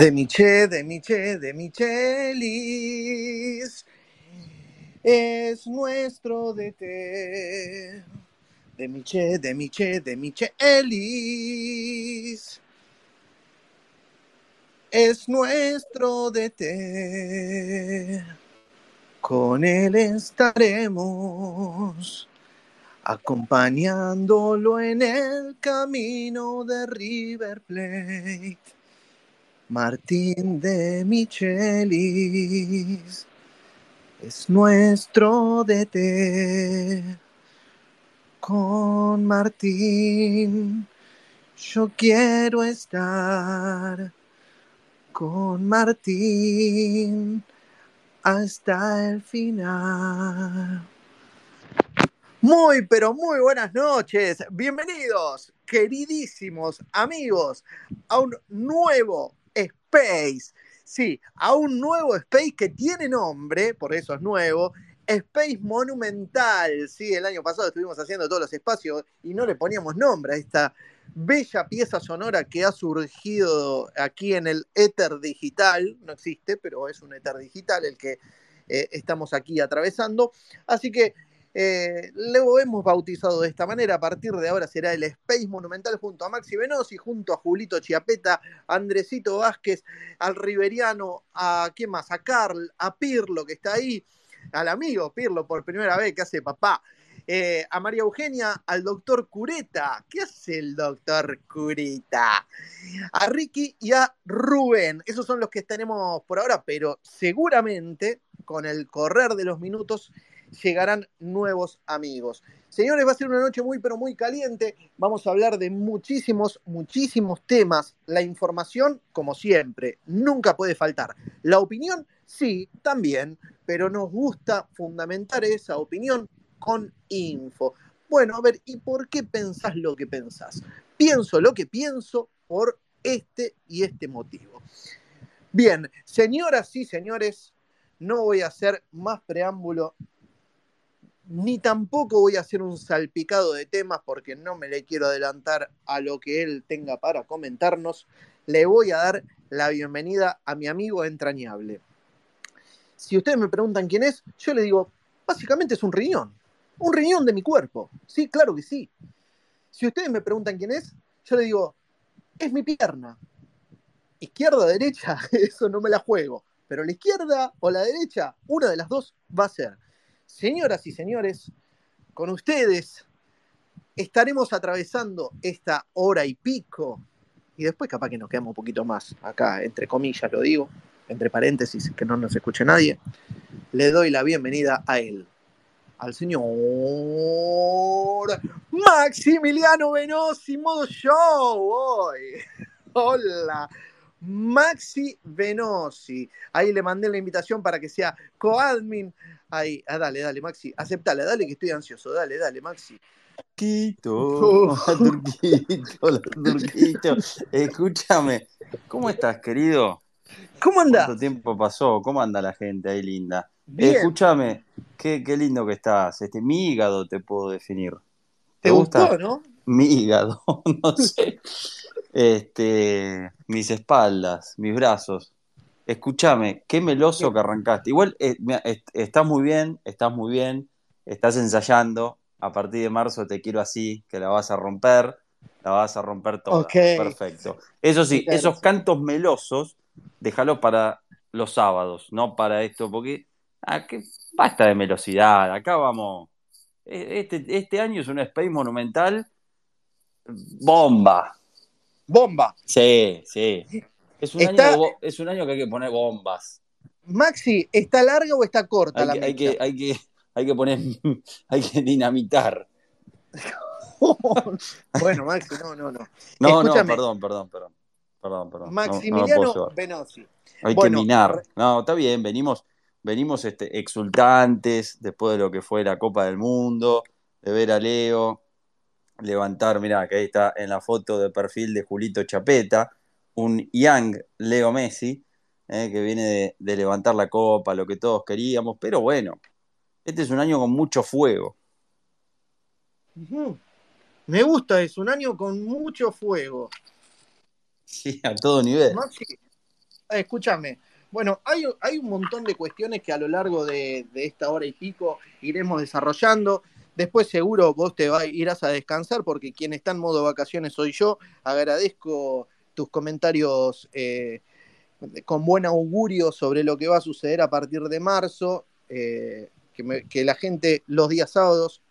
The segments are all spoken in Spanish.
De Miche, de Miche, de Michelis. Es nuestro DT. De Miche, de Miche, de Michelis. Es nuestro DT. Con él estaremos acompañándolo en el camino de River Plate. Martín de Michelis es nuestro DT. Con Martín yo quiero estar. Con Martín hasta el final. Muy, pero muy buenas noches. Bienvenidos, queridísimos amigos, a un nuevo Space. Sí, a un nuevo Space que tiene nombre, por eso es nuevo, Space Monumental. Sí, el año pasado estuvimos haciendo todos los espacios y no le poníamos nombre a esta bella pieza sonora que ha surgido aquí en el éter digital. No existe, pero es un éter digital el que eh, estamos aquí atravesando. Así que eh, lo hemos bautizado de esta manera. A partir de ahora será el Space Monumental junto a Maxi Venosi, junto a Julito Chiapeta, a Andresito Vázquez, al Riveriano, a quién a Carl, a Pirlo que está ahí, al amigo Pirlo por primera vez que hace papá. Eh, a María Eugenia, al doctor Cureta. ¿Qué hace el doctor Cureta? A Ricky y a Rubén. Esos son los que tenemos por ahora, pero seguramente con el correr de los minutos llegarán nuevos amigos. Señores, va a ser una noche muy, pero muy caliente. Vamos a hablar de muchísimos, muchísimos temas. La información, como siempre, nunca puede faltar. La opinión, sí, también, pero nos gusta fundamentar esa opinión con info. Bueno, a ver, ¿y por qué pensás lo que pensás? Pienso lo que pienso por este y este motivo. Bien, señoras y señores, no voy a hacer más preámbulo ni tampoco voy a hacer un salpicado de temas porque no me le quiero adelantar a lo que él tenga para comentarnos. Le voy a dar la bienvenida a mi amigo entrañable. Si ustedes me preguntan quién es, yo le digo, básicamente es un riñón, un riñón de mi cuerpo. Sí, claro que sí. Si ustedes me preguntan quién es, yo le digo, es mi pierna. Izquierda derecha, eso no me la juego. Pero la izquierda o la derecha, una de las dos va a ser. Señoras y señores, con ustedes estaremos atravesando esta hora y pico, y después capaz que nos quedamos un poquito más, acá entre comillas lo digo, entre paréntesis, que no nos escuche nadie, le doy la bienvenida a él, al señor Maximiliano Venosi, modo show hoy. Hola, Maxi Venosi. Ahí le mandé la invitación para que sea coadmin Ahí, ah, dale, dale, Maxi, aceptale, dale que estoy ansioso, dale, dale, Maxi. Turquito, Turquito, Turquito. Escúchame, ¿cómo estás, querido? ¿Cómo andás? ¿Cuánto tiempo pasó? ¿Cómo anda la gente ahí linda? Escúchame, qué, qué, lindo que estás. Este, mi hígado te puedo definir. ¿Te, gusta? no? Mi hígado, no sé. Este, mis espaldas, mis brazos. Escúchame, qué meloso que arrancaste. Igual eh, estás muy bien, estás muy bien, estás ensayando. A partir de marzo te quiero así, que la vas a romper, la vas a romper toda. Perfecto. Eso sí, esos cantos melosos, déjalo para los sábados, no para esto, porque ah, basta de melosidad. Acá vamos. E, este, este año es un Space Monumental bomba. Bomba. Sí, sí. Es un, año, es un año que hay que poner bombas. Maxi, ¿está larga o está corta hay la que, hay que, hay que, hay que poner, hay que dinamitar. bueno, Maxi, no, no, no. No, no, perdón, perdón, perdón. Perdón, perdón. Maximiliano Venosi. Hay que minar. No, está bien, venimos, venimos este, exultantes después de lo que fue la Copa del Mundo, de ver a Leo levantar, mirá, que ahí está en la foto de perfil de Julito Chapeta, un young Leo Messi, eh, que viene de, levantar la copa, lo que todos queríamos, pero bueno, este es un año con mucho fuego. Me gusta, es un año con mucho fuego. Sí, a todo nivel. escúchame. Bueno, hay, hay, un montón de cuestiones que a lo largo de, de, esta hora y pico iremos desarrollando. Después seguro vos te vas, irás a descansar porque quien está en modo vacaciones soy yo. Agradezco tus comentarios eh, con buen augurio sobre lo que va a suceder a partir de marzo. Eh, que, me, que, la gente los días sábados,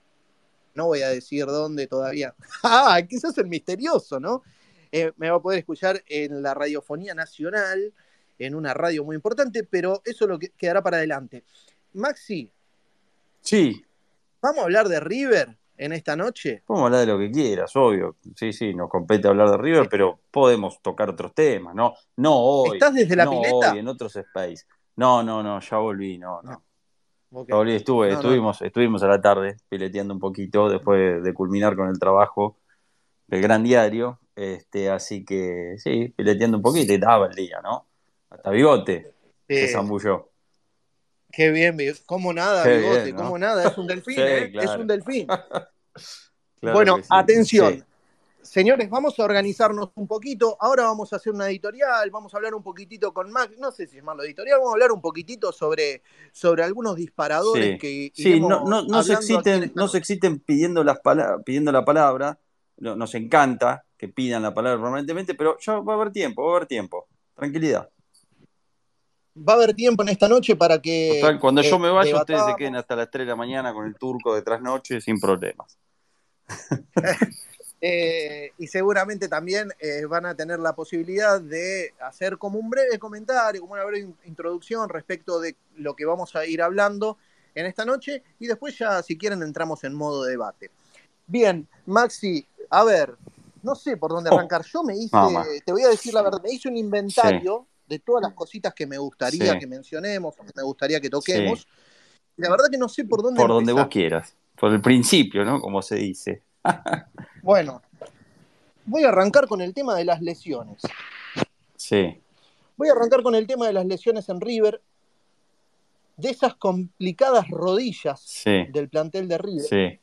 no voy a decir dónde todavía. ¡Ah! Quizás el misterioso, ¿no? Eh, me va a poder escuchar en la radiofonía nacional, en una radio muy importante, pero eso lo que quedará para adelante. Maxi. Sí. ¿Vamos a hablar de River en esta noche? Podemos hablar de lo que quieras, obvio. Sí, sí, nos compete hablar de River, pero podemos tocar otros temas, ¿no? No hoy. ¿Estás desde la no pileta? hoy, en otros space. No, no, no, ya volví, no, no. Ya volví, estuve, No, no. estuvimos, estuvimos a la tarde pileteando un poquito después de culminar con el trabajo del gran diario. Este, así que sí, pileteando un poquito y estaba el día, ¿no? Hasta bigote se Eh, zambulló. Qué bien, Bi- como nada, Qué bigote, bien, ¿no? como nada, es un delfín, Sí, ¿eh? claro. es un delfín. Claro bueno, sí. atención. Sí. Señores, vamos a organizarnos un poquito. Ahora vamos a hacer una editorial, vamos a hablar un poquitito con Max, no sé si llamarlo editorial, vamos a hablar un poquitito sobre, sobre algunos disparadores que Sí, no, no, no se hablando aquí en exciten, esta no se exciten pidiendo, las pidiendo la palabra. No- Nos encanta que pidan la palabra permanentemente, pero ya va a haber tiempo, va a haber tiempo. Tranquilidad. Va a haber tiempo en esta noche para que Total, cuando yo me vaya, ustedes se queden hasta las 3 de la mañana con el turco de trasnoche sin problemas. Eh, y seguramente también eh, van a tener la posibilidad de hacer como un breve comentario, como una breve in- introducción respecto de lo que vamos a ir hablando en esta noche y después ya si quieren entramos en modo debate. Bien, Maxi, a ver, no sé por dónde Oh, arrancar. Yo me hice, te voy a decir la verdad, me hice un inventario de todas las cositas que me gustaría Sí. que mencionemos o que me gustaría que Sí. toquemos. La verdad que no sé por dónde Por donde vos empezar. quieras. Por el principio, ¿no? Como se dice. Bueno, voy a arrancar con el tema de las lesiones. Sí, Voy a arrancar con el tema de las lesiones en River, de esas complicadas rodillas sí, del plantel de River. sí.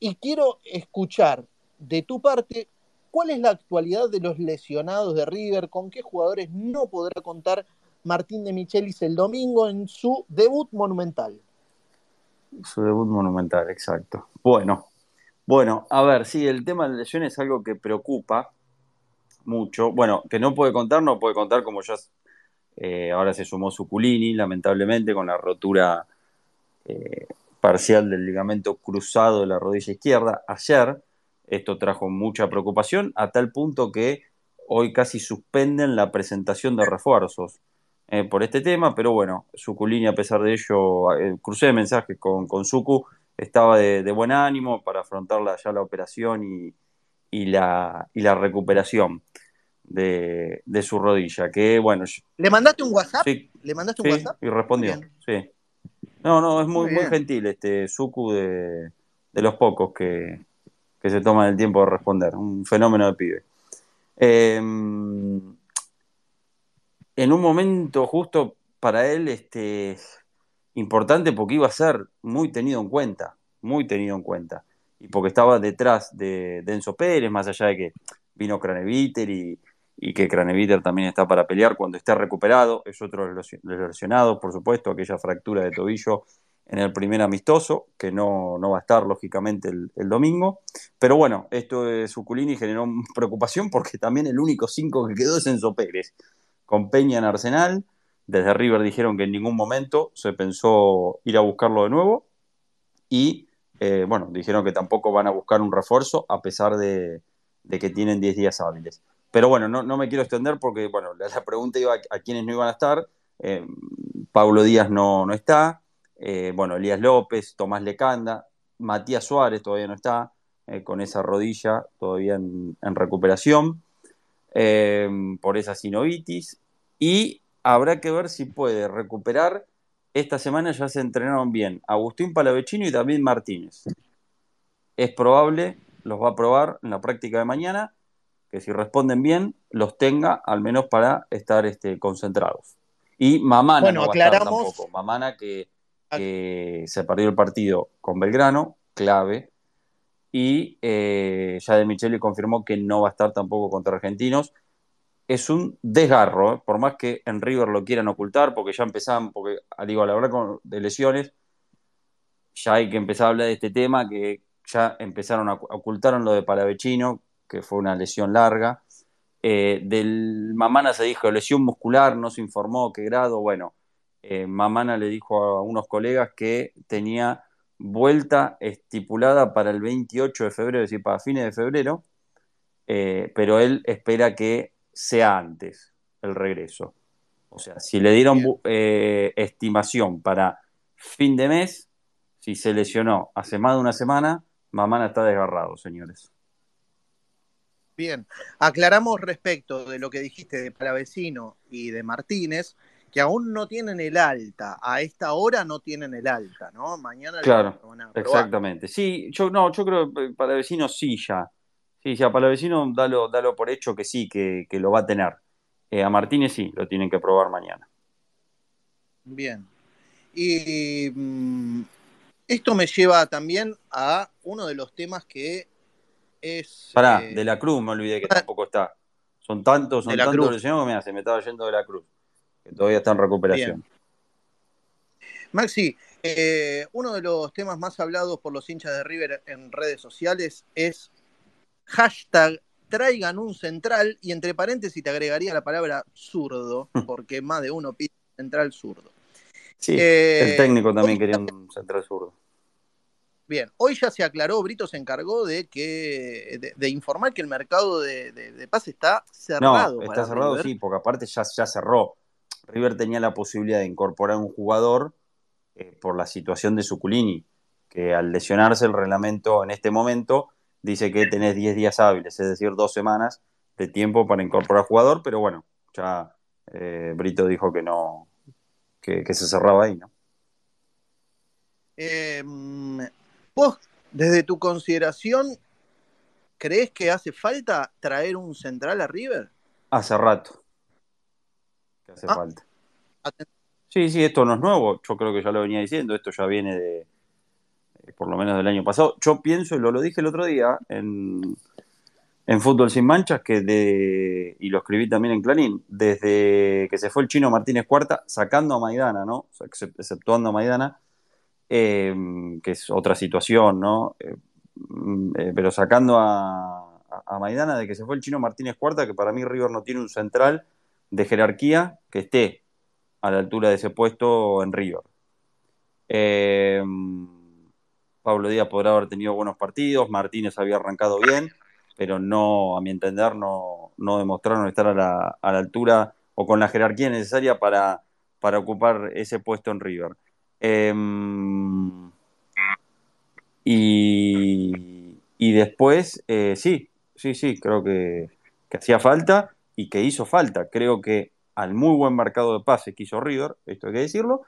Y quiero escuchar de tu parte cuál es la actualidad de los lesionados de River, con qué jugadores no podrá contar Martín de Michelis el domingo en su debut monumental. Su debut monumental, exacto. Bueno, bueno, a ver, sí, el tema de lesiones es algo que preocupa mucho. Bueno, que no puede contar, no puede contar como ya eh, ahora se sumó Suculini, lamentablemente, con la rotura eh, parcial del ligamento cruzado de la rodilla izquierda ayer. Esto trajo mucha preocupación a tal punto que hoy casi suspenden la presentación de refuerzos eh, por este tema, pero bueno, Suculini a pesar de ello, eh, crucé mensajes con, con Suku, estaba de, de buen ánimo para afrontar la- ya la operación y, y la, y la recuperación de, de su rodilla, que bueno, ¿Le mandaste un WhatsApp? sí, ¿Le mandaste un sí, WhatsApp? y respondió, bien. sí. No, no, es muy, Muy muy gentil este Suku de, de los pocos que, que se toman el tiempo de responder, un fenómeno de pibe. Eh, en un momento justo para él este, importante porque iba a ser muy tenido en cuenta, muy tenido en cuenta. Y porque estaba detrás de, de Enzo Pérez, más allá de que vino Craneviter y, y que Craneviter también está para pelear cuando esté recuperado, es otro de los lesionados, por supuesto, aquella fractura de tobillo en el primer amistoso, que no, no va a estar lógicamente el, domingo. Pero bueno, esto de Suculini generó preocupación porque también el único 5 que quedó es Enzo Pérez con Peña en Arsenal. Desde River dijeron que en ningún momento se pensó ir a buscarlo de nuevo. Y eh, bueno, dijeron que tampoco van a buscar un refuerzo a pesar de, que tienen 10 días hábiles. Pero bueno, no, no, me quiero extender porque bueno, la, la pregunta iba a, a quienes no iban a estar. Eh, Pablo Díaz no, no está. Eh, bueno, Elías López, Tomás Lecanda, Matías Suárez todavía no está, eh, con esa rodilla todavía en, en recuperación eh, por esa sinovitis. Y habrá que ver si puede recuperar. Esta semana ya se entrenaron bien Agustín Palavecino y David Martínez. Es probable, los va a probar en la práctica de mañana, que si responden bien, los tenga al menos para estar este, concentrados. Y Mamana Bueno, no va a estar aclaramos- tampoco. Mamana que, se perdió el partido con Belgrano, clave. Y eh, ya de Micheli confirmó que no va a estar tampoco contra Argentinos. es un desgarro, ¿eh? por más que en River lo quieran ocultar, porque ya empezaban, porque ah, digo, a la verdad de lesiones, ya hay que empezar a hablar de este tema, que ya empezaron a ocultaron lo de Palavecino, que fue una lesión larga. Eh, del Mamana se dijo lesión muscular, no se informó qué grado. Bueno, eh, Mamana le dijo a unos colegas que tenía vuelta estipulada para el 28 de febrero, es decir, para fines de febrero, eh, pero él espera que sea antes el regreso. O sea, si le dieron estimación para fin de mes, si se lesionó hace más de una semana, Mamana está desgarrado, señores. Bien, aclaramos respecto de lo que dijiste de Palavecino y de Martínez, que aún no tienen el alta. A esta hora no tienen el alta, ¿no? Mañana claro, van a exactamente. Sí, yo no, yo creo que Palavecino sí ya. Sí, ya Palavecino dalo, dalo por hecho que sí, que, lo va a tener. Eh, a Martínez sí, lo tienen que probar mañana. Bien. Y mm, esto me lleva también a uno de los temas que es. Pará, eh, de la Cruz, me olvidé que tampoco está. Son tantos, son tantos lesionados que me hace, me estaba yendo de la Cruz, que todavía está en recuperación. Maxi, eh, uno de los temas más hablados por los hinchas de River en redes sociales es hashtag traigan un central y entre paréntesis te agregaría la palabra zurdo, mm. porque más de uno pide central zurdo. Sí, el eh, técnico también quería un central zurdo. Bien, hoy ya se aclaró, Brito se encargó de que de, informar que el mercado de, de, pase está cerrado. No, está cerrado, sí, porque aparte ya, ya cerró. River tenía la posibilidad de incorporar un jugador eh, por la situación de Suculini, que al lesionarse el reglamento en este momento dice que tenés 10 días hábiles, es decir, dos semanas de tiempo para incorporar jugador, pero bueno, ya eh, Brito dijo que no, que, que se cerraba ahí, ¿no? Eh, Vos, desde tu consideración, ¿crees que hace falta traer un central a River? Hace rato. Que hace ah. falta. Sí, sí, esto no es nuevo. Yo creo que ya lo venía diciendo. Esto ya viene de, eh, por lo menos del año pasado. Yo pienso, y lo, lo dije el otro día en, en Fútbol Sin Manchas, que de, y lo escribí también en Clarín, desde que se fue el chino Martínez Cuarta, sacando a Maidana, ¿no? exceptuando a Maidana, Em, que es otra situación, ¿no? Eh, mm, eh, pero sacando a, Maidana de que se fue el chino Martínez Cuarta, que para mí River no tiene un central de jerarquía que esté a la altura de ese puesto en River. Em, Pablo Díaz podrá haber tenido buenos partidos, Martínez había arrancado bien, pero no, a mi entender, no, demostraron estar a la, altura o con la jerarquía necesaria para, para ocupar ese puesto en River. Em, y, después, eh, sí, sí, sí, creo que, hacía falta y que hizo falta. Creo que al muy buen mercado de pases que hizo River, esto hay que decirlo,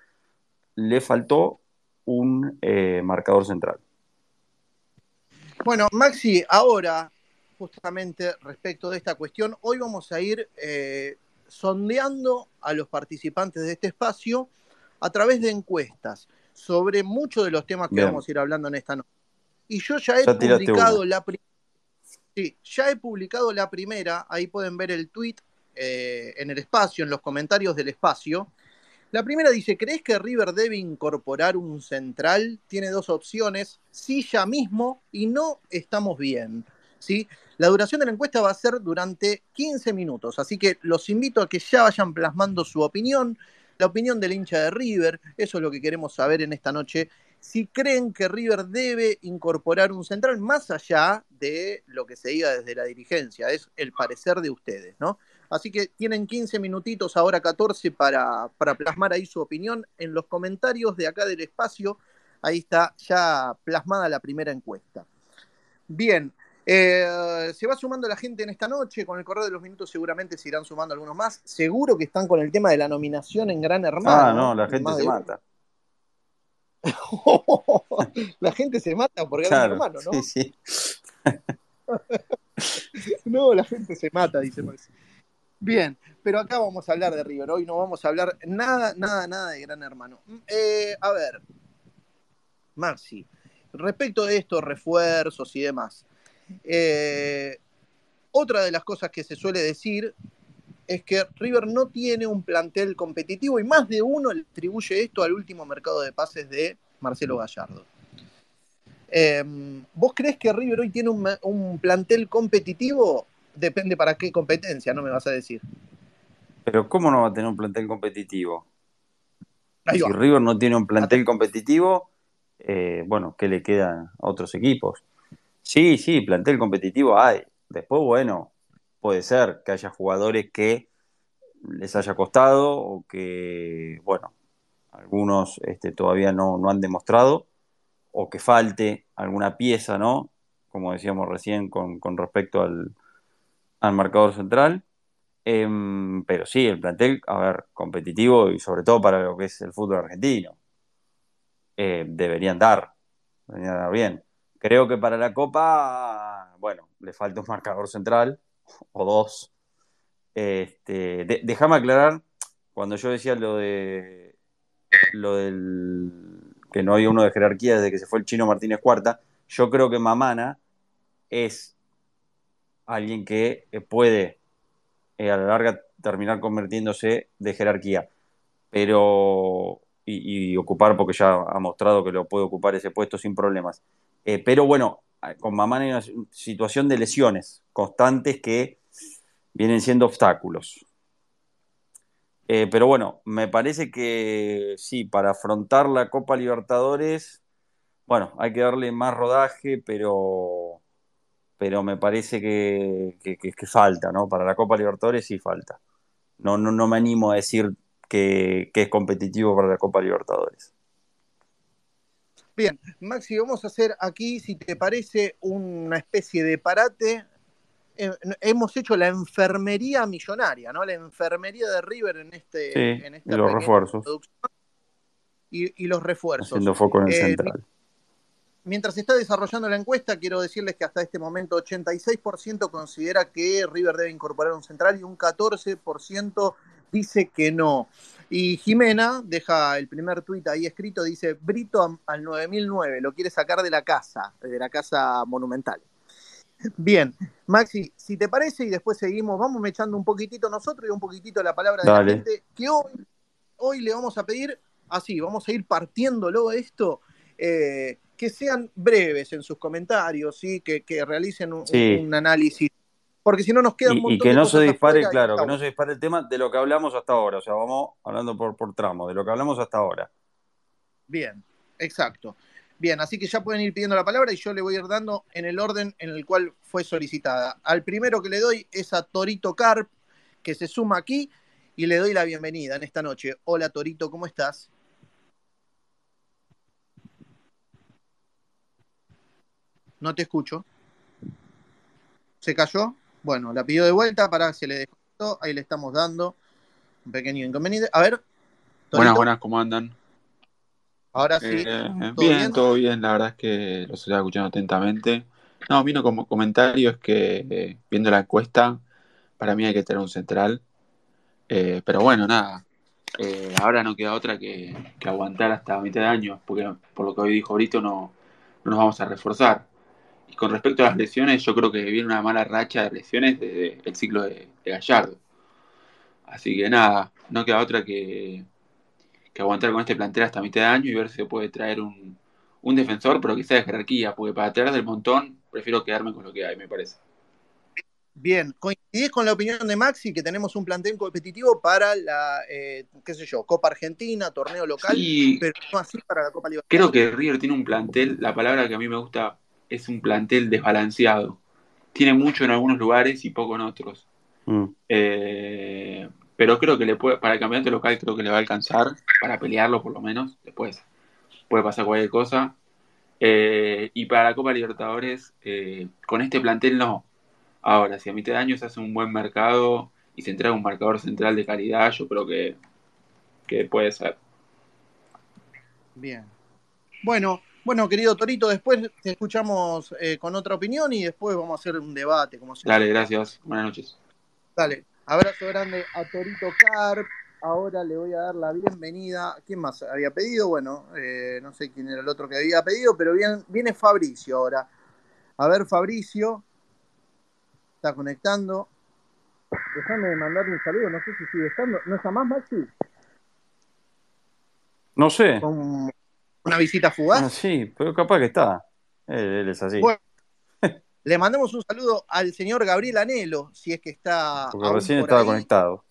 le faltó un eh, marcador central. Bueno, Maxi, ahora, justamente respecto de esta cuestión, hoy vamos a ir eh, sondeando a los participantes de este espacio a través de encuestas sobre muchos de los temas que vamos a ir hablando en esta noche. Y yo ya he publicado la sí, ya he publicado la primera, ahí pueden ver el tweet eh, en el espacio, en los comentarios del espacio. La primera dice, ¿crees que River debe incorporar un central? Tiene dos opciones, sí ya mismo y no estamos bien. ¿sí? La duración de la encuesta va a ser durante 15 minutos, así que los invito a que ya vayan plasmando su opinión la opinión del hincha de River, eso es lo que queremos saber en esta noche. Si creen que River debe incorporar un central más allá de lo que se diga desde la dirigencia, es el parecer de ustedes, ¿no? Así que tienen 15 minutitos, ahora 14, para, para plasmar ahí su opinión en los comentarios de acá del espacio. Ahí está ya plasmada la primera encuesta. Bien, eh, se va sumando la gente en esta noche, con el correo de los minutos seguramente se irán sumando algunos más. Seguro que están con el tema de la nominación en Gran Hermano. Ah, no, la gente se mata. la gente se mata por Gran Hermano, ¿no? Sí, sí. no, la gente se mata, dice Maxi. Bien, pero acá vamos a hablar de River. Hoy no vamos a hablar nada, nada, nada de Gran Hermano. Eh, a ver, Maxi, respecto de estos refuerzos y demás. Eh, otra de las cosas que se suele decir es que River no tiene un plantel competitivo y más de uno le atribuye esto al último mercado de pases de Marcelo Gallardo. Em, ¿Vos crees que River hoy tiene un, plantel competitivo? Depende para qué competencia, no me vas a decir. Pero ¿cómo no va a tener un plantel competitivo? si River no tiene un plantel competitivo, eh, bueno, ¿qué le quedan a otros equipos? Sí, sí, plantel competitivo hay. Después, bueno, puede ser que haya jugadores que les haya costado o que, bueno, algunos este, todavía no, han demostrado o que falte alguna pieza, ¿no? Como decíamos recién con, respecto al, marcador central. Em, pero sí, el plantel, a ver, competitivo y sobre todo para lo que es el fútbol argentino. Eh, deberían dar, deberían dar bien. Creo que para la Copa, bueno, le falta un marcador central o dos. Este, déjame aclarar, cuando yo decía lo de lo del que no hay uno de jerarquía desde que se fue el chino Martínez Cuarta, yo creo que Mamana es alguien que puede eh, a la larga terminar convirtiéndose de jerarquía, pero y, ocupar porque ya ha mostrado que lo puede ocupar ese puesto sin problemas. Eh, pero bueno, con Mamán hay una situación de lesiones constantes que vienen siendo obstáculos. Eh, pero bueno, me parece que sí, para afrontar la Copa Libertadores, bueno, hay que darle más rodaje, pero, pero me parece que, falta, ¿no? Para la Copa Libertadores sí falta. No, no, no me animo a decir que es competitivo para la Copa Libertadores. Bien, Maxi, vamos a hacer aquí, si te parece, una especie de parate. Eh, hemos hecho la enfermería millonaria, ¿no? La enfermería de River en este. Sí, en y los refuerzos. Y, los refuerzos. Haciendo foco en el eh, central. Mientras se está desarrollando la encuesta, quiero decirles que hasta este momento 86% considera que River debe incorporar un central y un 14% dice que no. Y Jimena deja el primer tuit ahí escrito, dice, Brito al 9009, lo quiere sacar de la casa, de la casa monumental. Bien, Maxi, si te parece, y después seguimos, vamos echando un poquitito nosotros y un poquitito la palabra de la gente, que hoy, hoy le vamos a pedir, así, vamos a ir partiéndolo esto, eh, que sean breves en sus comentarios, ¿sí? que, realicen un análisis porque si no nos queda un montón y, que no se dispare, claro, que no se dispare el tema de lo que hablamos hasta ahora, o sea, vamos hablando por, por tramo, de lo que hablamos hasta ahora. Bien, exacto. Bien, así que ya pueden ir pidiendo la palabra y yo le voy a ir dando en el orden en el cual fue solicitada. Al primero que le doy es a Torito Carp, que se suma aquí, y le doy la bienvenida en esta noche. Hola Torito, ¿cómo estás? No te escucho. ¿Se cayó? Bueno, la pidió de vuelta para que le dejó. Ahí le estamos dando un pequeño inconveniente. A ver. Buenas, buenas, ¿cómo andan? Ahora sí. Eh, bien, todo bien. La verdad es que lo estoy escuchando atentamente. No, vino como comentario es que eh, viendo la encuesta, para mí hay que tener un central. Eh, pero bueno, nada. ahora no queda otra que, aguantar hasta mitad de año, porque por lo que hoy dijo Brito no, no nos vamos a reforzar. Y con respecto a las lesiones, yo creo que viene una mala racha de lesiones desde el ciclo de, Gallardo. Así que nada, no queda otra que, aguantar con este plantel hasta mitad de año y ver si se puede traer un, defensor, pero que sea de jerarquía, porque para traer del montón prefiero quedarme con lo que hay, me parece. Bien, coincidís con la opinión de Maxi que tenemos un plantel competitivo para la, eh, qué sé yo, Copa Argentina, torneo local, pero no así para la Copa Libertadores. Creo que River tiene un plantel, la palabra que a mí me gusta es un plantel desbalanceado. Tiene mucho en algunos lugares y poco en otros. Mm. Eh, pero creo que le puede, para el campeonato local creo que le va a alcanzar, para pelearlo por lo menos. Después puede pasar cualquier cosa. Eh, y para la Copa Libertadores, eh, con este plantel no. Ahora, si a mitad de año se hace un buen mercado y se entrega un marcador central de calidad, yo creo que, que puede ser. Bien. Bueno, bueno, querido Torito, después te escuchamos eh, con otra opinión y después vamos a hacer un debate. Como Dale, gracias. Buenas noches. Dale, abrazo grande a Torito Carp. Ahora le voy a dar la bienvenida. ¿Quién más había pedido? Bueno, eh, no sé quién era el otro que había pedido, pero viene Fabricio ahora. A ver, Fabricio. Está conectando. déjame mandar un saludo, no sé si sigue estando. ¿No está más, Maxi? No sé. Con una visita fugaz. Ah, sí, pero capaz que está. Él, él es así. Bueno, le mandamos un saludo al señor Gabriel Anelo, si es que está. Porque recién por estaba ahí. conectado.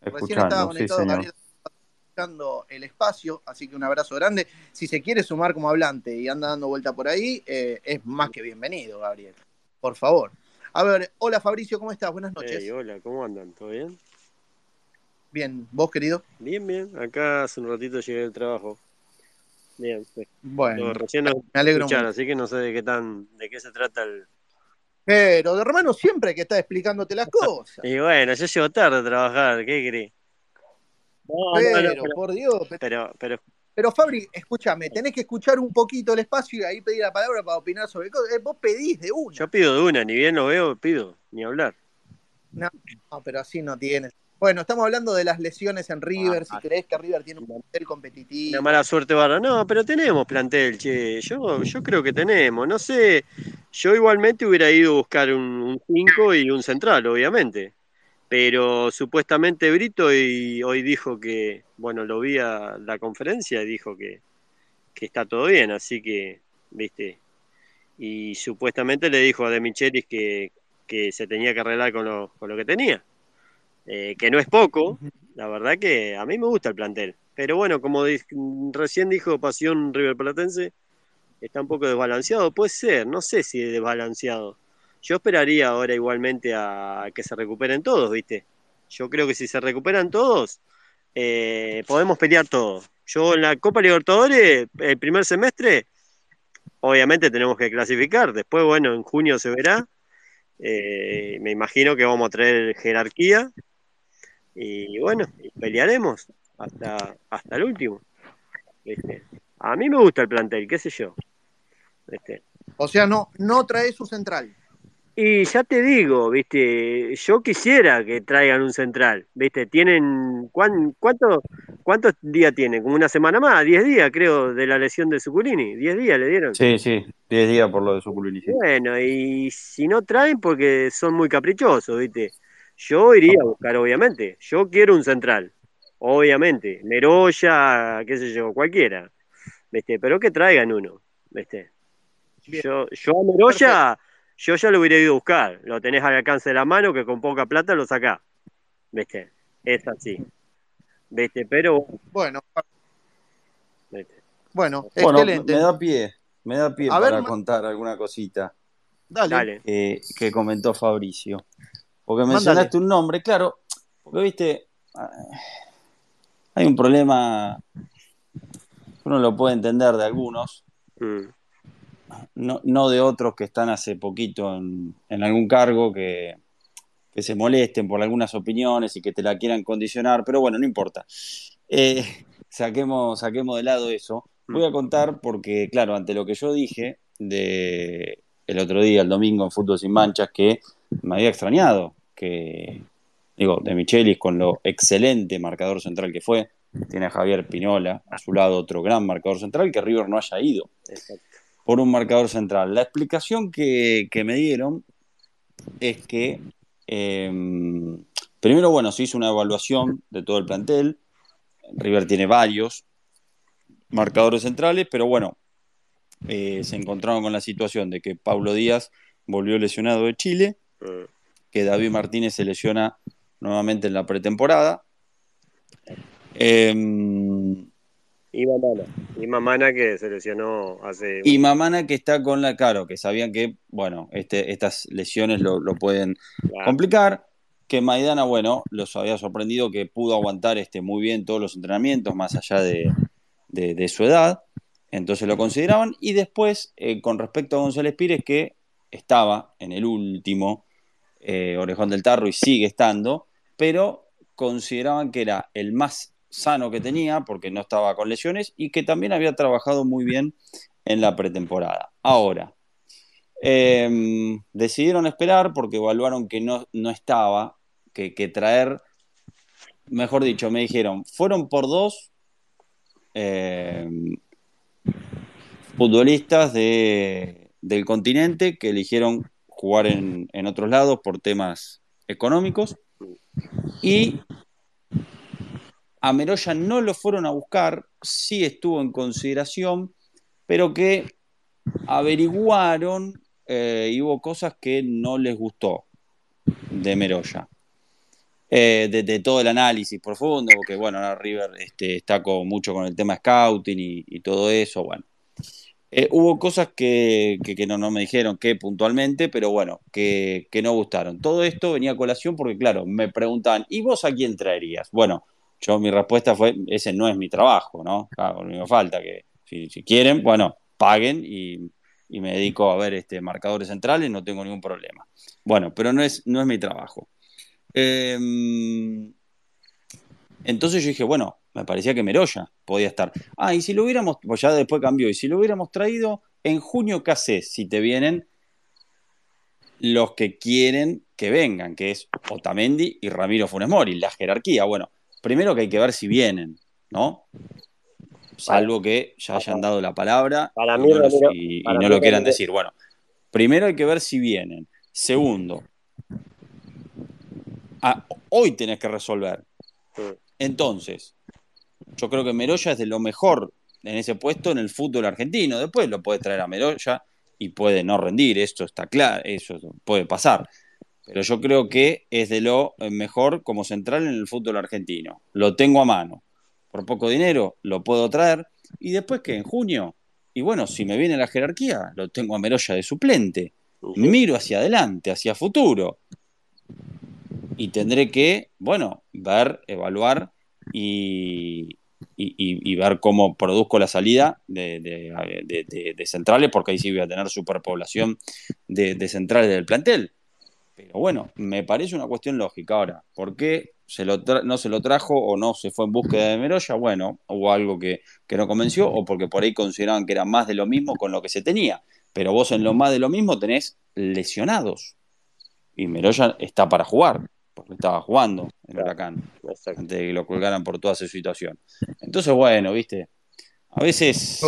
Recién estaba sí, conectado señor. Gabriel escuchando el espacio, así que un abrazo grande. Si se quiere sumar como hablante y anda dando vuelta por ahí, eh, es más que bienvenido, Gabriel. Por favor. A ver, hola Fabricio, ¿cómo estás? Buenas noches. Hey, hola, ¿cómo andan? ¿Todo bien? Bien, ¿vos querido? Bien, bien. Acá hace un ratito llegué del trabajo. Bien, sí. Bueno, No, recién nos me alegro mucho. así que no sé de qué tan, de qué se trata el. Pero de hermano siempre que está explicándote las cosas. Y bueno, yo llego tarde a trabajar, ¿qué? No, no, Pero, no, pero, por Dios. Pero, pero, pero pero, Fabri, escúchame, tenés que escuchar un poquito el espacio y ahí pedir la palabra para opinar sobre cosas. Eh, vos pedís de una. yo pido de una, ni bien lo veo, pido, ni hablar. No, no, pero así no tienes. Bueno, estamos hablando de las lesiones en River. Ah, si crees que River tiene un plantel competitivo. Una mala suerte, Barra. No, pero tenemos plantel, che. Yo, yo creo que tenemos. No sé, yo igualmente hubiera ido a buscar un 5 y un central, obviamente. Pero supuestamente Brito y hoy dijo que, bueno, lo vi a la conferencia y dijo que, que está todo bien, así que, viste. Y supuestamente le dijo a De Michelis que, que se tenía que arreglar con lo, con lo que tenía. Eh, que no es poco, la verdad que a mí me gusta el plantel. Pero bueno, como di- recién dijo Pasión River Platense, está un poco desbalanceado. Puede ser, no sé si es desbalanceado. Yo esperaría ahora igualmente a que se recuperen todos, ¿viste? Yo creo que si se recuperan todos, eh, podemos pelear todos. Yo en la Copa Libertadores, el primer semestre, obviamente tenemos que clasificar. Después, bueno, en junio se verá. Eh, me imagino que vamos a traer jerarquía. Y bueno, y pelearemos hasta, hasta el último. ¿viste? A mí me gusta el plantel, qué sé yo. ¿viste? O sea, no, no traes su central. Y ya te digo, viste, yo quisiera que traigan un central, viste, tienen, ¿cuán- cuánto, ¿cuántos días tienen? Como una semana más, 10 días creo, de la lesión de Suculini, 10 días le dieron. Sí, sí, 10 días por lo de su culini. sí. Bueno, y si no traen porque son muy caprichosos, viste, yo iría a buscar, obviamente, yo quiero un central, obviamente, Meroya, qué sé yo, cualquiera, viste, pero que traigan uno, viste. Bien. Yo, yo a Meroya, yo ya lo hubiera ido a buscar. Lo tenés al alcance de la mano que con poca plata lo sacás. ¿Viste? Es así. ¿Viste? Pero, Bueno, ¿viste? bueno, Bueno, excelente. me da pie, me da pie A ver, para Ma- contar alguna cosita Dale. que comentó Fabricio. Porque Mándale. mencionaste un nombre, claro, porque viste, ah, hay un problema, uno lo puede entender de algunos, Mm. no, no de otros que están hace poquito en, en algún cargo, que, que se molesten por algunas opiniones y que te la quieran condicionar, pero bueno, no importa. Eh, saquemos, saquemos de lado eso. Voy a contar porque, claro, ante lo que yo dije de el otro día, el domingo en Fútbol Sin Manchas, que me había extrañado, que, digo, de Michelis con lo excelente marcador central que fue, tiene a Javier Pinola, a su lado otro gran marcador central, que River no haya ido Exacto. por un marcador central. La explicación que, que me dieron es que eh, primero, bueno, se hizo una evaluación de todo el plantel. River tiene varios marcadores centrales, pero bueno, eh, se encontraron con la situación de que Pablo Díaz volvió lesionado de Chile, que David Martínez se lesiona nuevamente en la pretemporada. Eh, Y Mamana. Y Mamana que se lesionó hace. Y Mamana que está con la, claro, que sabían que, bueno, este, estas lesiones lo, lo pueden Claro. complicar. Que Maidana, bueno, los había sorprendido que pudo aguantar este, muy bien todos los entrenamientos, más allá de, de- de su edad. Entonces lo consideraban. Y después, eh, con respecto a González Pires, que estaba en el último eh, Orejón del Tarro y sigue estando, pero consideraban que era el más sano que tenía porque no estaba con lesiones y que también había trabajado muy bien en la pretemporada. Ahora, eh, decidieron esperar porque evaluaron que no, no estaba, que, traer, mejor dicho, me dijeron, fueron por dos eh, futbolistas de, del continente que eligieron jugar en, otros lados por temas económicos y a Meroya no lo fueron a buscar, sí estuvo en consideración, pero que averiguaron eh, y hubo cosas que no les gustó de Meroya. Eh, de, todo el análisis profundo, porque bueno, ahora River este, está mucho con el tema scouting y, todo eso, bueno. Eh, hubo cosas que, no, no, me dijeron que puntualmente, pero bueno, que, no gustaron. Todo esto venía a colación porque, claro, me preguntaban, ¿y vos a quién traerías? Bueno, yo mi respuesta fue, ese no es mi trabajo, ¿no? Claro, no me falta que si, quieren, bueno, paguen y, me dedico a ver este, marcadores centrales, no tengo ningún problema. Bueno, pero no es, no es mi trabajo. Em, entonces yo dije, bueno, me parecía que Meroya podía estar. Ah, y si lo hubiéramos, pues ya después cambió, y si lo hubiéramos traído en junio, ¿qué haces si te vienen los que quieren que vengan, que es Otamendi y Ramiro Funes Mori, la jerarquía? Bueno, primero que hay que ver si vienen, ¿no? Salvo que ya hayan dado la palabra y no, lo quieran decir. Bueno, primero hay que ver si vienen. Segundo, hoy tenés que resolver. Entonces, yo creo que Meroya es de lo mejor en ese puesto en el fútbol argentino. Después lo puede traer a Meroya y puede no rendir, esto está claro, eso puede pasar. Pero yo creo que es de lo mejor como central en el fútbol argentino. Lo tengo a mano. Por poco dinero lo puedo traer. Y después que en junio, y bueno, si me viene la jerarquía, lo tengo a Meroya de suplente. Miro hacia adelante, hacia futuro y tendré que, bueno, ver, evaluar y, ver cómo produzco la salida de, centrales, porque ahí sí voy a tener superpoblación de, centrales del plantel. Pero bueno, me parece una cuestión lógica. Ahora, ¿por qué se lo no se lo trajo o no se fue en búsqueda de Meroya? Bueno, hubo algo que, que no convenció o porque por ahí consideraban que era más de lo mismo con lo que se tenía. Pero vos en lo más de lo mismo tenés lesionados. Y Meroya está para jugar porque estaba jugando en Huracán, antes de que lo colgaran por toda esa situación. Entonces, bueno, viste, a veces...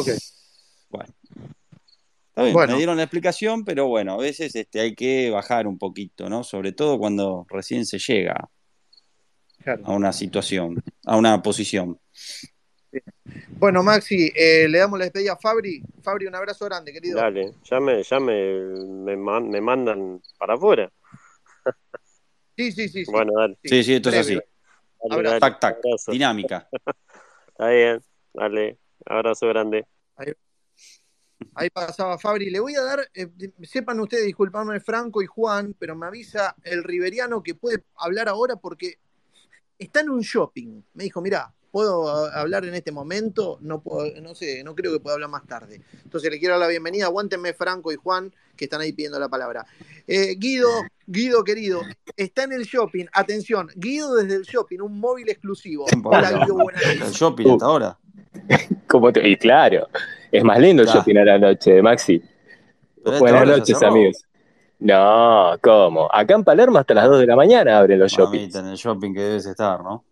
Bueno, me dieron la explicación, pero bueno, a veces este, hay que bajar un poquito, ¿no? Sobre todo cuando recién se llega a una situación, a una posición. Bueno, Maxi, eh, le damos la despedida a Fabri. Fabri, un abrazo grande, querido. Dale, ya me, ya me, me mandan para afuera. Sí, sí, sí. Bueno, dale. Sí, sí, esto es así. tac, tac, dinámica. Está bien, dale. Abrazo grande. Ahí, pasaba Fabri. Le voy a dar, eh, sepan ustedes, disculparme Franco y Juan, pero me avisa el riberiano que puede hablar ahora porque está en un shopping. Me dijo, mira, puedo hablar en este momento, no, puedo, no sé, no creo que pueda hablar más tarde. Entonces le quiero dar la bienvenida, aguántenme Franco y Juan, que están ahí pidiendo la palabra. Eh, Guido, Guido querido, está en el shopping, atención, Guido desde el shopping, un móvil exclusivo. Hola Guido, buenas noches. El shopping hasta ahora. y claro, es más lindo el shopping a la noche, Maxi. Buenas noches, amigos. No, ¿cómo? Acá en Palermo hasta las 2 de la mañana abren los shoppings. En el shopping que debes estar, ¿no?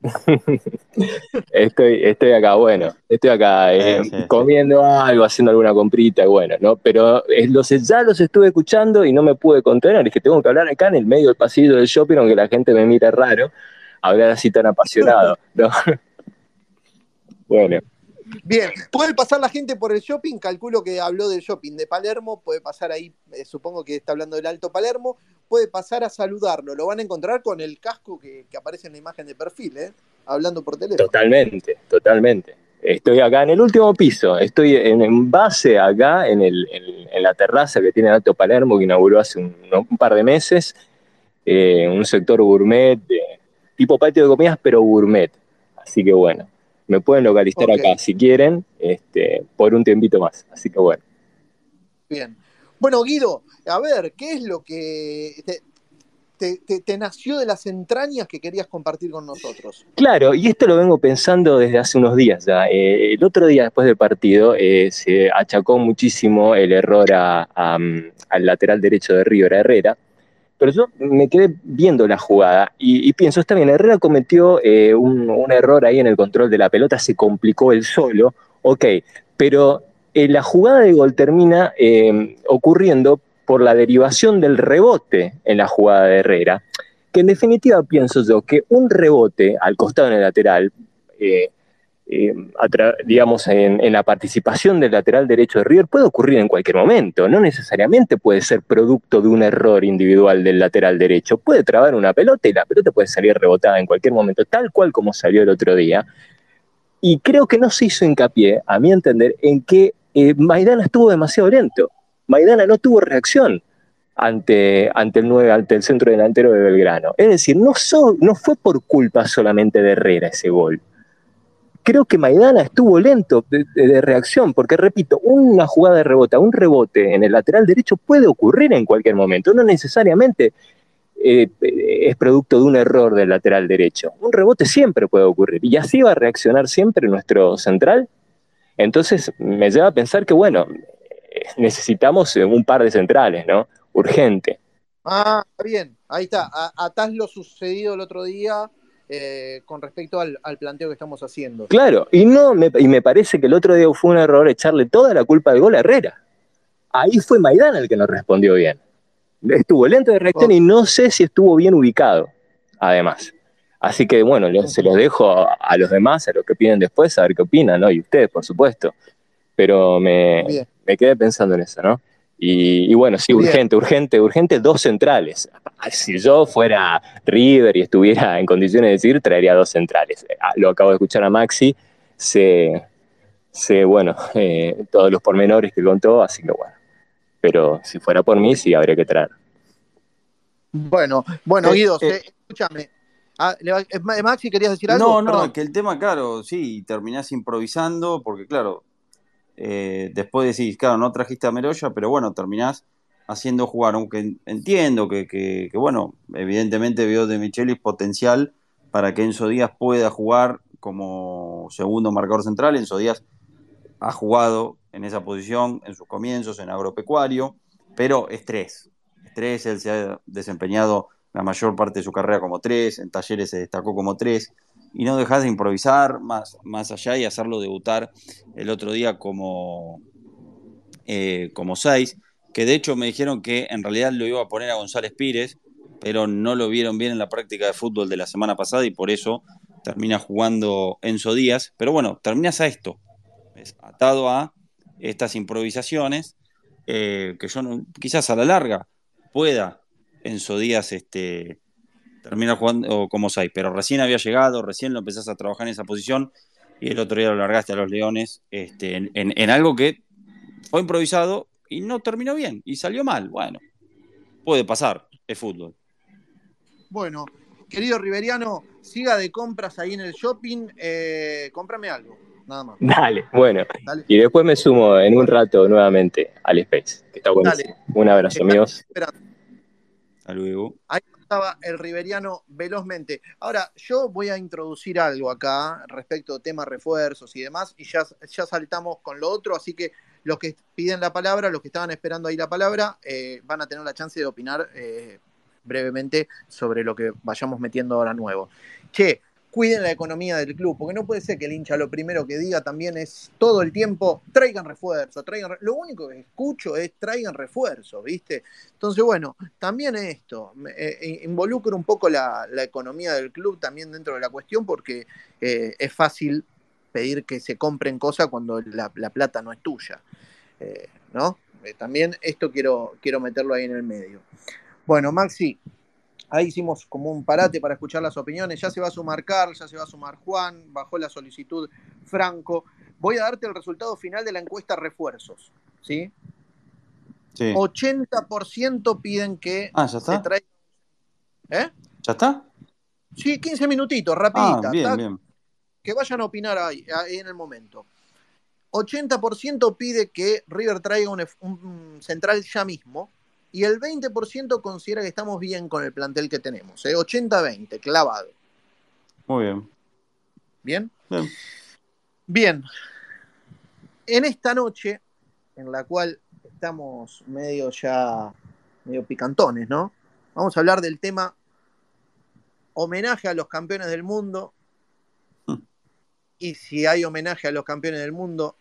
estoy, estoy acá, bueno, estoy acá eh, comiendo algo, haciendo alguna comprita, bueno, ¿no? Pero los, ya los estuve escuchando y no me pude contener, es que tengo que hablar acá en el medio del pasillo del shopping, aunque la gente me mira raro, hablar así tan apasionado, ¿no? bueno. Bien, puede pasar la gente por el shopping, calculo que habló del shopping de Palermo, puede pasar ahí, eh, supongo que está hablando del Alto Palermo, puede pasar a saludarlo, lo van a encontrar con el casco que, aparece en la imagen de perfil, ¿eh? hablando por teléfono. Totalmente, totalmente. Estoy acá en el último piso, estoy en, base acá en, el, en, la terraza que tiene Alto Palermo, que inauguró hace un, par de meses, eh, un sector gourmet, tipo patio de comidas, pero gourmet. Así que bueno, me pueden localizar acá si quieren, este, por un tiempito más. Así que bueno. Bien. Bueno, Guido, a ver, ¿qué es lo que te, nació de las entrañas que querías compartir con nosotros? Claro, y esto lo vengo pensando desde hace unos días ya. Eh, el otro día después del partido eh, se achacó muchísimo el error al lateral derecho de River Herrera pero yo me quedé viendo la jugada y, pienso, está bien, Herrera cometió eh, un, error ahí en el control de la pelota, se complicó el solo, ok, pero eh, la jugada de gol termina eh, ocurriendo por la derivación del rebote en la jugada de Herrera. que en definitiva pienso yo que un rebote al costado en el lateral, eh, digamos, en, la participación del lateral derecho de River puede ocurrir en cualquier momento, no necesariamente puede ser producto de un error individual del lateral derecho, puede trabar una pelota y la pelota puede salir rebotada en cualquier momento, tal cual como salió el otro día. Y creo que no se hizo hincapié, a mi entender, en que Maidana estuvo demasiado lento. Maidana no tuvo reacción ante, ante, el 9, ante el centro delantero de Belgrano. Es decir, no, fue por culpa solamente de Herrera ese gol creo que Maidana estuvo lento de, reacción, porque repito, una jugada de rebote, un rebote en el lateral derecho puede ocurrir en cualquier momento, no necesariamente eh, es producto de un error del lateral derecho. Un rebote siempre puede ocurrir y así va a reaccionar siempre nuestro central. Entonces me lleva a pensar que, bueno, necesitamos un par de centrales, ¿no? Urgente. Ah, bien, ahí está. Atás lo sucedido el otro día eh, con respecto al, planteo que estamos haciendo. Claro, y, no me, y me parece que el otro día fue un error echarle toda la culpa del gol a Herrera. Ahí fue Maidana el que nos respondió bien. Estuvo lento de reacción y no sé si estuvo bien ubicado, además. Así que bueno, se los dejo a, los demás, a los que piden después, a ver qué opinan, ¿no? Y ustedes, por supuesto. Pero me, me quedé pensando en eso, ¿no? Y, bueno, sí, urgente, urgente, urgente, dos centrales. Si yo fuera River y estuviera en condiciones de decir, traería dos centrales. Ah, lo acabo de escuchar a Maxi, sé, sé bueno, eh, todos los pormenores que contó, así que bueno. Pero si fuera por mí, sí, habría que traer. Bueno, bueno, Guido, eh, escúchame. Ah, Maxi, ¿querías decir algo? No, no, que el tema, claro, sí, terminás improvisando, porque claro, eh, después decís, claro, no trajiste a Meroya, pero bueno, terminás haciendo jugar, aunque entiendo que, bueno, evidentemente vio de Michelis potencial para que Enzo Díaz pueda jugar como segundo marcador central. Enzo Díaz ha jugado en esa posición en sus comienzos en agropecuario, pero es tres. tres, él se ha desempeñado la mayor parte de su carrera como tres, en talleres se destacó como tres y no dejas de improvisar más, más allá y hacerlo debutar el otro día como, eh, como seis, que de hecho me dijeron que en realidad lo iba a poner a González Pires, pero no lo vieron bien en la práctica de fútbol de la semana pasada y por eso termina jugando Enzo Díaz. Pero bueno, terminas a esto, atado a estas improvisaciones, eh, que yo quizás a la larga pueda Enzo Díaz este, termina jugando como 6, pero recién había llegado, recién lo empezás a trabajar en esa posición y el otro día lo largaste a los Leones este, en, algo que fue improvisado y no terminó bien y salió mal. Bueno, puede pasar, es fútbol. Bueno, querido Riveriano, siga de compras ahí en el shopping, eh, cómprame algo, nada más. Dale, bueno. Y después me sumo en un rato nuevamente al Space, que está. Un abrazo, amigos. Luego estaba el riveriano velozmente. Ahora, yo voy a introducir algo acá respecto a temas refuerzos y demás, y ya, ya saltamos con lo otro, así que los que piden la palabra, los que estaban esperando ahí la palabra, eh, van a tener la chance de opinar eh, brevemente sobre lo que vayamos metiendo ahora nuevo. Che, cuiden la economía del club, porque no puede ser que el hincha lo primero que diga también es todo el tiempo, traigan refuerzo, traigan... Lo único que escucho es traigan refuerzo, ¿viste? Entonces, bueno, también esto, eh, eh, involucra un poco la, economía del club también dentro de la cuestión, porque eh, es fácil pedir que se compren cosas cuando la, plata no es tuya, ¿no? también esto quiero, quiero meterlo ahí en el medio. Bueno, Maxi, Ahí hicimos como un parate para escuchar las opiniones. Ya se va a sumar Carl, ya se va a sumar Juan, bajó la solicitud Franco. Voy a darte el resultado final de la encuesta refuerzos. ¿Sí? sí. 80% piden que ah, ¿ya está? se traiga. ¿Eh? ¿Ya está? Sí, 15 minutitos, rapidita. Ah, bien, bien. Que vayan a opinar ahí, en el momento. 80% pide que River traiga un central ya mismo y el 20% considera que estamos bien con el plantel que tenemos. ¿eh? 80-20, clavado. Muy bien. ¿Bien? Bien. Bien. En esta noche, en la cual estamos medio ya, medio picantones, ¿no? Vamos a hablar del tema homenaje a los campeones del mundo. Hmm. Y si hay homenaje a los campeones del mundo,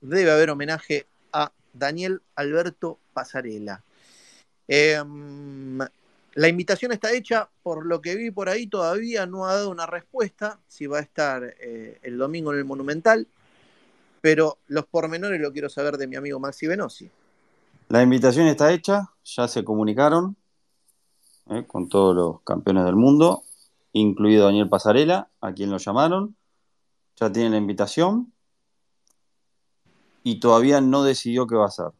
debe haber homenaje a Daniel Alberto Pasarela. Em, La invitación está hecha, por lo que vi por ahí todavía no ha dado una respuesta, si va a estar eh, el domingo en el Monumental, pero los pormenores lo quiero saber de mi amigo Maxi Venosi. La invitación está hecha, ya se comunicaron eh, con todos los campeones del mundo, incluido Daniel Pasarela, a quien lo llamaron, ya tienen la invitación y todavía no decidió qué va a hacer.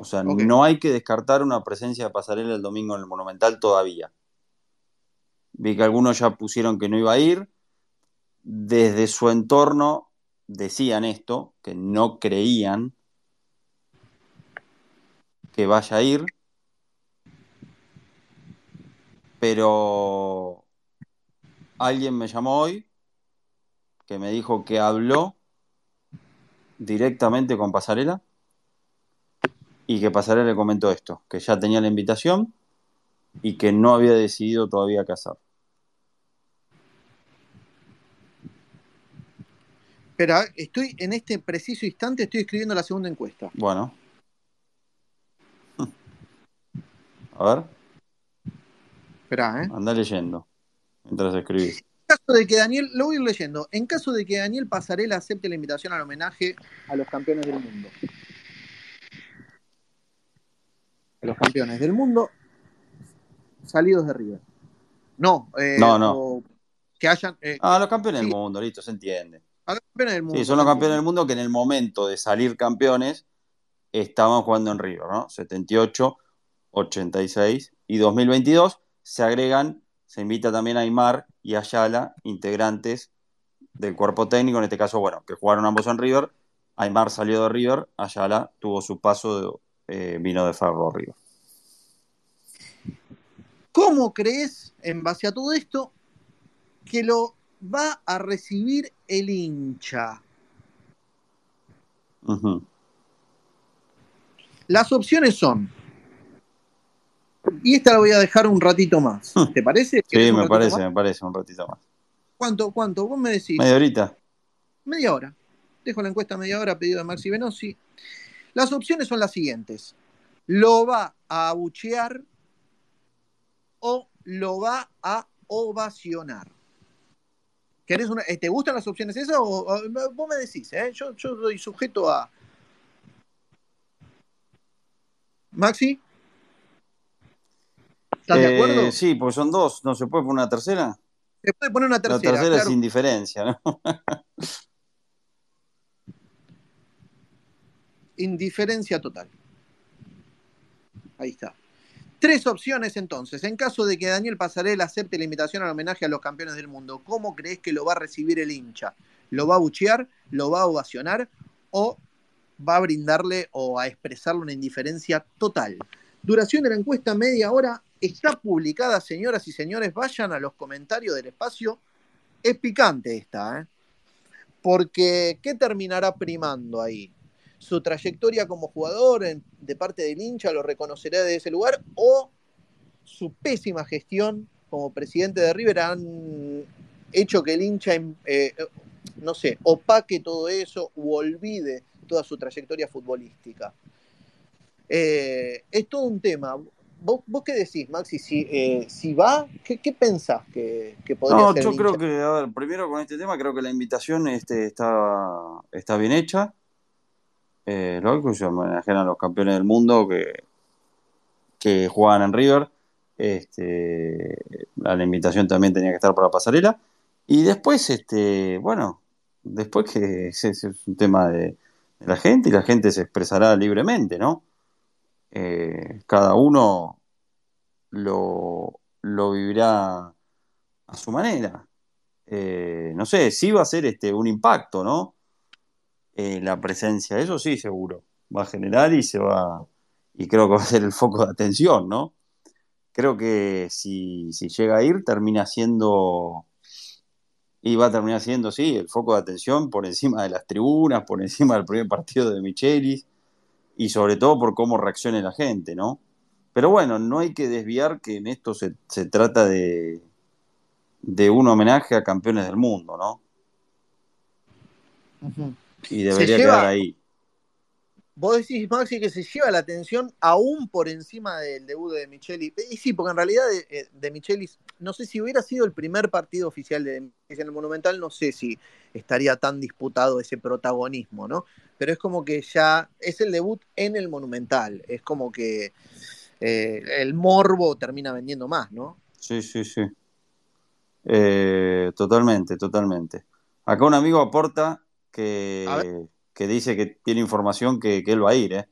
O sea, no hay que descartar una presencia de Pasarela el domingo en el Monumental todavía. Vi que algunos ya pusieron que no iba a ir. Desde su entorno decían esto, que no creían que vaya a ir. Pero alguien me llamó hoy que me dijo que habló directamente con Pasarela y que Pasarela le comentó esto, que ya tenía la invitación y que no había decidido todavía hacer. Espera, estoy en este preciso instante, estoy escribiendo la segunda encuesta. Bueno. A ver, Espera, ¿eh? anda leyendo mientras escribís. En caso de que Daniel, lo voy a ir leyendo, en caso de que Daniel Pasarela acepte la invitación al homenaje a los campeones del mundo. A los campeones del mundo salidos de River. No, eh, No, no. que hayan. eh, Ah, los campeones del mundo, listo, se entiende. a los campeones del mundo. Sí, son los campeones del mundo que en el momento de salir campeones estaban jugando en River, ¿no? 78, 86 y 2022 se agregan, se invita también a Aymar y Ayala, integrantes del cuerpo técnico, en este caso, bueno, que jugaron ambos en River. Aymar salió de River, Ayala tuvo su paso, de, eh, vino de Ferro River. ¿Cómo crees, en base a todo esto, que lo va a recibir el hincha? Las opciones son. Y esta la voy a dejar un ratito más. ¿Te parece? ¿Querés Sí, me parece, más? me parece, un ratito más. ¿Cuánto? ¿Cuánto? Vos me decís. Media horita. Media hora. Dejo la encuesta media hora, pedido de Maxi Venosi. Las opciones son las siguientes. ¿Lo va a abuchear o lo va a ovacionar? ¿Querés una- eh, ¿Te gustan las opciones esas o, o- vos me decís? ¿eh? Yo, yo soy sujeto a... Maxi, ¿estás de Eh, acuerdo? sí, porque son dos, ¿no se puede poner una tercera? Se puede poner una La tercera. tercera claro. es indiferencia, ¿no? Indiferencia total. Ahí está. Tres opciones entonces. En caso de que Daniel Pasarela acepte la invitación al homenaje a los campeones del mundo, ¿cómo crees que lo va a recibir el hincha? ¿Lo va a buchear? ¿Lo va a ovacionar? ¿O va a brindarle o a expresarle una indiferencia total? Duración de la encuesta media hora. Está publicada, señoras y señores. Vayan a los comentarios del espacio. Es picante esta, ¿eh? Porque, ¿qué terminará primando ahí? Su trayectoria como jugador en- de parte del hincha lo reconocerá de ese lugar o su pésima gestión como presidente de River han hecho que el hincha, em, eh, no sé, opaque todo eso u olvide toda su trayectoria futbolística. Eh, es todo un tema. ¿Vos, vos qué decís, Maxi? Si, eh, si va, ¿qué, qué pensás que, que podría No, ser yo creo que, a ver, primero con este tema, creo que la invitación este, está, está bien hecha. Eh, lógico, se homenajean a los campeones del mundo que, que juegan en River. Este, la invitación también tenía que estar para pasarela. Y después, este, bueno, después que ese es un tema de, de la gente y la gente se expresará libremente, ¿no? Eh, cada uno lo, lo vivirá a su manera. Eh, no sé, sí va a ser este, un impacto, ¿no? Eh, la presencia, eso sí, seguro. Va a generar y se va. Y creo que va a ser el foco de atención, ¿no? Creo que si, si llega a ir, termina siendo. Y va a terminar siendo, sí, el foco de atención por encima de las tribunas, por encima del primer partido de Michelis y sobre todo por cómo reaccione la gente, ¿no? Pero bueno, no hay que desviar que en esto se, se trata de, de un homenaje a campeones del mundo, ¿no? Ujú. Y debería lleva- quedar ahí. vos decís, Maxi, que se lleva la atención aún por encima del debut de Micheli. Y sí, porque en realidad de, eh, de Micheli, no sé si hubiera sido el primer partido oficial de Micheli en el Monumental, no sé si estaría tan disputado ese protagonismo, ¿no? Pero es como que ya es el debut en el Monumental. Es como que eh, el morbo termina vendiendo más, ¿no? Sí, sí, sí. Eh, totalmente, totalmente. Acá un amigo aporta que, que dice que tiene información que, que él va a ir, ¿eh?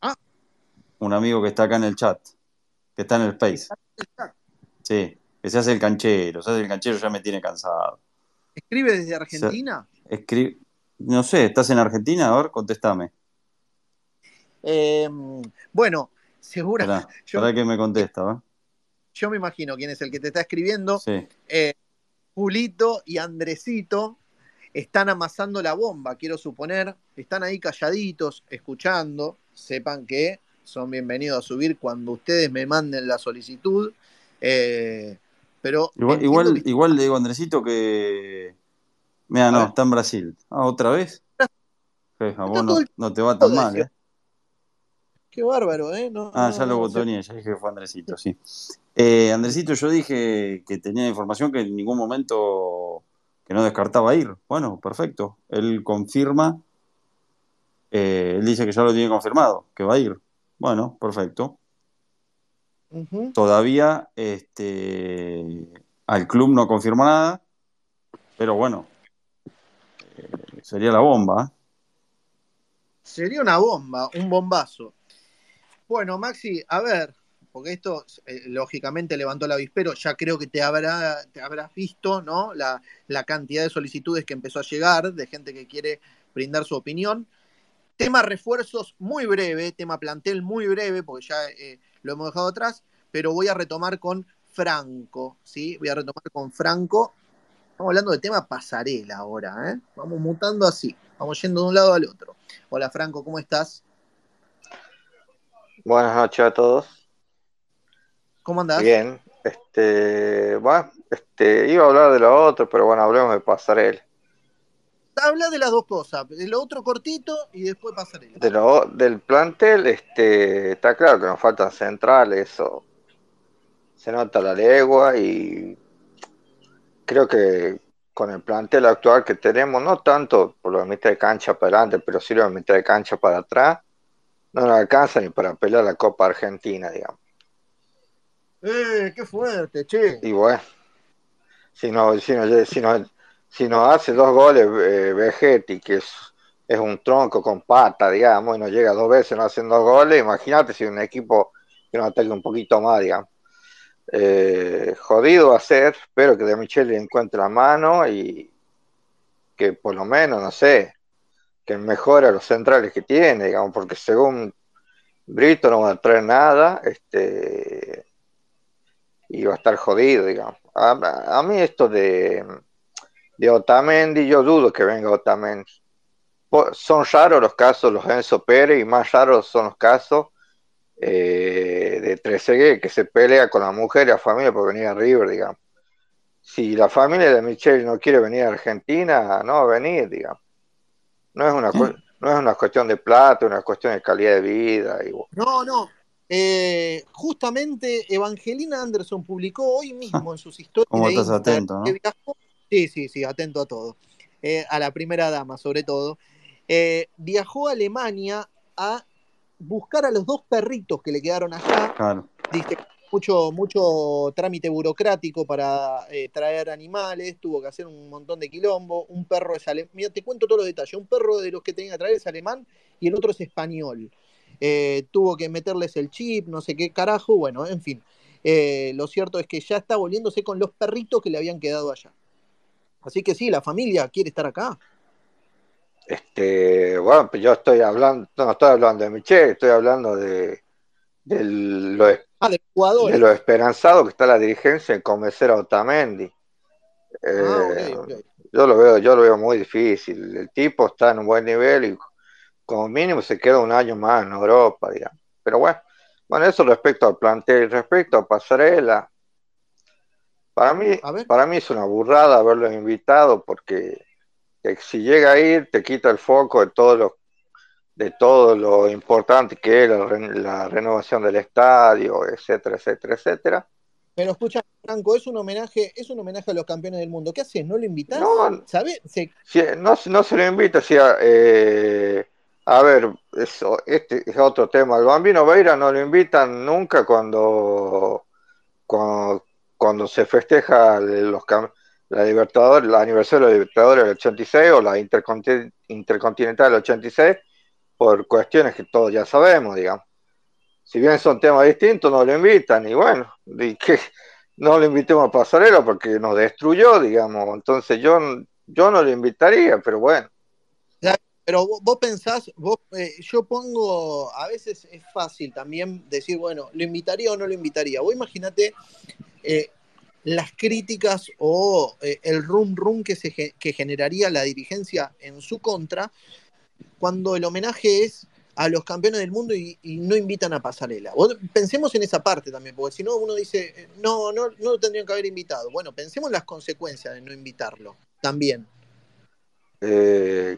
Ah. Un amigo que está acá en el chat, que está en el Space. Sí, que se hace el canchero, se hace el canchero ya me tiene cansado. ¿Escribe desde Argentina? Escri- no sé, ¿estás en Argentina? A ver, contéstame. Eh, bueno, Yo, esperá que me contesta, yo me imagino quién es el que te está escribiendo. Sí. Eh, Julito y Andresito están amasando la bomba, quiero suponer. Están ahí calladitos, escuchando. Sepan que son bienvenidos a subir cuando ustedes me manden la solicitud. Eh, pero Igual, igual, que- igual le digo a Andresito que. Mira, no, está en Brasil. Ah, ¿otra vez? A vos no, todo el no te va tan mal, ¿eh? Qué bárbaro, ¿eh? No, Ah, no, ya lo no, botoneé, ya dije que fue Andresito, sí. Eh, Andresito, yo dije que tenía información que en ningún momento que no descartaba ir. Bueno, perfecto. Él confirma, eh, él dice que ya lo tiene confirmado, que va a ir. Bueno, perfecto. Todavía este, al club no confirmó nada, pero bueno, eh, sería la bomba. ¿eh? Sería una bomba, un bombazo. Bueno, Maxi, a ver, porque esto eh, lógicamente levantó el avispero, ya creo que te, habrá, te habrás visto, ¿no? La, la cantidad de solicitudes que empezó a llegar de gente que quiere brindar su opinión. Tema refuerzos muy breve, tema plantel muy breve, porque ya eh, lo hemos dejado atrás, pero voy a retomar con Franco, ¿sí? Voy a retomar con Franco. Estamos hablando de tema pasarela ahora, ¿eh? Vamos mutando así, vamos yendo de un lado al otro. Hola Franco, ¿cómo estás? Buenas noches a todos. ¿Cómo andás? Bien. Este, bueno, este, iba a hablar de lo otro, pero bueno, hablemos de pasarela. Habla de las dos cosas, de lo otro cortito y después pasarela. De lo, del plantel, este, está claro que nos faltan centrales, eso se nota la legua y creo que con el plantel actual que tenemos, no tanto por la mitad de cancha para adelante, pero sí la mitad de cancha para atrás, no nos alcanza ni para pelear la Copa Argentina, digamos. ¡Eh, qué fuerte, che! Y bueno, si no, si no, si no, si no hace dos goles eh, Vegetti, que es, es un tronco con pata, digamos, y no llega dos veces, no hacen dos goles, imagínate si un equipo que nos ataque un poquito más, digamos. Eh, jodido va a ser, espero que De Michele encuentre la mano y que por lo menos, no sé, que mejore a los centrales que tiene, digamos, porque según Brito no va a traer nada, este y va a estar jodido, digamos. A, a mí esto de, de Otamendi, yo dudo que venga Otamendi. Son raros los casos, los Enzo Pérez, y más raros son los casos eh, de Trezeguet, que se pelea con la mujer y la familia por venir a River, digamos. Si la familia de Michelle no quiere venir a Argentina, no va a venir, digamos. No es una, no es una cuestión de plata, es una cuestión de calidad de vida. Y. No, no. Eh, justamente Evangelina Anderson publicó hoy mismo en sus historias ¿Cómo estás Instagram atento, no? que viajó. Sí, sí, sí, atento a todo. Eh, a la primera dama, sobre todo. Eh, viajó a Alemania a buscar a los dos perritos que le quedaron allá. Claro. Dice, mucho, mucho trámite burocrático para eh, traer animales, tuvo que hacer un montón de quilombo, un perro es alemán, mira, te cuento todos los detalles, un perro de los que tenía que traer es alemán y el otro es español. Eh, tuvo que meterles el chip, no sé qué carajo, bueno, en fin. Eh, lo cierto es que ya está volviéndose con los perritos que le habían quedado allá. Así que sí, la familia quiere estar acá. Este, bueno, pues yo estoy hablando, no estoy hablando de Michelle, estoy hablando de, de lo, Ah, de lo esperanzado que está la dirigencia en convencer a Otamendi. Ah, Eh, yo lo veo, yo lo veo muy difícil. El tipo está en un buen nivel y como mínimo se queda un año más en Europa, digamos. Pero bueno, bueno, eso respecto al plantel, respecto a Pasarela, para mí, para mí es una burrada haberlo invitado porque que si llega a ir te quita el foco de todos los de todo lo importante que es la, la renovación del estadio, etcétera, etcétera, etcétera. Pero escucha, Franco, es un homenaje, es un homenaje a los campeones del mundo. ¿Qué haces? ¿No lo invitas? No, ¿Sabes? Se- si- no, no se lo invita, si eh, a ver, eso, este es otro tema. El Bambino Veira no lo invitan nunca cuando, cuando, se festeja los, la Libertadores, el aniversario de la Libertadores del 86 o la Interconti- Intercontinental del 86, por cuestiones que todos ya sabemos, digamos. Si bien son temas distintos, no lo invitan, y bueno, y que no lo invitemos a Pasarela porque nos destruyó, digamos. Entonces yo, yo no lo invitaría, pero bueno. Pero vos, vos pensás, vos, eh, yo pongo, a veces es fácil también decir, bueno, ¿lo invitaría o no lo invitaría? Vos imagínate eh, las críticas o eh, el rum rum que, se, que generaría la dirigencia en su contra cuando el homenaje es a los campeones del mundo y, no invitan a Pasarela. Pensemos en esa parte también, porque si no uno dice, eh, no, no, no lo tendrían que haber invitado. Bueno, pensemos en las consecuencias de no invitarlo también. Eh,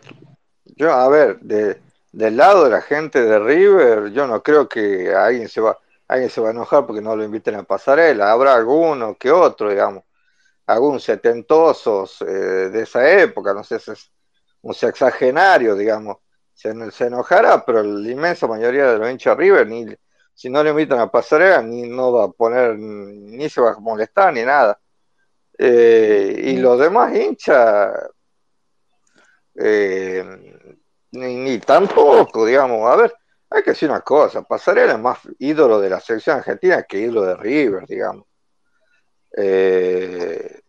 yo, a ver, de, del lado de la gente de River, yo no creo que alguien se va, alguien se va a enojar porque no lo inviten a Pasarela. Habrá alguno que otro, digamos, algún setentosos eh, de esa época, no sé, ese es un sexagenario, digamos, se, se enojará, pero la inmensa mayoría de los hinchas de River, ni, si no le invitan a Pasarela, ni no va a poner, ni se va a molestar, ni nada. Eh, y los demás hinchas, eh, ni, ni tampoco, digamos, a ver, hay que decir una cosa, Pasarela es más ídolo de la selección argentina que ídolo de River, digamos. Eh,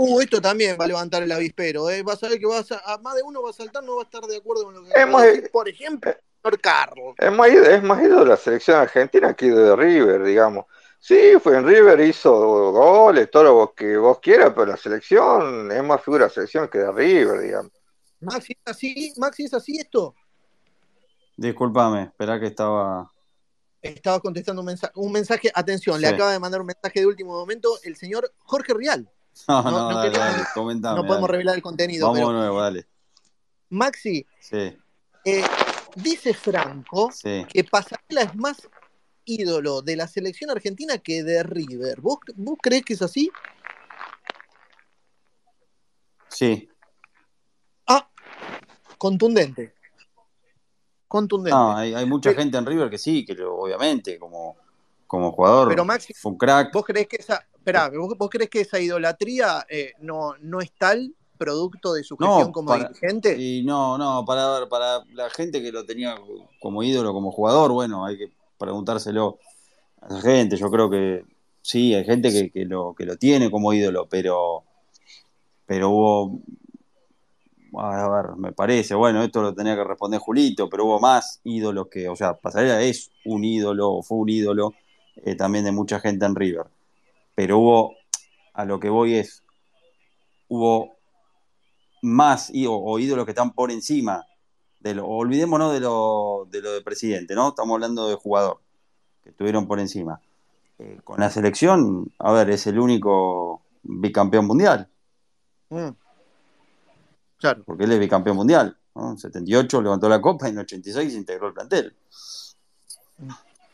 Uh, esto también va a levantar el avispero, ¿eh? Vas a ver que vas a, a más de uno va a saltar, no va a estar de acuerdo con lo que Es más- decir. Por ejemplo, el señor Carlos. es, más, es más ídolo de la selección argentina que ídolo de River, digamos. Sí, fue en River, hizo goles, todo lo que vos quieras, pero la selección es más figura de la selección que de River, digamos. Maxi, ¿es así? Maxi, ¿es así esto? Discúlpame, esperá que estaba. Estaba contestando un mensaje, un mensaje, atención, le acaba de mandar un mensaje de último momento el señor Jorge Rial. No, No, no, no dale, comentame. no podemos dale. revelar el contenido, Vamos de pero nuevo, dale. Maxi, Sí, eh, dice Franco sí. que Pasarela es más ídolo de la selección argentina que de River. ¿Vos, vos creés que es así? Sí. Contundente. Contundente. No, hay, hay mucha Pero- gente en River que sí, que lo- obviamente, como, como jugador, Pero Maxi, fue un crack. ¿vos creés que esa, esperá, ¿vos, vos creés que esa idolatría eh, no, no es tal producto de su No, gestión como para- dirigente? Y no, no, para, para la gente que lo tenía como ídolo, como jugador, bueno, hay que preguntárselo a la gente. Yo creo que sí, hay gente que, que lo, que lo tiene como ídolo, pero, pero hubo, a ver, me parece, bueno, esto lo tenía que responder Julito, pero hubo más ídolos que, o sea, Pasarela es un ídolo, fue un ídolo eh, también de mucha gente en River, pero hubo, a lo que voy es, hubo más o, o ídolos que están por encima de lo, olvidémonos de lo, de lo de presidente, ¿no? Estamos hablando de jugador, que estuvieron por encima. Eh, con la selección, a ver, es el único bicampeón mundial, Mm. Claro. porque él es bicampeón mundial, ¿no? En 78 levantó la copa y en 86 se integró el plantel.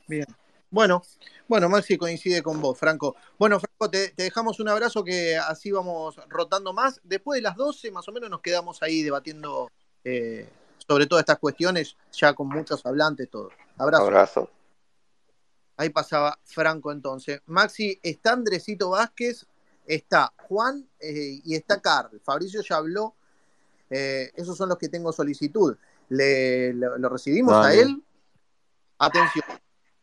Bien. Bueno, bueno, Maxi coincide con vos, Franco. Bueno, Franco, te, te dejamos un abrazo que así vamos rotando más. Después de las 12, más o menos, nos quedamos ahí debatiendo eh, sobre todas estas cuestiones, ya con muchos hablantes, todo. Abrazo. Abrazo. Ahí pasaba Franco entonces. Maxi, está Andresito Vázquez, está Juan eh, y está Carl. Fabricio ya habló. Eh, esos son los que tengo solicitud. Le, lo, lo recibimos a él. Atención.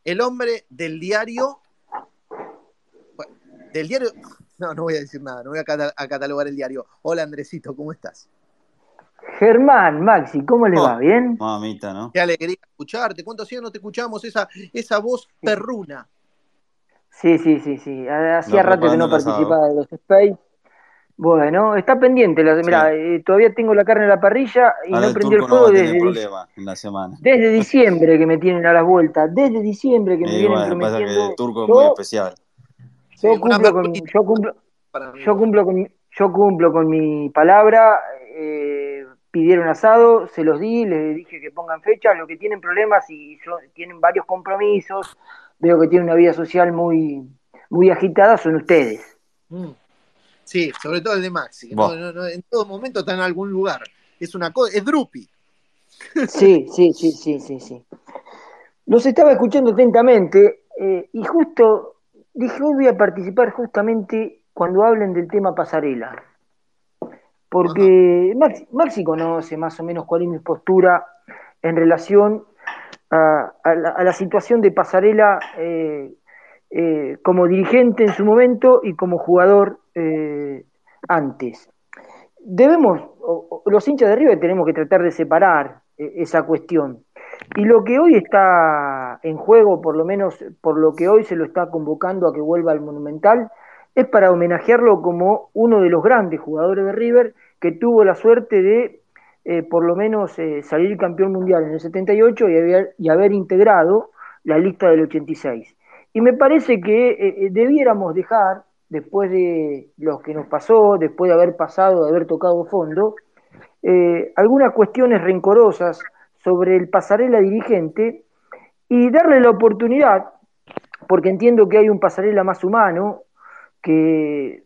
El hombre del diario. Bueno, del diario. No, no voy a decir nada, no voy a, cata- a catalogar el diario. Hola Andresito, ¿cómo estás? Germán, Maxi, ¿cómo le Oh. va? ¿Bien? Mamita, ¿no? Qué alegría escucharte. ¿Cuánto hacía no te escuchamos esa, esa voz perruna? Sí, sí, sí, sí. Hacía rato que no participaba de los Space. Bueno, está pendiente. la- Mira, eh, todavía tengo la carne en la parrilla y Ahora no prendí el fuego desde, dic- problema en la semana. desde diciembre que me tienen a las vueltas. Desde diciembre que me Y vienen bueno, pasa que prometiendo. el turco es Yo- muy especial. Yo cumplo, con, yo, cumplo, yo, cumplo con, yo cumplo con mi palabra. eh, pidieron asado, se los di, les dije que pongan fecha, los que tienen problemas y tienen varios compromisos, veo que tienen una vida social muy, muy agitada, son ustedes. Mm. Sí, sobre todo el de Maxi. en todo momento está en algún lugar. Es una cosa, es Drupi. Sí, sí, sí, sí, sí, sí. Los estaba escuchando atentamente eh, y justo dije, hoy voy a participar justamente cuando hablen del tema pasarela. Porque Maxi, conoce más o menos cuál es mi postura en relación a, la, situación de pasarela eh, eh, como dirigente en su momento y como jugador antes. Debemos, los hinchas de River tenemos que tratar de separar esa cuestión. Y lo que hoy está en juego, por lo menos por lo que hoy se lo está convocando a que vuelva al Monumental, es para homenajearlo como uno de los grandes jugadores de River que tuvo la suerte de eh, por lo menos eh, salir campeón mundial en el 78 y haber, y haber integrado la lista del 86. Y me parece que eh, debiéramos dejar, después de lo que nos pasó, después de haber pasado, de haber tocado fondo, algunas cuestiones rencorosas sobre el pasarela dirigente y darle la oportunidad, porque entiendo que hay un pasarela más humano, que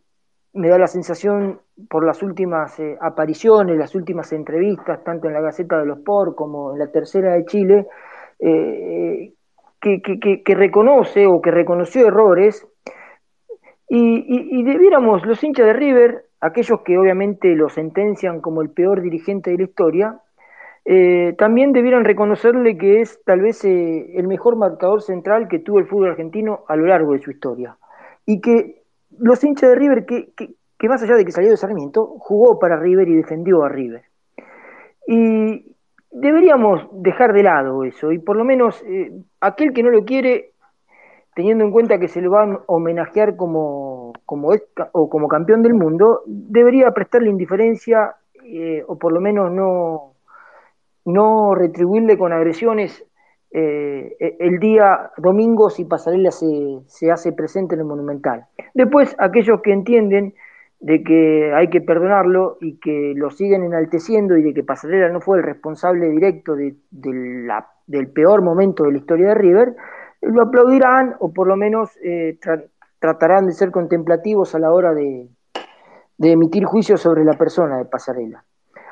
me da la sensación por las últimas eh, apariciones, las últimas entrevistas, tanto en la Gaceta de los Por como en la Tercera de Chile, eh, que, reconoce o que reconoció errores. Y, y, debiéramos, los hinchas de River, aquellos que obviamente lo sentencian como el peor dirigente de la historia, eh, también debieran reconocerle que es tal vez eh, el mejor marcador central que tuvo el fútbol argentino a lo largo de su historia. Y que los hinchas de River, que, que, más allá de que salió de Sarmiento, jugó para River y defendió a River. Y deberíamos dejar de lado eso, y por lo menos eh, aquel que no lo quiere, teniendo en cuenta que se lo va a homenajear como, como, o como campeón del mundo, debería prestarle indiferencia o por lo menos no, no retribuirle con agresiones eh, el día domingo si Pasarela se, se, hace presente en el Monumental. Después, aquellos que entienden de que hay que perdonarlo y que lo siguen enalteciendo y de que Pasarela no fue el responsable directo de, del peor momento de la historia de River, lo aplaudirán o por lo menos eh, tratarán de ser contemplativos a la hora de, de emitir juicios sobre la persona de Pasarela.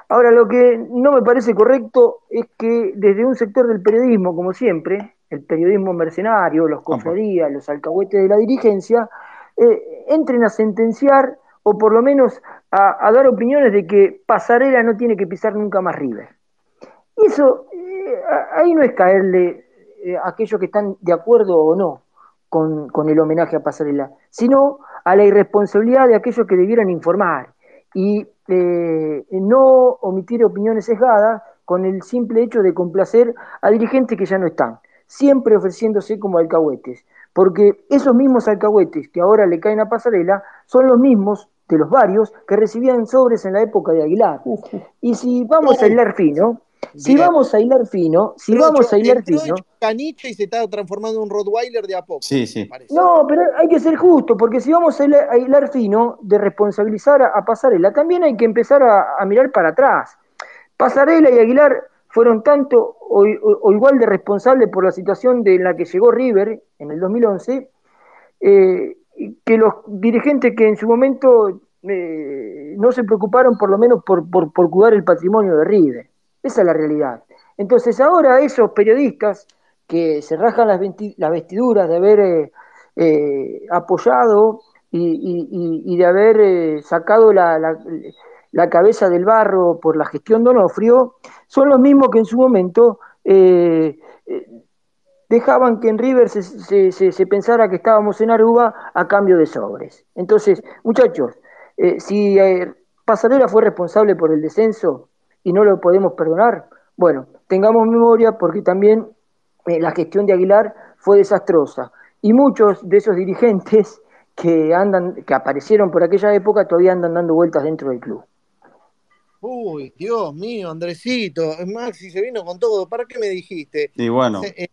Ahora, lo que no me parece correcto es que desde un sector del periodismo, como siempre, el periodismo mercenario, los cofradías, los alcahuetes de la dirigencia, eh, entren a sentenciar o por lo menos a, dar opiniones de que Pasarela no tiene que pisar nunca más River. Y eso, eh, ahí no es caerle eh, aquellos que están de acuerdo o no con, con el homenaje a Pasarela, sino a la irresponsabilidad de aquellos que debieran informar y eh, no omitir opiniones sesgadas con el simple hecho de complacer a dirigentes que ya no están, siempre ofreciéndose como alcahuetes, porque esos mismos alcahuetes que ahora le caen a Pasarela son los mismos de los varios que recibían sobres en la época de Aguilar. Y si vamos a hilar fino, si vamos a hilar fino, si vamos a hilar fino. Caniche y se está transformando en un Rottweiler de a poco. Sí, sí. No, pero hay que ser justo, porque si vamos a hilar, fino de responsabilizar a, Pasarela, también hay que empezar a, mirar para atrás. Pasarela y Aguilar fueron tanto o, igual de responsables por la situación de la que llegó River en el 2011, eh, que los dirigentes que en su momento eh, no se preocuparon por lo menos por, por, por cuidar el patrimonio de River. Esa es la realidad. Entonces ahora esos periodistas que se rajan las, vestiduras de haber eh, eh, apoyado y, de haber eh, sacado la, cabeza del barro por la gestión de Onofrio, son los mismos que en su momento dejaban que en River se, se, pensara que estábamos en Aruba a cambio de sobres. Entonces, muchachos, si Pasarela fue responsable por el descenso, y no lo podemos perdonar? Bueno, tengamos memoria porque también eh, la gestión de Aguilar fue desastrosa y muchos de esos dirigentes que andan, que aparecieron por aquella época todavía andan dando vueltas dentro del club. Uy, Dios mío, Andresito, Maxi se vino con todo. ¿Para qué me dijiste? Y bueno, eh,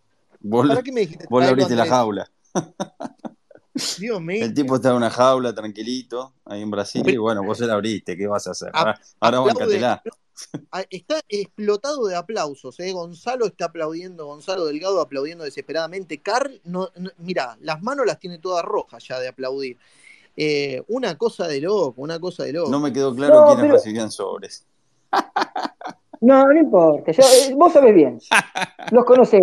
¿para qué me dijiste? Vos le abriste la jaula. Dios mío. El tipo está en una jaula tranquilito ahí en Brasil y bueno, vos se la abriste, ¿qué vas a hacer? Ahora, ahora bancatela. Ah, Está explotado de aplausos, ¿eh? Gonzalo está aplaudiendo, Gonzalo Delgado aplaudiendo desesperadamente. Carl, no, no- mira, las manos las tiene todas rojas ya de aplaudir. Eh, una cosa de loco, una cosa de loco. No me quedó claro No, quiénes pero- recibían sobres. No, no importa. yo- eh, vos sabés bien. Los conocés.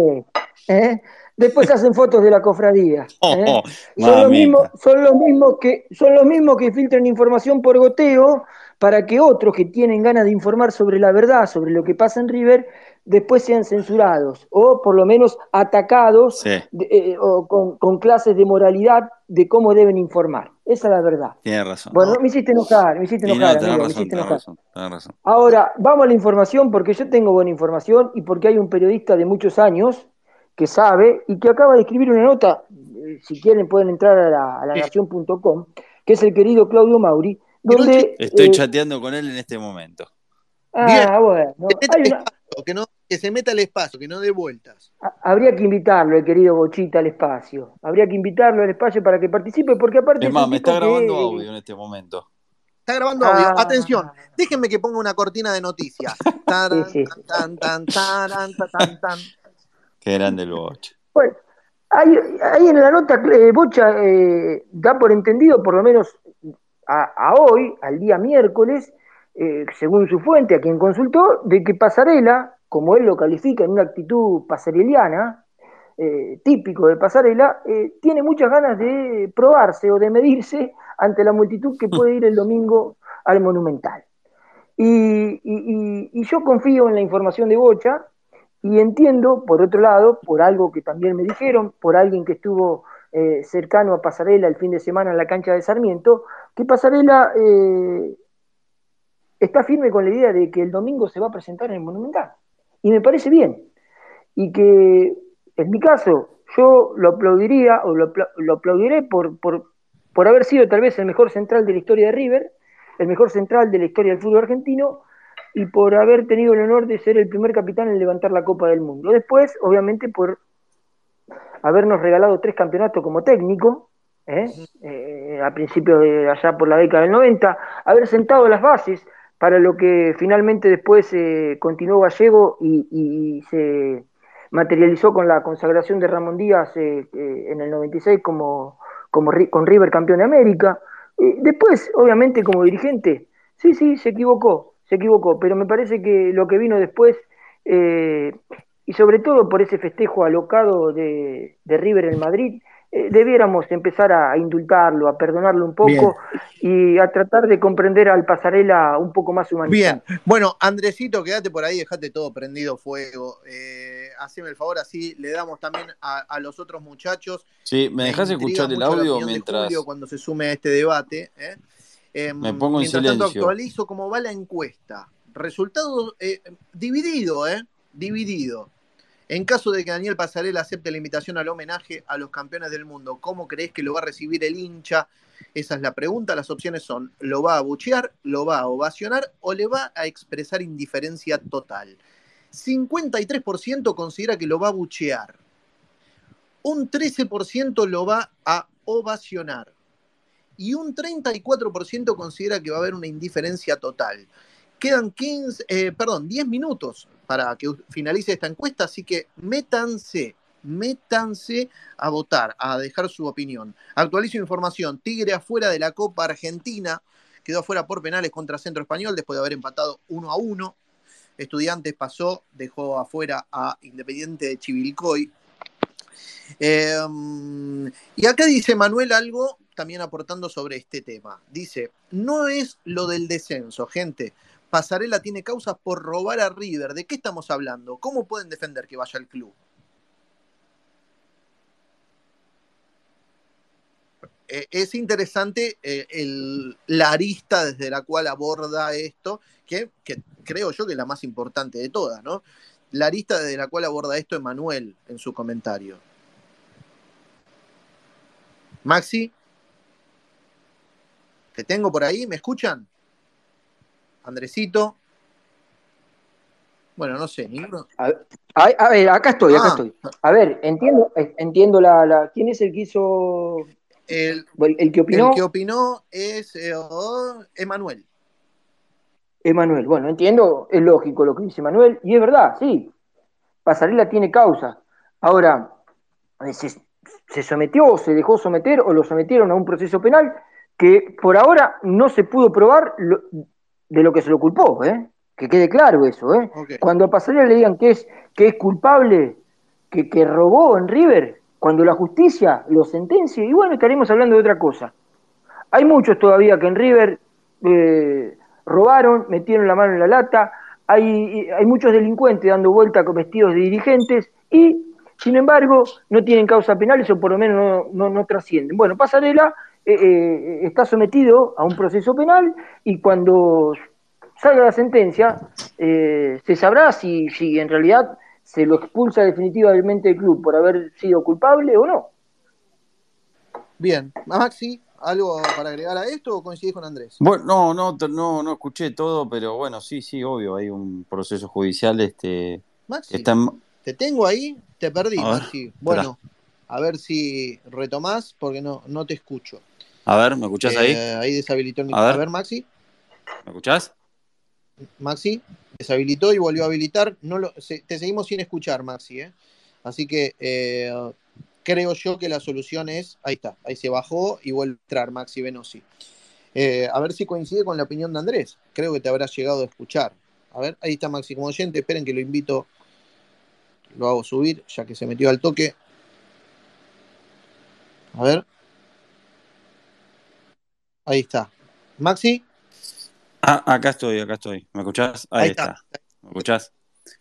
¿eh? Después hacen fotos de la cofradía. ¿eh? Oh, Son los, mismos, son, los mismos que, son los mismos que filtran información por goteo para que otros que tienen ganas de informar sobre la verdad, sobre lo que pasa en River, después sean censurados o por lo menos atacados Sí, de- eh, o con, con clases de moralidad de cómo deben informar. Esa es la verdad. tiene razón. Bueno, me hiciste enojar, me hiciste no, enojar, tenés amigo, me razón, hiciste tenés enojar. razón, tenés razón. Ahora, vamos a la información porque yo tengo buena información y porque hay un periodista de muchos años que sabe y que acaba de escribir una nota, eh, si quieren pueden entrar a la, a la Sí. nación.com, que es el querido Claudio Mauri, donde... Estoy eh, chateando con él en este momento. ah, Bien. bueno, Que, meta hay el una- espacio, que, no, que se meta al espacio, que no dé vueltas. ha- habría que invitarlo, el querido Bochita, al espacio. Habría que invitarlo al espacio para que participe, porque aparte Es más, me está grabando que- audio en este momento. Está grabando audio. Ah. Atención, déjenme que ponga una cortina de noticias. Taran, Sí, sí. tan, tan, taran, ta, tan, tan. Qué grande el boche. Bueno, ahí, ahí en la nota eh, Bocha eh, da por entendido, por lo menos a, hoy, al día miércoles, eh, según su fuente, a quien consultó, de que Pasarela, como él lo califica en una actitud pasareliana, eh, típico de Pasarela, eh, tiene muchas ganas de probarse o de medirse ante la multitud que puede ir el domingo al Monumental. Y, yo confío en la información de Bocha y entiendo, por otro lado, por algo que también me dijeron, por alguien que estuvo cercano a Pasarela el fin de semana en la cancha de Sarmiento, que Pasarela eh, está firme con la idea de que el domingo se va a presentar en el Monumental. Y me parece bien. Y que, en mi caso, yo lo aplaudiría o lo, lo aplaudiré por, por, por haber sido tal vez el mejor central de la historia de River, el mejor central de la historia del fútbol argentino y por haber tenido el honor de ser el primer capitán en levantar la Copa del Mundo. Después, obviamente, por habernos regalado tres campeonatos como técnico, ¿eh? Eh, a principios de allá por la década del 90, haber sentado las bases para lo que finalmente después eh, continuó Gallego y, se materializó con la consagración de Ramón Díaz en el 96 como, como con River campeón de América. Después, obviamente, como dirigente, sí, sí, se equivocó, se equivocó, pero me parece que lo que vino después, y sobre todo por ese festejo alocado de, de River en Madrid, eh, debiéramos empezar a indultarlo, a perdonarlo un poco y a tratar de comprender al pasarela un poco más humanizado. Bien, bueno, Andresito, quédate por ahí, dejate todo prendido fuego. Eh, haceme el favor, así le damos también a, a los otros muchachos. Sí, ¿me dejas escuchar el audio mientras... Julio cuando se sume a este debate. ¿eh? Eh, Me pongo en mientras tanto silencio. actualizo cómo va la encuesta. Resultado eh, dividido, ¿eh? Dividido. En caso de que Daniel Pasarela acepte la invitación al homenaje a los campeones del mundo, ¿cómo crees que lo va a recibir el hincha? Esa es la pregunta. Las opciones son, ¿lo va a abuchear, lo va a ovacionar o le va a expresar indiferencia total? 53% considera que lo va a abuchear. Un 13% lo va a ovacionar. Y un 34% considera que va a haber una indiferencia total. Quedan 15, eh, perdón, 10 minutos para que finalice esta encuesta, así que métanse, métanse a votar, a dejar su opinión. Actualizo información, Tigre afuera de la Copa Argentina, quedó afuera por penales contra Centro Español después de haber empatado 1 a 1. Estudiantes pasó, dejó afuera a Independiente de Chivilcoy. Eh, y acá dice Manuel algo también aportando sobre este tema. Dice, no es lo del descenso, gente. Pasarela tiene causas por robar a River. ¿De qué estamos hablando? ¿Cómo pueden defender que vaya al club? Eh, es interesante eh, la arista desde la cual aborda esto, que, que creo yo que es la más importante de todas, ¿no? La arista desde la cual aborda esto Emanuel en su comentario. Maxi, ¿te tengo por ahí? ¿Me escuchan? Andresito. Bueno, no sé, ninguno. A, a- a ver, acá estoy, acá Ah. estoy. A ver, entiendo, eh, entiendo la, la- ¿Quién es el que hizo, El, el, el que opinó? el que opinó es eh, Emanuel. Emanuel. Bueno, entiendo, es lógico lo que dice Manuel, y es verdad, sí. Pasarela tiene causa. Ahora, eh, se, se sometió o se dejó someter o lo sometieron a un proceso penal que por ahora no se pudo probar lo- de lo que se lo culpó, ¿eh? que quede claro eso. ¿eh? Cuando a Pasarela le digan que es, que es culpable, que, que robó en River, cuando la justicia lo sentencie, y bueno, estaremos hablando de otra cosa. Hay muchos todavía que en River eh, robaron, metieron la mano en la lata, hay, hay muchos delincuentes dando vuelta con vestidos de dirigentes y, sin embargo, no tienen causa penales o por lo menos no, no- no trascienden. Bueno, Pasarela eh, eh, está sometido a un proceso penal y cuando salga la sentencia eh, se sabrá si, si en realidad se lo expulsa definitivamente del club por haber sido culpable o no. Bien, Maxi, ¿algo para agregar a esto o coincidís con Andrés? Bueno, no, no, no, no escuché todo, pero bueno, sí, sí, obvio, hay un proceso judicial este, Maxi, está en- te tengo ahí, te perdí, Maxi. Bueno, a ver si retomás porque no, no te escucho. A ver, ¿me escuchás ahí? Eh, ahí deshabilitó el A ver. A ver, Maxi. ¿Me escuchás? Maxi, deshabilitó y volvió a habilitar. No lo, se- te seguimos sin escuchar, Maxi. ¿eh? Así que eh, creo yo que la solución es, ahí está, ahí se bajó y vuelve a entrar Maxi Venosi. Eh, a ver si coincide con la opinión de Andrés. Creo que te habrás llegado a escuchar. A ver, ahí está Maxi como oyente. Esperen que lo invito. Lo hago subir, ya que se metió al toque. A ver. Ahí está. Maxi. Ah, acá estoy, acá estoy. ¿Me escuchás? Ahí, Ahí está. está. ¿Me escuchás?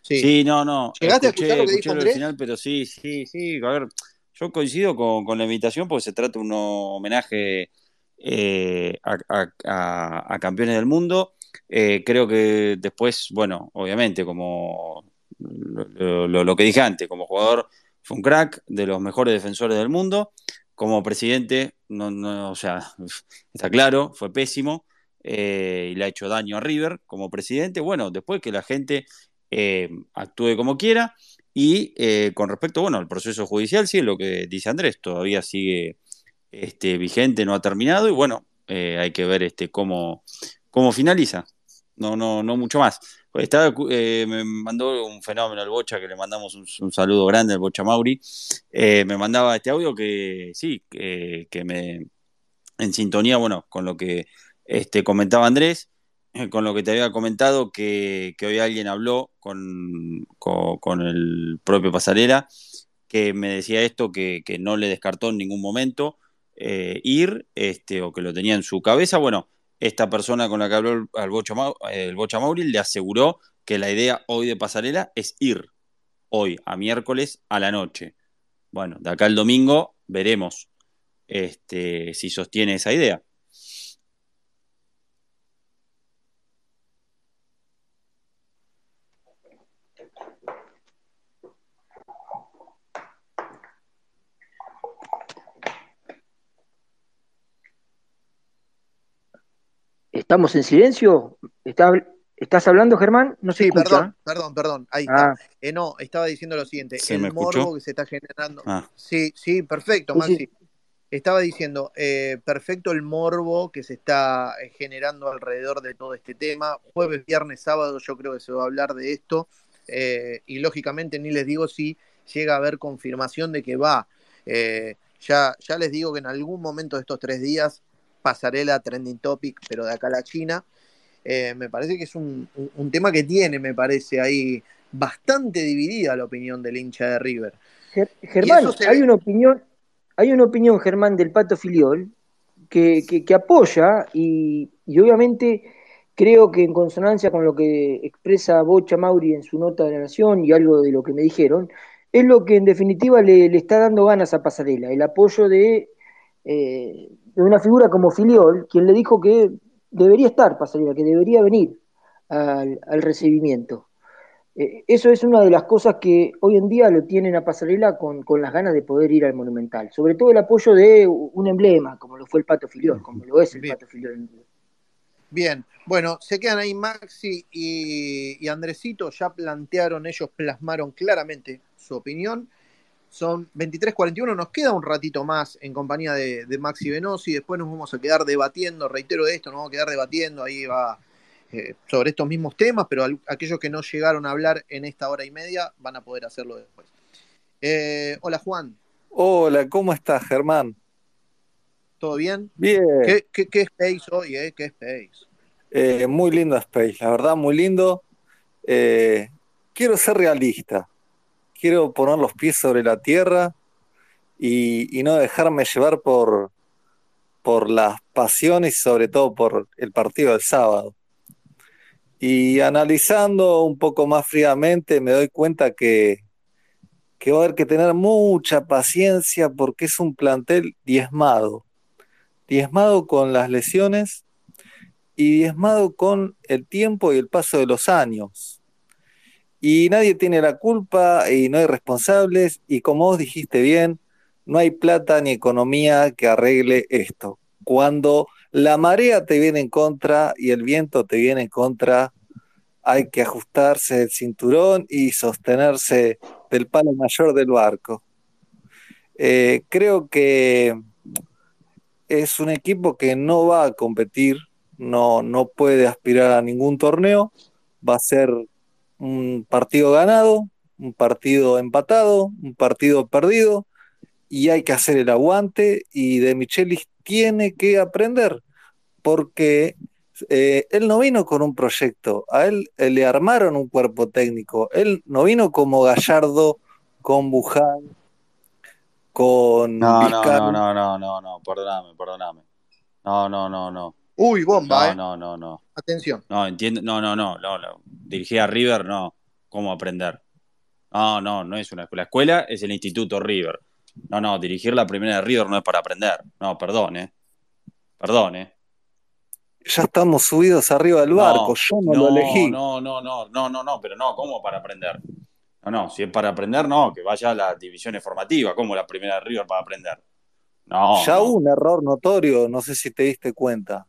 Sí. Sí, no, no. ¿Llegaste a escuché, escuchar lo que dijo Andrés? final, pero sí, sí, sí. A ver, yo coincido con, con la invitación porque se trata de un homenaje eh, a, a- a- a campeones del mundo. Eh, creo que después, bueno, obviamente, como lo, lo- lo que dije antes, como jugador fue un crack, de los mejores defensores del mundo. Como presidente, no, no, o sea, está claro, fue pésimo eh, y le ha hecho daño a River como presidente. Bueno, después que la gente eh, actúe como quiera. Y eh, con respecto, bueno, al proceso judicial, sí, es lo que dice Andrés, todavía sigue este, vigente, no ha terminado, y bueno, hay que ver este, cómo, cómo finaliza. No, no, no mucho más. Pues estaba, eh, me mandó un fenómeno el Bocha, que le mandamos un, saludo grande al Bocha Mauri. Eh, me mandaba este audio que sí, que, me en sintonía, bueno, con lo que este, comentaba Andrés, eh, con lo que te había comentado, que, hoy alguien habló con, con, con el propio Pasarela, que me decía esto, que, que no le descartó en ningún momento eh, ir, este, o que lo tenía en su cabeza. Bueno, esta persona con la que habló el, el Bocha, el Mauri le aseguró que la idea hoy de Pasarela es ir, hoy, a miércoles a la noche. Bueno, de acá al domingo veremos este, si sostiene esa idea. ¿Estamos en silencio? ¿Está- ¿Estás hablando, Germán? No se Sí, escucha. perdón, perdón, perdón. Ahí está. Ah, Eh, no, estaba diciendo lo siguiente. ¿Se el me escuchó? morbo que se está generando. Ah, Sí, sí, perfecto, Sí, sí. Maxi. Estaba diciendo, eh, perfecto el morbo que se está eh, generando alrededor de todo este tema. Jueves, viernes, sábado, yo creo que se va a hablar de esto. eh, y lógicamente ni les digo si llega a haber confirmación de que va. Eh, ya, ya les digo que en algún momento de estos tres días pasaré la trending topic, pero de acá a la China. Eh, me parece que es un, un- un tema que tiene, me parece, ahí bastante dividida la opinión del hincha de River. Ger- Germán, hay ve- una opinión, hay una opinión, Germán, del Pato Filiol, que, que- que apoya y, y obviamente creo que en consonancia con lo que expresa Bocha Mauri en su nota de la Nación y algo de lo que me dijeron, es lo que en definitiva le, le está dando ganas a Pasarela, el apoyo de, eh, de una figura como Filiol, quien le dijo que debería estar Pasarela, que debería venir al, al recibimiento. Eh, eso es una de las cosas que hoy en día lo tienen a Pasarela con, con las ganas de poder ir al Monumental. Sobre todo el apoyo de un emblema, como lo fue el Pato Filiol, como lo es el Bien. Pato Filiol. Bien, bueno, se quedan ahí Maxi y, y Andresito, ya plantearon, ellos plasmaron claramente su opinión. Son 23.41, nos queda un ratito más en compañía de, de Maxi Venosi, después nos vamos a quedar debatiendo, reitero esto, nos vamos a quedar debatiendo, ahí va eh, sobre estos mismos temas, pero aquellos que no llegaron a hablar en esta hora y media van a poder hacerlo después. Eh, hola Juan. Hola, ¿cómo estás Germán? ¿Todo bien? Bien. ¿Qué, qué, Space hoy, eh? ¿Qué Space? Eh, muy lindo Space, la verdad, muy lindo. quiero ser realista, quiero poner los pies sobre la tierra y, no dejarme llevar por, por las pasiones y sobre todo por el partido del sábado. Y analizando un poco más fríamente me doy cuenta que, que va a haber que tener mucha paciencia porque es un plantel diezmado. Diezmado con las lesiones y diezmado con el tiempo y el paso de los años. Y nadie tiene la culpa y no hay responsables y como vos dijiste bien, no hay plata ni economía que arregle esto. Cuando la marea te viene en contra y el viento te viene en contra, hay que ajustarse el cinturón y sostenerse del palo mayor del barco. Eh, creo que es un equipo que no va a competir, no, no puede aspirar a ningún torneo, va a ser un partido ganado, un partido empatado, un partido perdido, y hay que hacer el aguante, y de Michelis tiene que aprender, porque eh, él no vino con un proyecto, a él eh, le armaron un cuerpo técnico, él no vino como Gallardo con Buján, con no, no, no, no, no, no, no, perdóname, perdóname. No, no, no, no. Uy, bomba, no, No, no, no. Atención. No, entiendo, no, no, no, no, no. Dirigir a River, no. ¿Cómo aprender? No, no, no es una escuela. La escuela es el Instituto River. No, no, dirigir la primera de River no es para aprender. No, perdón, eh. Perdón, eh ya estamos subidos arriba del barco, yo no, lo elegí. No, no, no, no, no, no, pero no, ¿cómo para aprender? No, no, si es para aprender, no, que vaya a las divisiones formativas, como la primera de River para aprender. No. Ya hubo un error notorio, no sé si te diste cuenta.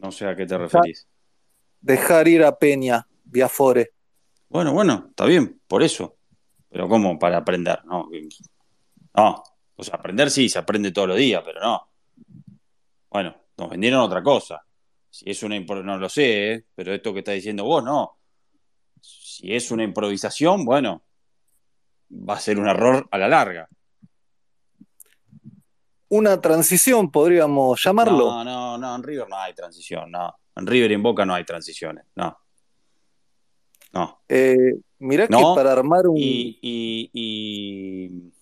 No sé a qué te referís. Dejar ir a Peña, Biafore. Bueno, bueno, está bien, por eso. Pero ¿cómo para aprender? No, no. O sea, aprender sí, se aprende todos los días, pero no. Bueno, nos vendieron otra cosa. Si es una no lo sé, ¿eh? pero esto que está diciendo vos, no. Si es una improvisación, bueno, va a ser un error a la larga. Una transición, podríamos llamarlo. No, no, no, en River no hay transición, no. En River y en Boca no hay transiciones, no. No. Eh, mirá que para armar un. Y, y, y,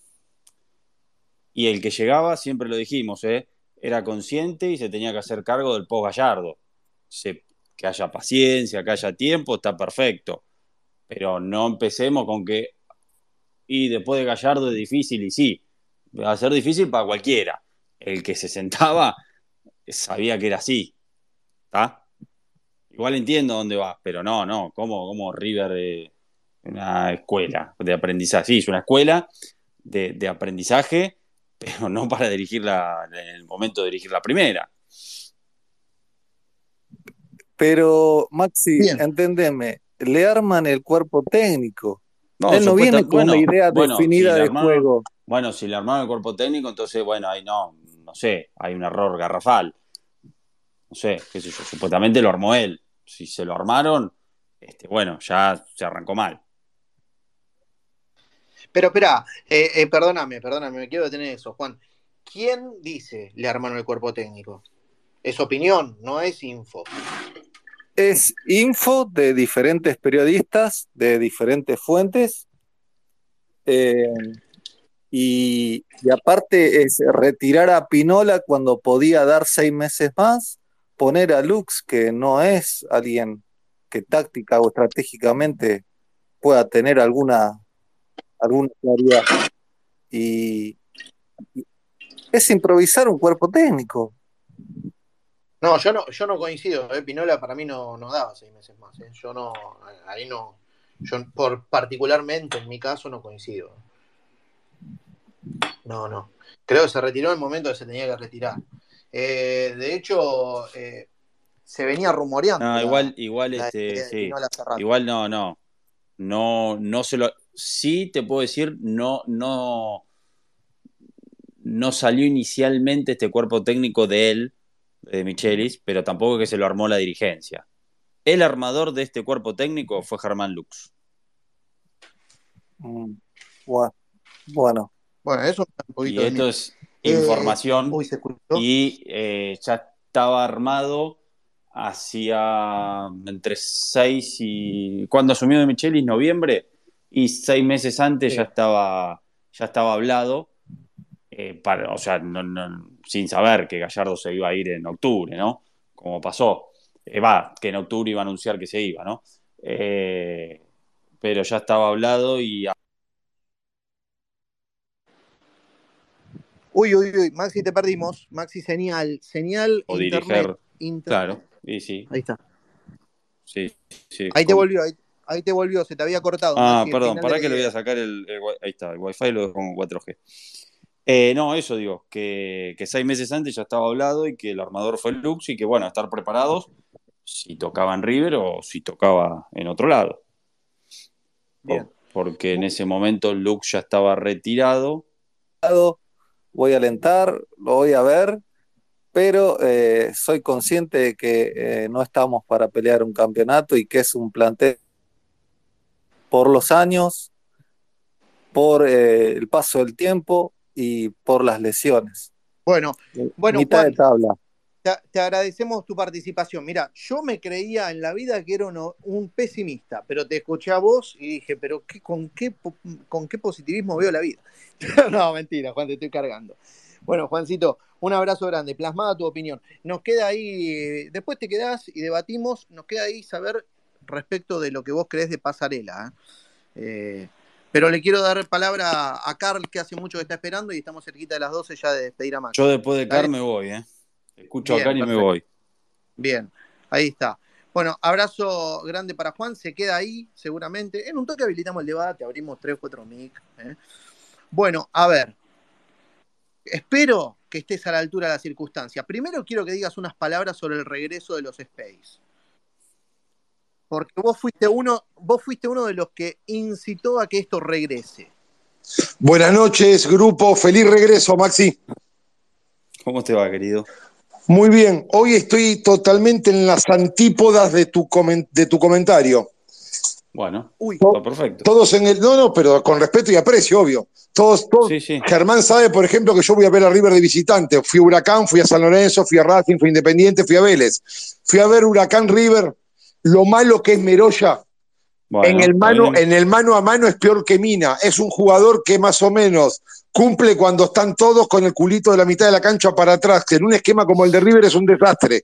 y, el que llegaba, siempre lo dijimos, ¿eh? era consciente y se tenía que hacer cargo del post Gallardo. que haya paciencia, que haya tiempo, está perfecto. Pero no empecemos con que, y después de Gallardo es difícil, y sí, va a ser difícil para cualquiera. El que se sentaba sabía que era así. ¿Está? Igual entiendo dónde va, pero no, no, como, como River de una escuela de aprendizaje. Sí, es una escuela de, de aprendizaje pero no para dirigirla en el momento de dirigir la primera. Pero, Maxi, entendeme, le arman el cuerpo técnico. No, Él no viene con una idea definida de juego. Bueno, si le armaron el cuerpo técnico, entonces, bueno, ahí no, no sé, hay un error garrafal. No sé, qué sé yo, supuestamente lo armó él. Si se lo armaron, este, bueno, ya se arrancó mal. Pero espera, eh, eh, perdóname, perdóname, me quiero detener eso, Juan. ¿Quién dice le armaron el cuerpo técnico? Es opinión, no es info. Es info de diferentes periodistas, de diferentes fuentes. Eh, y, aparte es retirar a Pinola cuando podía dar seis meses más, poner a Lux, que no es alguien que táctica o estratégicamente pueda tener alguna alguna claridad. Y, es improvisar un cuerpo técnico. No, yo no, yo no coincido, ¿eh? Pinola para mí no, no daba seis meses más, ¿eh? yo no, ahí no, yo por particularmente en mi caso no coincido. No, no. Creo que se retiró en el momento que se tenía que retirar. Eh, de hecho, eh, se venía rumoreando. No, igual, igual, este, sí. Igual no, no. No, no se lo sí te puedo decir, no, no, no salió inicialmente este cuerpo técnico de él, de Michelis, pero tampoco que se lo armó la dirigencia. El armador de este cuerpo técnico fue Germán Lux. Mm, Bueno, bueno, eso un Y poquito de esto es Eh, información uy, se escuchó. y eh, ya estaba armado hacía entre seis y... Cuando asumió de Michelis, noviembre, y seis meses antes Sí. ya estaba ya estaba hablado, eh, para, o sea, no- no- sin saber que Gallardo se iba a ir en octubre, ¿no? Como pasó. Va, que en octubre iba a anunciar que se iba, ¿no? Pero ya estaba hablado y Uy, uy, uy, Maxi, te perdimos. Maxi, señal, señal, o internet. dirigir, internet. claro, y sí, Ahí está. sí, sí. Ahí te volvió, ahí, ahí te volvió, se te había cortado. Ah, Maxi, el perdón, para que le voy a sacar el, el ahí está, el wifi lo dejo con 4G. Eh, no, eso digo, que, que seis meses antes ya estaba hablado y que el armador fue Lux y que bueno, estar preparados si tocaba en River o si tocaba en otro lado. Bien. Por- porque en ese momento Lux ya estaba retirado. Voy a alentar, lo voy a ver, pero eh, soy consciente de que eh, no estamos para pelear un campeonato y que es un plantel por los años, por eh, el paso del tiempo y por las lesiones. Bueno, bueno, Mitad Juan, de tabla. Te, te agradecemos tu participación. Mira, yo me creía en la vida que era uno- un pesimista, pero te escuché a vos y dije, pero qué, con, qué, ¿con qué positivismo veo la vida? no, mentira, Juan, te estoy cargando. Bueno, Juancito, un abrazo grande, plasmada tu opinión. Nos queda ahí, eh, después te quedás y debatimos, nos queda ahí saber respecto de lo que vos crees de pasarela. ¿eh? Eh, pero le quiero dar palabra a Carl, que hace mucho que está esperando y estamos cerquita de las 12 ya de despedir a Max. Yo después de Dale. Car me voy, ¿eh? Escucho Bien, a Car y me voy. Bien, ahí está. Bueno, abrazo grande para Juan, se queda ahí seguramente. En un toque habilitamos el debate, abrimos tres o cuatro mic. ¿eh? Bueno, a ver, espero que estés a la altura de la circunstancia. Primero quiero que digas unas palabras sobre el regreso de los Space. Porque vos fuiste uno, vos fuiste uno de los que incitó a que esto regrese. Buenas noches, grupo. Feliz regreso, Maxi. ¿Cómo te va, querido? Muy bien. Hoy estoy totalmente en las antípodas de tu, comen- de tu comentario. Bueno, Uy, está perfecto. Todos en el. No, no, pero con respeto y aprecio, obvio. Todos, todos. Sí, sí. Germán sabe, por ejemplo, que yo voy a ver a River de visitante. Fui a Huracán, fui a San Lorenzo, fui a Racing, fui a Independiente, fui a Vélez. Fui a ver Huracán River. Lo malo que es Meroya, Bueno, en, el mano, en el mano a mano es peor que Mina. Es un jugador que más o menos cumple cuando están todos con el culito de la mitad de la cancha para atrás. que En un esquema como el de River es un desastre.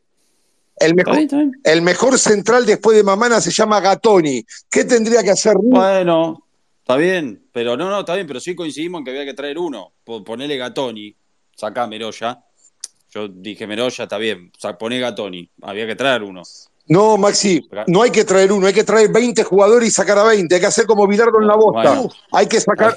El Está mejor, bien, está bien. el mejor central después de Mamana se llama Gatoni. ¿Qué tendría que hacer River? Bueno, está bien, pero no, no, está bien, pero sí coincidimos en que había que traer uno. Po- Ponele Gatoni, sacá Meroya. Yo dije Meroya, está bien, poné Gatoni, había que traer uno. No, Maxi, no hay que traer uno, hay que traer 20 jugadores y sacar a 20. Hay que hacer como Bilardo en la bosta. Bueno. Hay que sacar.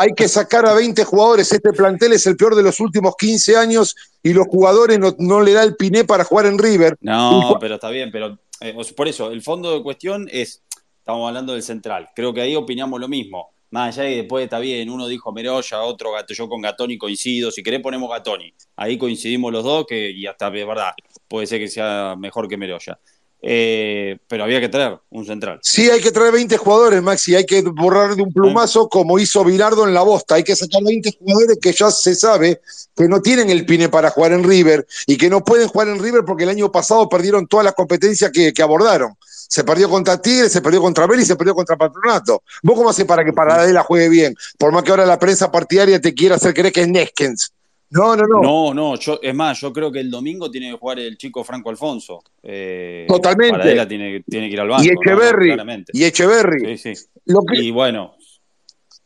Hay que sacar a 20 jugadores. Este plantel es el peor de los últimos 15 años y los jugadores no, no le da el piné para jugar en River. No, pero está bien, pero eh, por eso, el fondo de cuestión es, estamos hablando del central, creo que ahí opinamos lo mismo. Más allá que después está bien, uno dijo Meroya, otro Gato, yo con Gatoni coincido, si querés ponemos Gatoni. Ahí coincidimos los dos, que, y hasta es verdad, puede ser que sea mejor que Meroya. Eh, pero había que traer un central. Sí, hay que traer 20 jugadores, Maxi. Hay que borrar de un plumazo como hizo Bilardo en la bosta. Hay que sacar 20 jugadores que ya se sabe que no tienen el pine para jugar en River y que no pueden jugar en River porque el año pasado perdieron todas las competencias que, abordaron. Se perdió contra Tigre, se perdió contra Vélez y se perdió contra Patronato. ¿Vos cómo haces para que Paradela juegue bien? Por más que ahora la prensa partidaria te quiera hacer creer que es Neskens. No, no, no. No, no, yo, es más, yo creo que el domingo tiene que jugar el chico Franco Alfonso. Eh, Totalmente. Paradela tiene, tiene que ir al banco. y ¿no? Echeverry. Claramente. y Echeverry. Sí, sí. Lo que- Y bueno,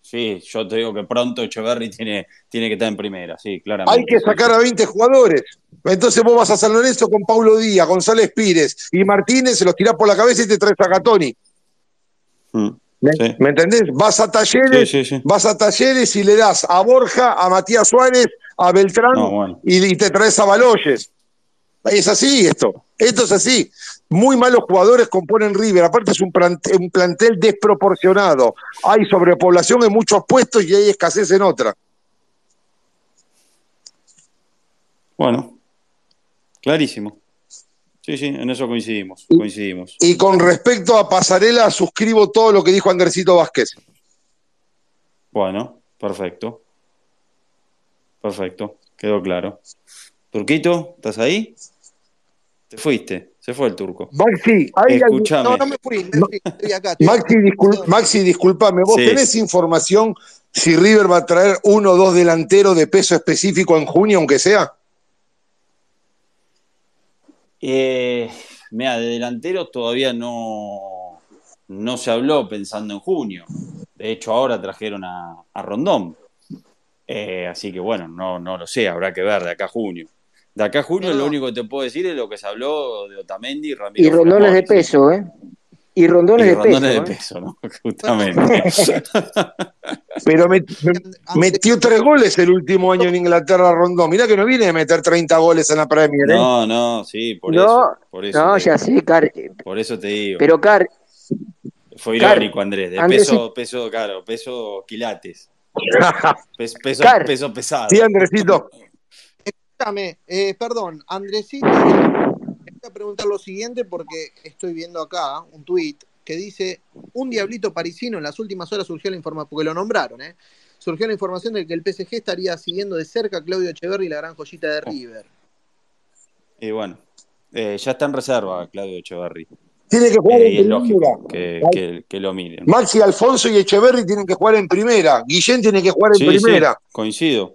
sí, yo te digo que pronto Echeverry tiene, tiene que estar en primera, sí, claramente. Hay que sacar a 20 jugadores. Entonces vos vas a San Lorenzo con Paulo Díaz, González Pires y Martínez, se los tirás por la cabeza y te traes a Gatoni. Mm, ¿Me, Sí. me entendés? Vas a Talleres, Sí, sí, sí. vas a Talleres y le das a Borja, a Matías Suárez, a Beltrán No, bueno. y, y te traes a Baloyes. Es así esto. Esto es así. Muy malos jugadores componen River. Aparte es un plantel, un plantel desproporcionado. Hay sobrepoblación en muchos puestos y hay escasez en otra. Bueno, Clarísimo. Sí, sí, en eso coincidimos, Y- coincidimos. Y con respecto a Pasarela, suscribo todo lo que dijo Andercito Vázquez. Bueno, perfecto. Perfecto, quedó claro. Turquito, ¿estás ahí? Te fuiste, se fue el turco. Maxi, Escúchame. No, no me fui, me fui, estoy acá. estoy Maxi, acá. discul- Maxi, disculpame, ¿vos Sí. tenés información si River va a traer uno o dos delanteros de peso específico en junio, aunque sea? Eh, mira, de delanteros todavía no, no se habló pensando en junio. De hecho, ahora trajeron a, a Rondón. Eh, así que bueno, no, no lo sé, habrá que ver de acá a junio. De acá a junio No, lo único que te puedo decir es lo que se habló de Otamendi y Ramiro Y rondones de Flamoni, sí. peso, ¿eh? Y rondones Y de peso. rondones de ¿eh? peso, ¿no? Justamente. Pero met- metió tres goles el último año en Inglaterra, Rondón. Mirá que no viene a meter 30 goles en la Premier, ¿eh? No, no, sí, por No, eso. Por eso, No, ya sé, Car. por eso te digo. Pero Car, Fue Car- irónico, Andrés. De Andrés- peso, peso, claro, peso quilates. Pes- Peso, Car- peso pesado. Sí, Andresito. Escúchame, eh, perdón, Andresito, a preguntar lo siguiente porque estoy viendo acá un tuit que dice, un diablito parisino, en las últimas horas surgió la información, porque lo nombraron, ¿eh? surgió la información de que el PSG estaría siguiendo de cerca a Claudio Echeverri y la gran joyita de River. Y bueno, eh, ya está en reserva Claudio Echeverry. Tiene que jugar Eh, en primera. que, que- que lo miren. Maxi Alfonso y Echeverry tienen que jugar en primera. Guillén tiene que jugar en Sí, sí, primera. coincido,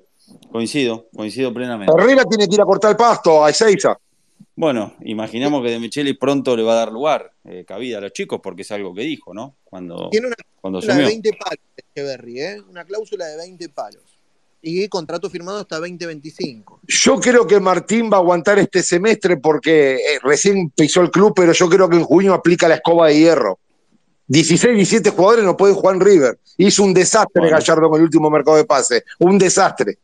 coincido, coincido plenamente. Herrera tiene que ir a cortar el pasto a Ezeiza. Bueno, imaginamos que De Micheli pronto le va a dar lugar, eh, cabida a los chicos, porque es algo que dijo, ¿no? Cuando, Tiene una cuando cláusula de asumió. 20 palos, ¿eh? una cláusula de 20 palos. Y contrato firmado hasta 2025. Yo creo que Martín va a aguantar este semestre porque eh, recién pisó el club, pero yo creo que en junio aplica la escoba de hierro. 16, 17 jugadores no pueden jugar en River. Hizo un desastre Bueno. Gallardo en el último mercado de pase. Un desastre.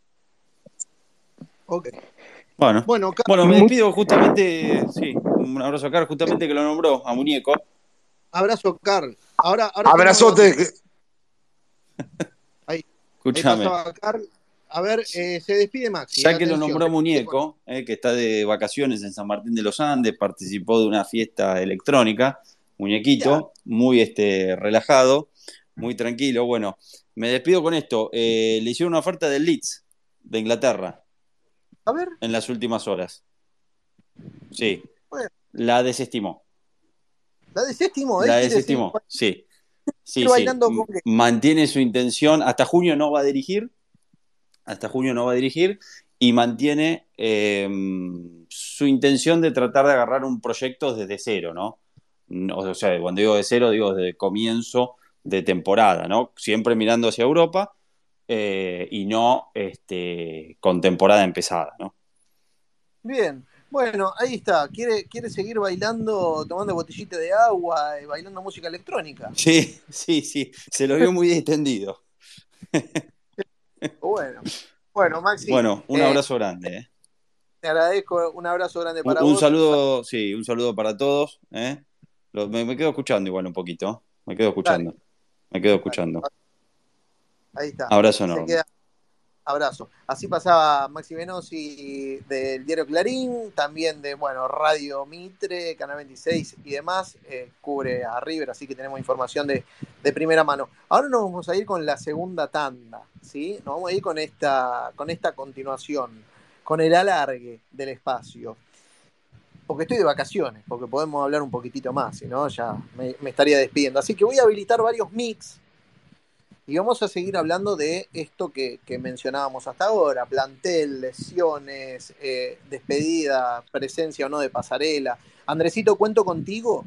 Ok. Bueno, Bueno, Car- bueno, me despido justamente, sí, un abrazo a Carlos, justamente que lo nombró, a Muñeco. abrazo, Carl. Ahora, ahora Abrazote. tenemos- Ahí Escúchame. A ver, eh, se despide Maxi. Ya que lo nombró Muñeco, eh, que está de vacaciones en San Martín de los Andes, participó de una fiesta electrónica, Muñequito, muy este, relajado, muy tranquilo. Bueno, me despido con esto. Eh, le hicieron una oferta del Leeds, de Inglaterra, A ver, en las últimas horas. Sí, Bueno. la desestimó. la desestimó. ¿eh? La desestimó, sí. Sí, sí. con. Mantiene su intención, hasta junio no va a dirigir, hasta junio no va a dirigir, y mantiene eh, su intención de tratar de agarrar un proyecto desde cero, ¿no? No, O sea, cuando digo de cero, digo desde comienzo de temporada, ¿no? Siempre mirando hacia Europa eh, y no este, con temporada empezada, ¿no? Bien. Bueno, ahí está. Quiere, quiere seguir bailando, tomando botellita de agua, y bailando música electrónica. Sí, sí, sí, se lo vio muy extendido. Bueno, bueno, Maxi. Bueno, un eh, abrazo grande, ¿eh? Te agradezco. Un abrazo grande Un, para un vos. saludo, sí, un saludo para todos. ¿eh? Me quedo escuchando igual un poquito. Me quedo escuchando. Me quedo escuchando. Ahí está. Abrazo queda- Abrazo. Así pasaba Maxi Venosi del diario Clarín, también de bueno Radio Mitre, Canal 26 y demás. eh, cubre a River, así que tenemos información de, de primera mano. Ahora nos vamos a ir con la segunda tanda, ¿sí? Nos vamos a ir con esta, con esta continuación, con el alargue del espacio. Porque estoy de vacaciones, porque podemos hablar un poquitito más, si no, ya me, me estaría despidiendo. Así que voy a habilitar varios mix y vamos a seguir hablando de esto que, que mencionábamos hasta ahora, plantel, lesiones, eh, despedida, presencia o no de pasarela. Andresito, ¿cuento contigo?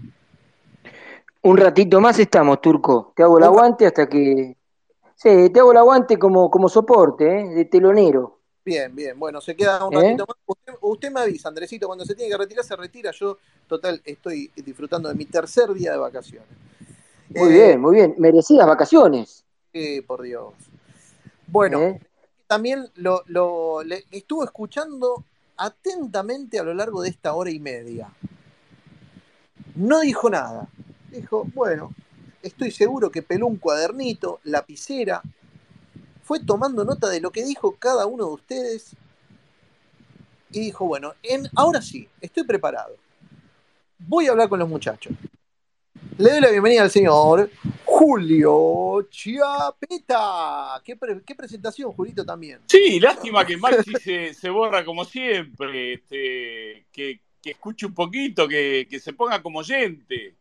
Un ratito más estamos, Turco. Te hago el aguante hasta que. Sí, te hago el aguante como, como soporte, ¿eh? de telonero. Bien, bien. Bueno, se queda un ¿Eh? ratito más. Usted, usted me avisa, Andresito, cuando se tiene que retirar, se retira. Yo, total, estoy disfrutando de mi tercer día de vacaciones. Muy Eh, bien, muy bien. Merecidas vacaciones. Sí, por Dios. Bueno, ¿eh? también lo, lo- le estuvo escuchando atentamente a lo largo de esta hora y media. No dijo nada. Dijo, bueno, estoy seguro que peló un cuadernito, lapicera, fue tomando nota de lo que dijo cada uno de ustedes y dijo, bueno, en, ahora sí, estoy preparado. Voy a hablar con los muchachos. Le doy la bienvenida al señor Julio Chiapeta. ¿Qué, pre- qué presentación, Julito, también? Sí, lástima que Maxi se, se borra como siempre, este, que, que escuche un poquito, que, que se ponga como oyente.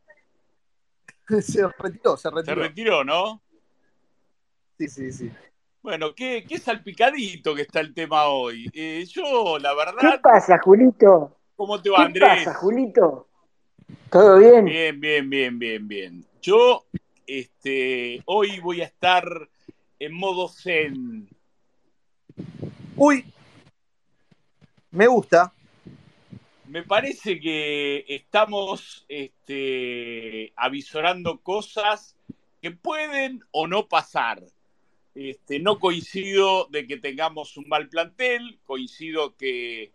se retiró, se Se retiró. retiró, ¿no? Sí, sí, sí. Bueno, qué, qué salpicadito que está el tema hoy. Eh, yo, la ¿Qué verdad, pasa, Julito? ¿cómo te va, ¿Qué Andrés? pasa, Julito? ¿Todo bien? Bien, bien, bien, bien, bien. Yo, este, hoy voy a estar en modo zen. Uy, me gusta. Me parece que estamos este, avisorando cosas que pueden o no pasar. Este, no coincido de que tengamos un mal plantel, coincido que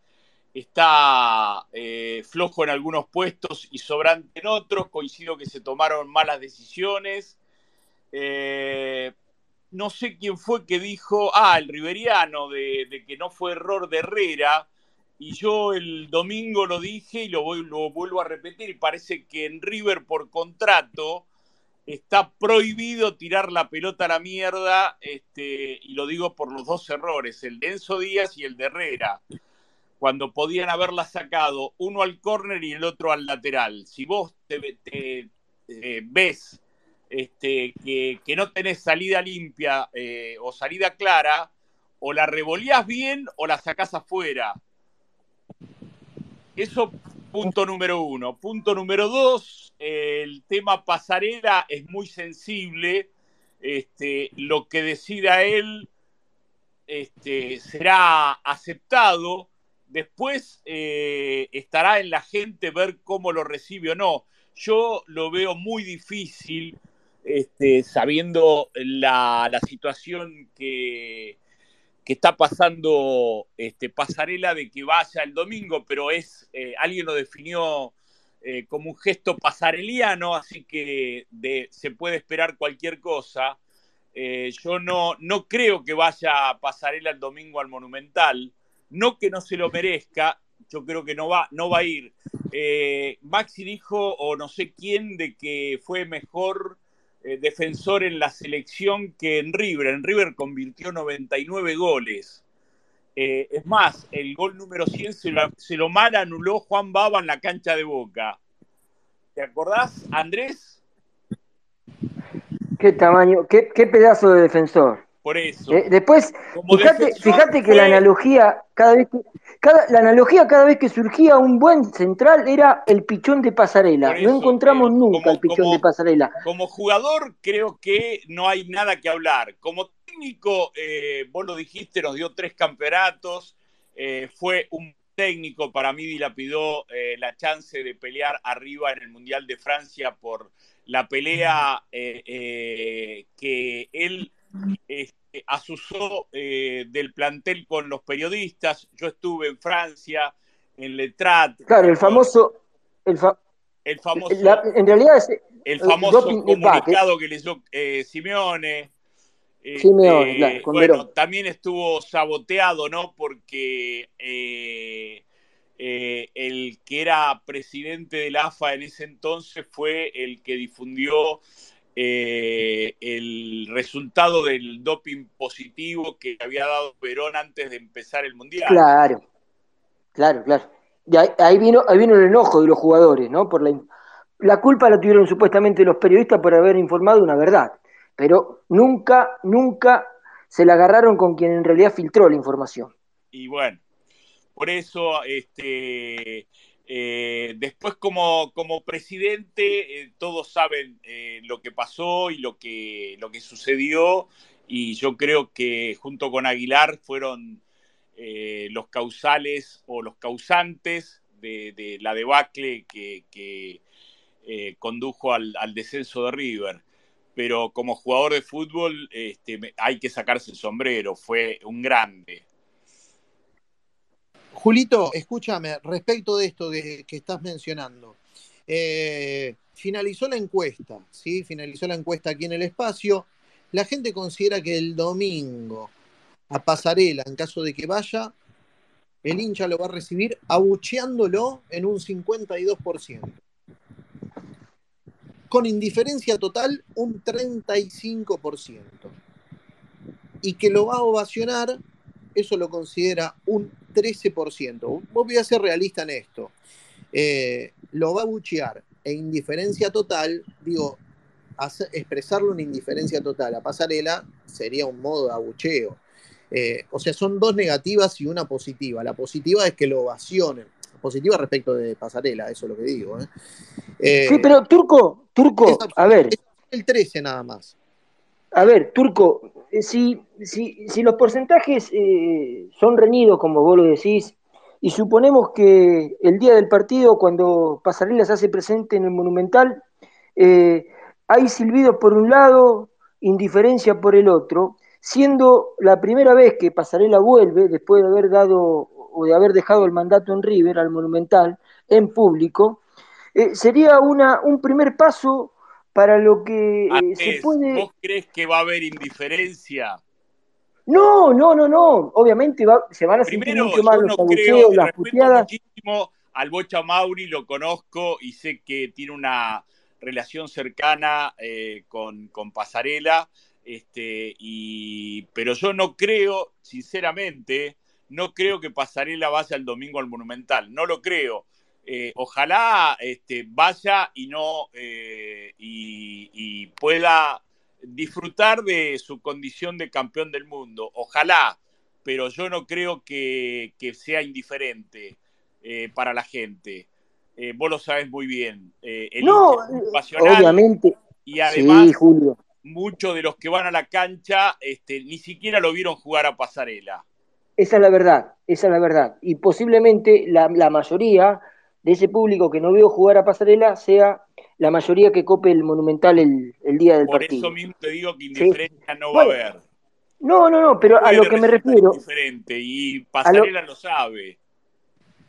está eh, flojo en algunos puestos y sobrante en otros, coincido que se tomaron malas decisiones. Eh, no sé quién fue que dijo, ah, el Riveriano, de, que no fue error de Herrera, y yo el domingo lo dije y lo, voy- lo vuelvo a repetir, y parece que en River por contrato está prohibido tirar la pelota a la mierda, este, y lo digo por los dos errores, el de Enzo Díaz y el de Herrera, cuando podían haberla sacado uno al córner y el otro al lateral. Si vos te, eh, ves este, que, no tenés salida limpia eh, o salida clara, o la revoleás bien o la sacás afuera. Eso, punto número uno. Punto número dos, el tema pasarela es muy sensible. Este, lo que decida él este, será aceptado. Después eh, estará en la gente ver cómo lo recibe o no. Yo lo veo muy difícil, este, sabiendo la, situación que, está pasando este, Pasarela de que vaya el domingo, pero es eh, alguien lo definió eh, como un gesto pasareliano, así que de- se puede esperar cualquier cosa. Yo no, no creo que vaya Pasarela el domingo al Monumental, no que no se lo merezca, yo creo que no va, no va a ir. Eh, Maxi dijo, o no sé quién, de que fue mejor eh, defensor en la selección que en River. En River convirtió 99 goles. Eh, es más, el gol número 100 se lo, se mal anuló Juan Baba en la cancha de Boca. ¿Te acordás, Andrés? ¿Qué tamaño? ¿Qué, qué pedazo de defensor? Por eso. Eh, después, fíjate, que la analogía, cada vez que, cada, la analogía cada vez que surgía un buen central era el pichón de pasarela. No encontramos nunca como- el pichón como- de pasarela. Como jugador, creo que no hay nada que hablar. Como técnico, eh, vos lo dijiste, nos dio tres campeonatos. eh, fue un técnico, para mí dilapidó la chance de pelear arriba en el Mundial de Francia por la pelea que él este, asusó eh, del plantel con los periodistas. Yo estuve en Francia, en Letrat. Claro, el famoso, el fa- El famoso la- en realidad es el eh, famoso back, comunicado que leyó eh, Simeone. Eh, Simeone, eh, claro, con bueno, Verón. también estuvo saboteado, ¿no? Porque eh, eh, el que era presidente de la AFA en ese entonces fue el que difundió eh, el resultado del doping positivo que había dado Perón antes de empezar el Mundial. Claro, claro, claro. Y ahí, ahí vino, ahí vino el enojo de los jugadores, ¿no? Por la, la culpa la tuvieron supuestamente los periodistas por haber informado una verdad, pero nunca, nunca se la agarraron con quien en realidad filtró la información. Y bueno, por eso, este, eh, después como, como presidente, eh, todos saben eh, lo que pasó y lo que, lo que sucedió, y yo creo que junto con Aguilar fueron los causales o los causantes de, la debacle que, condujo al, descenso de River. Pero como jugador de fútbol este, hay que sacarse el sombrero, fue un grande. Julito, escúchame, respecto de esto que, que estás mencionando. Eh, finalizó la encuesta, ¿sí? Finalizó la encuesta aquí en el espacio. La gente considera que el domingo a Pasarela, en caso de que vaya, el hincha lo va a recibir abucheándolo en un 52%. Con indiferencia total, un 35%. Y que lo va a ovacionar, eso lo considera un 13%. Vos voy a ser realista en esto. Eh, lo va a abuchear e indiferencia total, digo, hacer- expresarlo en indiferencia total a pasarela sería un modo de abucheo. Eh, o sea, son dos negativas y una positiva. La positiva es que lo ovacionen. Positiva respecto de pasarela, eso es lo que digo. ¿eh? Sí, pero Turco, Turco, a ver, el 13 nada más. A ver, Turco, eh, si, si, si los porcentajes eh, son reñidos, como vos lo decís, y suponemos que el día del partido, cuando Pasarela se hace presente en el Monumental, eh, hay silbidos por un lado, indiferencia por el otro, siendo la primera vez que Pasarela vuelve, después de haber dado o de haber dejado el mandato en River al Monumental, en público, eh, sería una, un primer paso para lo que eh, se puede... ¿vos crees que va a haber indiferencia? No, no, no, no. Obviamente va- se van a sentir Primero, mucho más yo los no creo, las respeto puteadas. muchísimo al Bocha Mauri, lo conozco y sé que tiene una relación cercana eh, con, con Pasarela, este, y, pero yo no creo, sinceramente, no creo que Pasarela vaya el domingo al Monumental, no lo creo. Eh, ojalá este, vaya y no eh, y, y pueda disfrutar de su condición de campeón del mundo. Ojalá, pero yo no creo que, que sea indiferente eh, para la gente. Vos lo sabes muy bien. El No, pasional obviamente. y además Sí, Julio. muchos de los que van a la cancha este, ni siquiera lo vieron jugar a Pasarela. Esa es la verdad, esa es la verdad. Y posiblemente la, la mayoría de ese público que no vio jugar a Pasarela sea la mayoría que cope el Monumental el, el día del Por partido. eso mismo te digo que Sí. indiferencia no Bueno, va a haber. No, no, no, pero a lo que me refiero, indiferente y Pasarela lo sabe.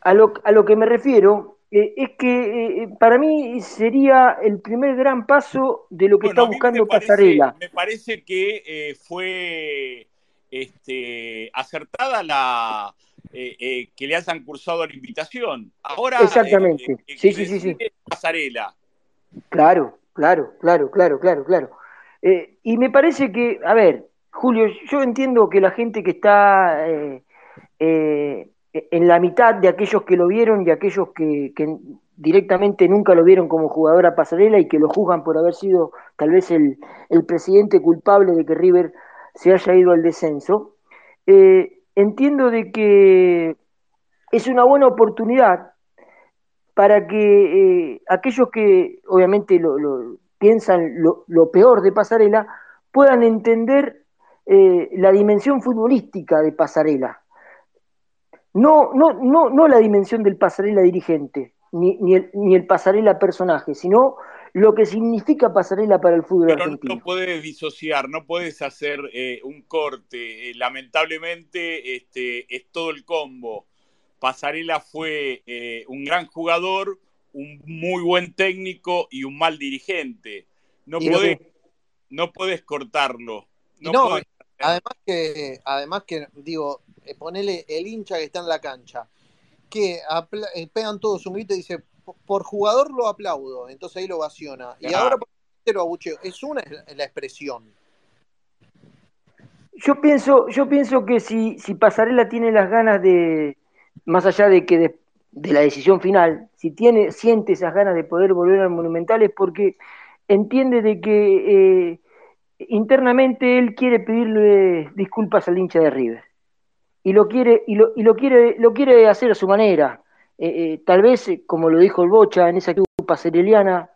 a lo, a lo que me refiero eh, es que eh, para mí sería el primer gran paso de lo que Bueno, está me buscando parece, Pasarela. me parece que eh, fue este, acertada la eh, eh, que le hayan cursado la invitación. Ahora eh, Exactamente. Sí, sí, sí, sí. Pasarela. Claro, claro, claro, claro, claro, claro. Y me parece que, a ver, Julio, yo entiendo que la gente que está en la mitad de aquellos que lo vieron y aquellos que, que directamente nunca lo vieron como jugador a pasarela y que lo juzgan por haber sido tal vez el, el presidente culpable de que River se haya ido al descenso, eh, entiendo de que es una buena oportunidad para que eh, aquellos que obviamente lo, piensan lo, peor de Pasarela puedan entender eh, la dimensión futbolística de Pasarela. No, no, no, no la dimensión del Pasarela dirigente, ni, ni el Pasarela personaje, sino lo que significa Pasarela para el fútbol Pero no argentino. puedes disociar, no puedes hacer eh, un corte. Eh, lamentablemente este, es todo el combo. Pasarela fue eh, un gran jugador, un muy buen técnico y un mal dirigente. No podés, que- no podés cortarlo. No, no, podés- además que, además que, digo, ponele el hincha que está en la cancha, que apla- pegan todos un grito y dice, "Por- jugador lo aplaudo, entonces ahí lo ovaciona. Y ahora por lo abucheo. Es una la- la expresión. Yo pienso, yo pienso que si, si Pasarela tiene las ganas de, más allá de que de, de la decisión final, si tiene, siente esas ganas de poder volver al Monumental es porque entiende de que eh, internamente él quiere pedirle disculpas al hincha de River. Y lo quiere, y lo, y lo quiere, lo quiere hacer a su manera. Eh, eh, tal vez, eh, como lo dijo el Bocha, en esa actitud pasareliana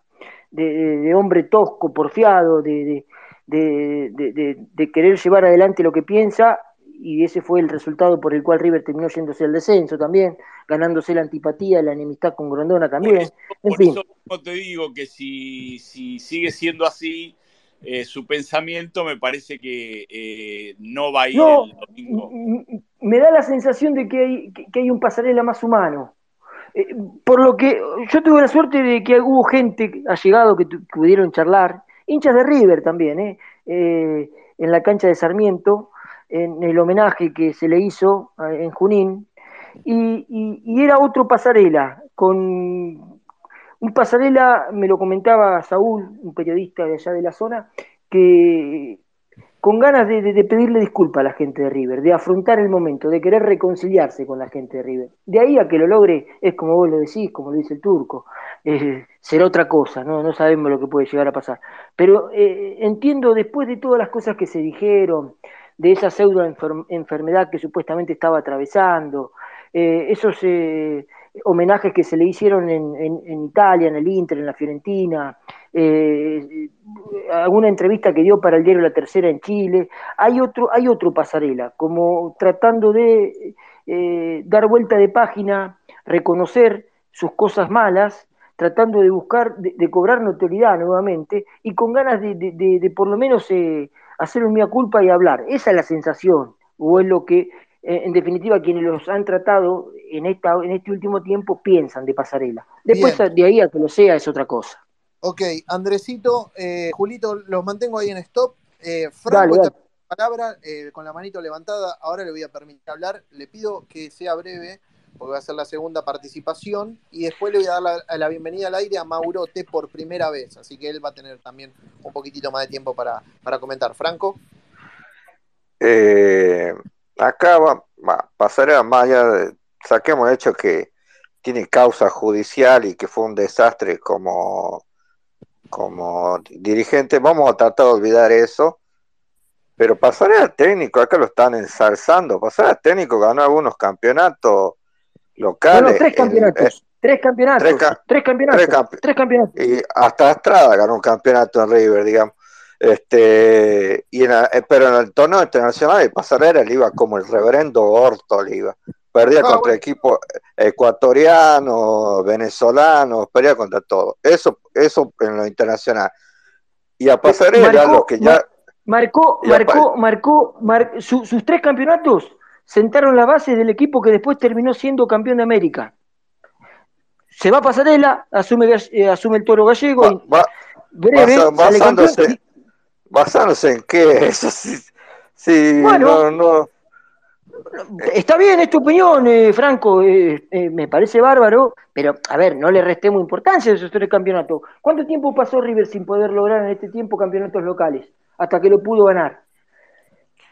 de, de- de hombre tosco, porfiado, de, de, de- de- de- de querer llevar adelante lo que piensa, y ese fue el resultado por el cual River terminó yéndose al descenso también, ganándose la antipatía, la enemistad con Grondona por también. eso, En por fin, eso te digo que si, si sigue siendo así, eh, su pensamiento me parece que eh, no va a ir No, el domingo. me da la sensación de que hay, que hay un pasarela más humano. Eh, por lo que yo tuve la suerte de que hubo gente allegado que, que pudieron charlar, hinchas de River también, ¿eh? Eh, en la cancha de Sarmiento, en el homenaje que se le hizo eh, en Junín, y, y- y era otro pasarela, con un pasarela, me lo comentaba Saúl, un periodista de allá de la zona, que con ganas de, pedirle disculpas a la gente de River, de afrontar el momento, de querer reconciliarse con la gente de River. De ahí a que lo logre, es como vos lo decís, como lo dice el turco, eh, será otra cosa, ¿no? no sabemos lo que puede llegar a pasar. Pero eh, entiendo, después de todas las cosas que se dijeron, de esa pseudo enfer- enfermedad que supuestamente estaba atravesando, eh, esos homenajes que se le hicieron en, en- Italia, en el Inter, en la Fiorentina, eh, alguna entrevista que dio para el diario La Tercera en Chile, hay otro, hay otro pasarela, como tratando de eh, dar vuelta de página, reconocer sus cosas malas, tratando de buscar, de, de cobrar notoriedad nuevamente, y con ganas de, de- de- de por lo menos eh, hacer un mea culpa y hablar. Esa es la sensación, o es lo que, eh, en definitiva, quienes los han tratado en, esta, en este último tiempo piensan de pasarela. Después, Bien. de ahí a que lo sea, es otra cosa. Ok, Andresito, eh, Julito, los mantengo ahí en stop. Eh, Franco dale. está con la palabra, eh, con la manito levantada. Ahora le voy a permitir hablar. Le pido que sea breve, porque va a ser la segunda participación. Y después le voy a dar la, la bienvenida al aire a Maurote por primera vez. Así que él va a tener también un poquitito más de tiempo para, para comentar. Franco. Eh, acá va, va, pasaré más allá de, saquemos el hecho que tiene causa judicial y que fue un desastre como, como dirigente, vamos a tratar de olvidar eso, pero pasaré al técnico, acá lo están ensalzando, pasaré al técnico ganó algunos campeonatos locales, no, tres campeonatos. tres campeonatos. tres ca- tres campeonatos. tres campe- tres campeonatos. y hasta Estrada ganó un campeonato en River, digamos. Este, y en la- eh, pero en el torneo internacional de Pasarela le iba como el reverendo Orto, le iba. Perdía Ah, contra bueno. equipos ecuatorianos, venezolanos, perdía contra todo. Eso, eso en lo internacional. Y a Pasarela, Marcó- lo que ya. Marcó, marcó, marcó, mar- su- sus tres campeonatos sentaron la base del equipo que después terminó siendo campeón de América. Se va a Pasarela, asume, eh, asume el toro gallego va- va- breve basa- basándose, basándose en qué, eso sí, sí, Bueno. no, no, Está bien, es tu opinión, eh, Franco, eh, eh, me parece bárbaro, pero a ver, no le restemos importancia a esos tres campeonatos. ¿Cuánto tiempo pasó River sin poder lograr en este tiempo campeonatos locales? Hasta que lo pudo ganar.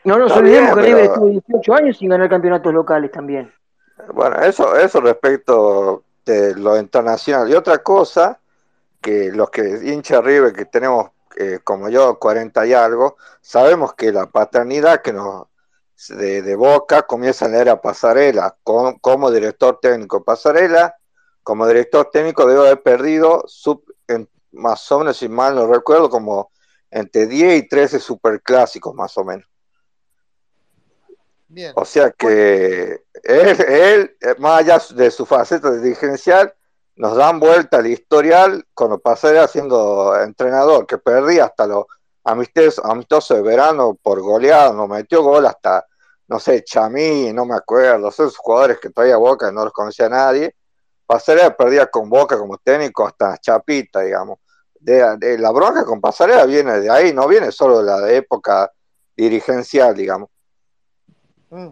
No nos Está olvidemos bien, que River estuvo 18 años sin ganar campeonatos locales también. Bueno, eso, eso respecto de lo internacional. Y otra cosa, que los que hincha River, que tenemos como yo 40 y algo, sabemos que la paternidad que nos de, de Boca comienza en la era Pasarela, con- como director técnico Pasarela, como director técnico debe haber perdido sub- en- más o menos, si mal no recuerdo, como entre 10 y 13 superclásicos más o menos. Bien. O sea que él, él, más allá de su faceta dirigencial, nos dan vuelta al historial cuando pasé siendo entrenador, que perdía hasta los amistosos, amistosos de verano por goleada, nos metió gol hasta, no sé, Chamí, no me acuerdo, esos jugadores que traía Boca, no los conocía nadie. Pasarela perdía con Boca como técnico hasta Chapita, digamos. De, la bronca con Pasarela viene de ahí, no viene solo de la época dirigencial, digamos. Mm.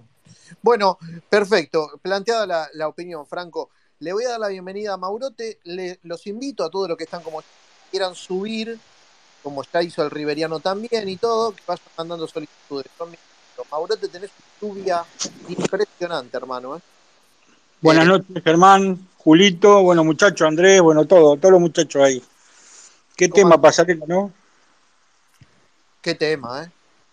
Bueno, perfecto. Planteada la, opinión, Franco. Le voy a dar la bienvenida a Maurote. Los invito a todos los que están como quieran subir, como ya hizo el Riveriano también y todo, que vayan mandando solicitudes. Son bienvenidos. Maurote, tenés una lluvia impresionante, hermano. ¿eh? Buenas noches, Germán, Julito, bueno, muchachos, Andrés, bueno, todo, todos los muchachos ahí. ¿Qué ¿Cómo tema pasarela, no? Qué tema, ¿eh?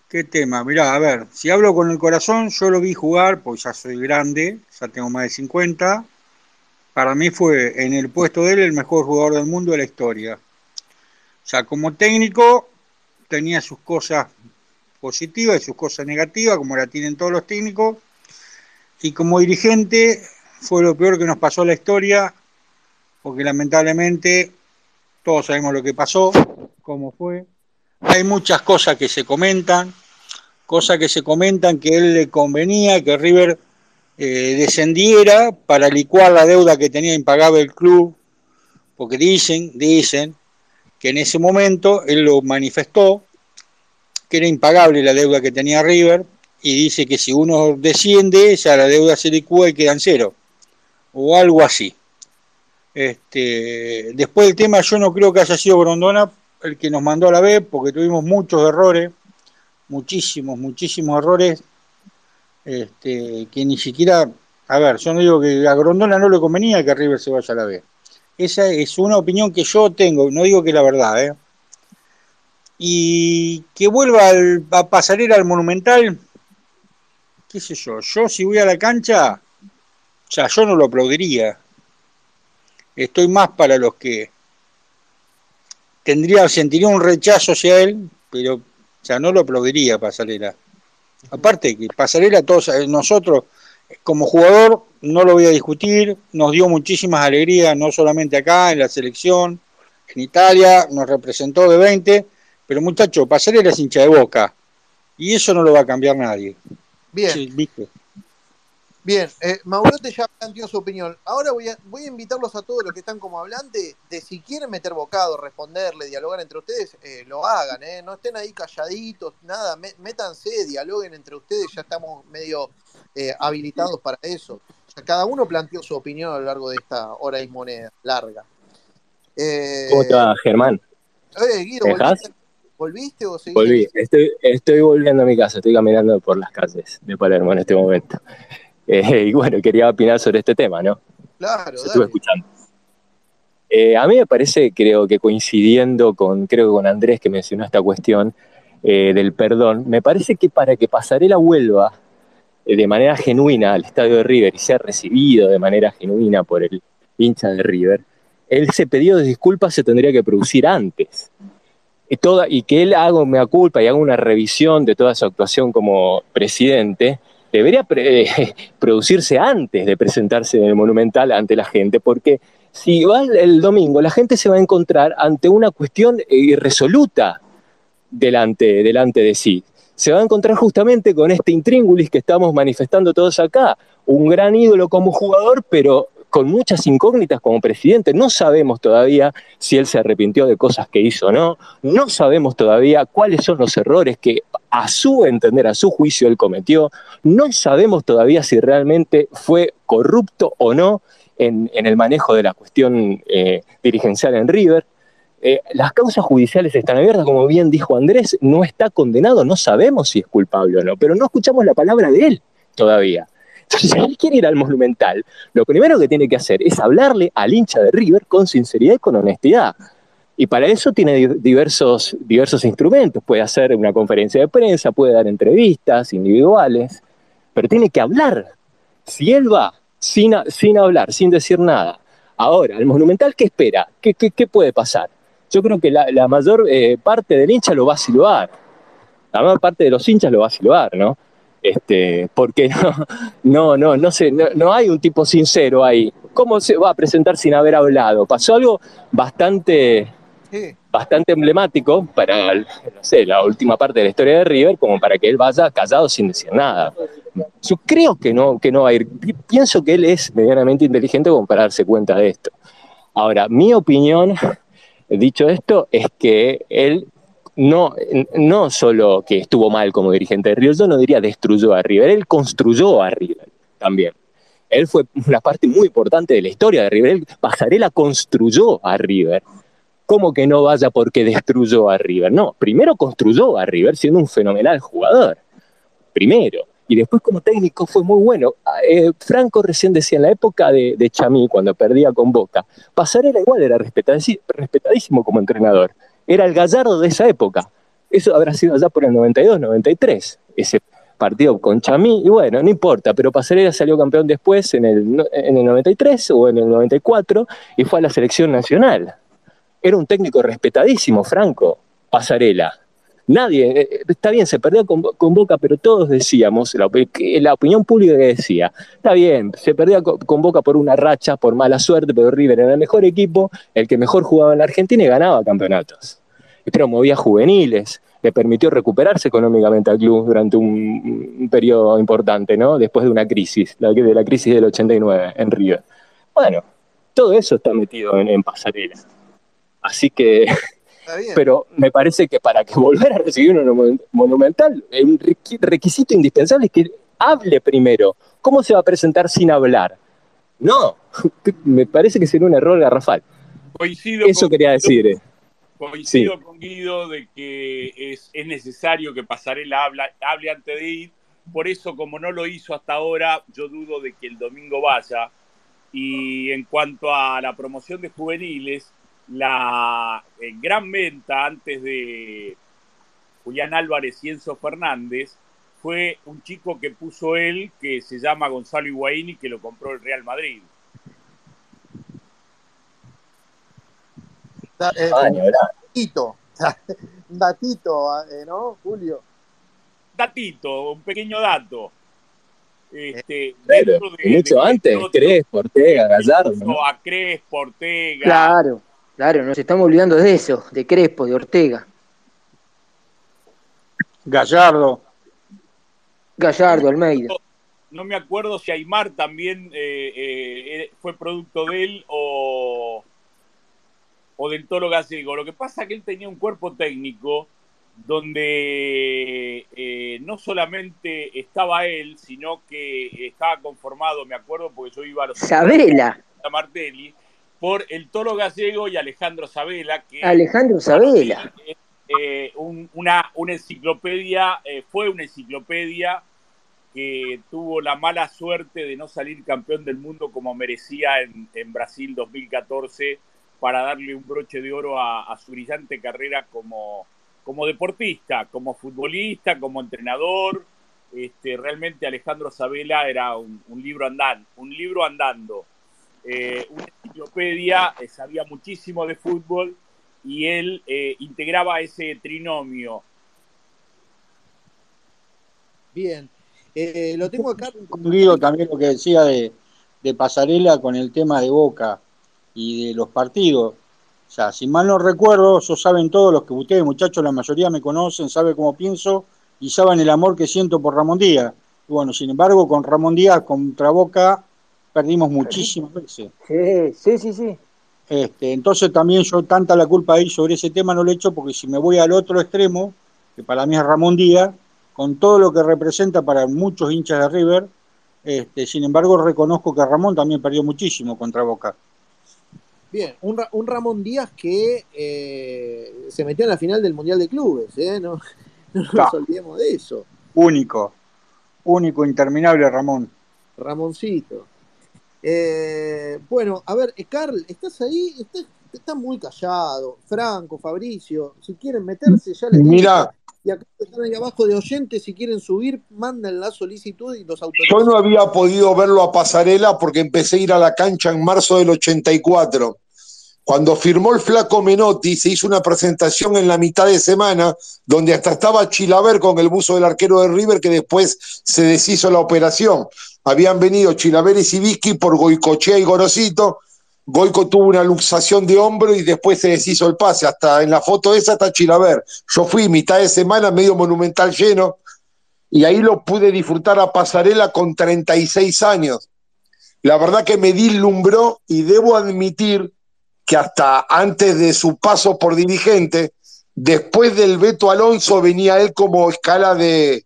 ¿Qué tema? Mirá, a ver, si hablo con el corazón, yo lo vi jugar, pues ya soy grande, ya tengo más de 50. Para mí fue en el puesto de él el mejor jugador del mundo de la historia. O sea, como técnico tenía sus cosas positivas y sus cosas negativas, como la tienen todos los técnicos. Y como dirigente fue lo peor que nos pasó en la historia, porque lamentablemente todos sabemos lo que pasó, cómo fue. Hay muchas cosas que se comentan, cosas que se comentan que él le convenía que River eh, descendiera para licuar la deuda que tenía impagable el club, porque dicen, dicen que en ese momento él lo manifestó, que era impagable la deuda que tenía River, y dice que si uno desciende, ya la deuda se licúa y quedan cero, o algo así. Este, después del tema, yo no creo que haya sido Grondona el que nos mandó a la B, porque tuvimos muchos errores, muchísimos, muchísimos errores, este, que ni siquiera, a ver, yo no digo que a Grondona no le convenía que River se vaya a la B. Esa es una opinión que yo tengo, no digo que la verdad, ¿eh? Y que vuelva al, a pasarela al Monumental, qué sé yo, yo si voy a la cancha, o sea, yo no lo aplaudiría. Estoy más para los que tendría, sentiría un rechazo hacia él, pero, o sea, no lo aplaudiría Pasarela. Aparte que Pasarela, todos eh, nosotros, como jugador, no lo voy a discutir, nos dio muchísimas alegrías, no solamente acá, en la selección, en Italia, nos representó de 20, pero muchacho, Pasarela es hincha de boca, y eso no lo va a cambiar nadie. Bien, Sí, ¿viste? bien. Eh, Maurote ya planteó su opinión. Ahora voy a, voy a invitarlos a todos los que están como hablantes de si quieren meter bocado, responderle, dialogar entre ustedes, eh, lo hagan, eh. No estén ahí calladitos, nada, métanse, dialoguen entre ustedes, ya estamos medio eh, habilitados para eso. Cada uno planteó su opinión a lo largo de esta hora y moneda larga. Eh, ¿Cómo va, Germán? eh, Guido. ¿volviste, ¿volviste o seguís? Volví. Estoy, estoy volviendo a mi casa, estoy caminando por las calles de Palermo en este momento. Eh, y bueno, quería opinar sobre este tema, ¿no? Claro, Se estuve escuchando. Eh, a mí me parece, creo que coincidiendo con, creo que con Andrés que mencionó esta cuestión eh, del perdón, me parece que para que Pasarela vuelva de manera genuina al estadio de River y sea recibido de manera genuina por el hincha de River, ese pedido de disculpas se tendría que producir antes. Y, que él haga una culpa y haga una revisión de toda su actuación como presidente, debería eh, producirse antes de presentarse en el Monumental ante la gente, porque si va el, domingo, la gente se va a encontrar ante una cuestión eh, irresoluta delante, delante de sí. Se va a encontrar justamente con este intríngulis que estamos manifestando todos acá, un gran ídolo como jugador, pero con muchas incógnitas como presidente. No sabemos todavía si él se arrepintió de cosas que hizo o no, no sabemos todavía cuáles son los errores que a su entender, a su juicio él cometió, no sabemos todavía si realmente fue corrupto o no en, el manejo de la cuestión eh, dirigencial en River. Eh, las causas judiciales están abiertas, como bien dijo Andrés, no está condenado, no sabemos si es culpable o no, pero no escuchamos la palabra de él todavía. Entonces, si él quiere ir al Monumental, lo primero que tiene que hacer es hablarle al hincha de River con sinceridad y con honestidad. Y para eso tiene di- diversos, diversos instrumentos. Puede hacer una conferencia de prensa, puede dar entrevistas individuales, pero tiene que hablar. Si él va sin, sin hablar, sin decir nada, ahora, el Monumental, ¿qué espera? ¿Qué, qué- qué puede pasar? Yo creo que la, la mayor eh, parte del hincha lo va a silbar. La mayor parte de los hinchas lo va a silbar, ¿no? Este, porque no, no, no, no, sé, no, no hay un tipo sincero ahí. ¿Cómo se va a presentar sin haber hablado? Pasó algo bastante, Sí. bastante emblemático para, no sé, la última parte de la historia de River, como para que él vaya callado sin decir nada. Yo creo que no, que no va a ir. Pi- Pienso que él es medianamente inteligente como para darse cuenta de esto. Ahora, mi opinión, dicho esto, es que él no, no solo que estuvo mal como dirigente de River, yo no diría destruyó a River, él construyó a River también. Él fue una parte muy importante de la historia de River. Él, Pasarela construyó a River. ¿Cómo que no vaya porque destruyó a River? No, primero construyó a River siendo un fenomenal jugador. Primero. Y después como técnico fue muy bueno. Eh, Franco recién decía, en la época de, Chamí, cuando perdía con Boca, Pasarela igual era respetadísimo, como entrenador. Era el gallardo de esa época. Eso habrá sido allá por el 92, 93, ese partido con Chamí. Y bueno, no importa, pero Pasarela salió campeón después en el, en el 93 o en el 94 y fue a la selección nacional. Era un técnico respetadísimo, Franco, Pasarela. Nadie, eh, está bien, se perdió con, Bo- con Boca, pero todos decíamos, la, opinión pública decía, está bien, se perdía con, Boca por una racha, por mala suerte, pero River era el mejor equipo, el que mejor jugaba en la Argentina y ganaba campeonatos. Promovía juveniles, le permitió recuperarse económicamente al club durante un, un periodo importante, ¿no? Después de una crisis, la, de la crisis del 89 en River. Bueno, todo eso está metido en, Pasarela. Así que. pero me parece que para que volver a recibir un mon- monumental, un requi- requisito indispensable es que hable primero. ¿Cómo se va a presentar sin hablar? No, me parece que sería un error garrafal. Coincido Eso con quería Guido, decir. eh. coincido con Guido de que es, es necesario que Pasarela habla- hable antes de ir. Por eso, como no lo hizo hasta ahora, yo dudo de que el domingo vaya. Y en cuanto a la promoción de juveniles, la eh, gran venta antes de Julián Álvarez y Enzo Fernández fue un chico que puso él, que se llama Gonzalo Higuaín y que lo compró el Real Madrid. Da- eh, un datito, un datito, eh, ¿no, Julio? Datito, un pequeño dato. Este, Claro, dentro de- mucho de- antes, de- Crespo, Ortega, Gallardo. ¿no? a Crespo, Ortega, Claro, claro, nos estamos olvidando de eso, de Crespo, de Ortega, Gallardo. Gallardo, Almeida. no me acuerdo si Aymar también eh, eh, fue producto de él o, o del Toro Gallego. Lo que pasa es que él tenía un cuerpo técnico donde eh, no solamente estaba él, sino que estaba conformado, me acuerdo, porque yo iba a los Sabela, a Martelli, por el Toro Gallego y Alejandro Sabela, que Alejandro Sabela. eh, un- una, una enciclopedia, eh, fue una enciclopedia que tuvo la mala suerte de no salir campeón del mundo como merecía en, en Brasil 2014 para darle un broche de oro a, a su brillante carrera como, como deportista, como futbolista, como entrenador. Este, realmente Alejandro Sabela era un, un libro andando, un libro andando. Eh, una enciclopedia, eh, sabía muchísimo de fútbol y él eh, integraba ese trinomio. Bien. Eh, lo tengo acá. Con Guido también lo que decía de, de Pasarela con el tema de Boca y de los partidos. O sea, si mal no recuerdo, eso saben todos los que ustedes, muchachos, la mayoría me conocen, saben cómo pienso y saben el amor que siento por Ramón Díaz. Y bueno, sin embargo, con Ramón Díaz contra Boca perdimos muchísimas veces. Sí, sí, sí, sí. Este, entonces también yo tanta la culpa ahí sobre ese tema no lo he hecho porque si me voy al otro extremo, que para mí es Ramón Díaz, con todo lo que representa para muchos hinchas de River, este, sin embargo reconozco que Ramón también perdió muchísimo contra Boca. Bien, un, Ra- un Ramón Díaz que eh, se metió en la final del Mundial de Clubes, ¿eh? No, no nos Claro. olvidemos de eso. Único, único, interminable Ramón. Ramoncito. Eh, bueno, a ver, eh, Carl, ¿estás ahí? Estás, estás muy callado. Franco, Fabricio, si quieren meterse, ya les. Mirá, Y acá están ahí abajo de oyentes, si quieren subir, mandan la solicitud y los yo autorizamos. no había podido verlo a Pasarela porque empecé a ir a la cancha en marzo del 84. Cuando firmó el flaco Menotti, se hizo una presentación en la mitad de semana donde hasta estaba Chilaver con el buzo del arquero de River que después se deshizo la operación. Habían venido Chilaver y Sibisky por Goicochea y Gorosito. Goico tuvo una luxación de hombro y después se deshizo el pase. Hasta en la foto esa está Chilaver. Yo fui mitad de semana, medio monumental lleno, y ahí lo pude disfrutar a Pasarela con 36 años. La verdad que me dislumbró y debo admitir que hasta antes de su paso por dirigente, después del Beto Alonso venía él como escala de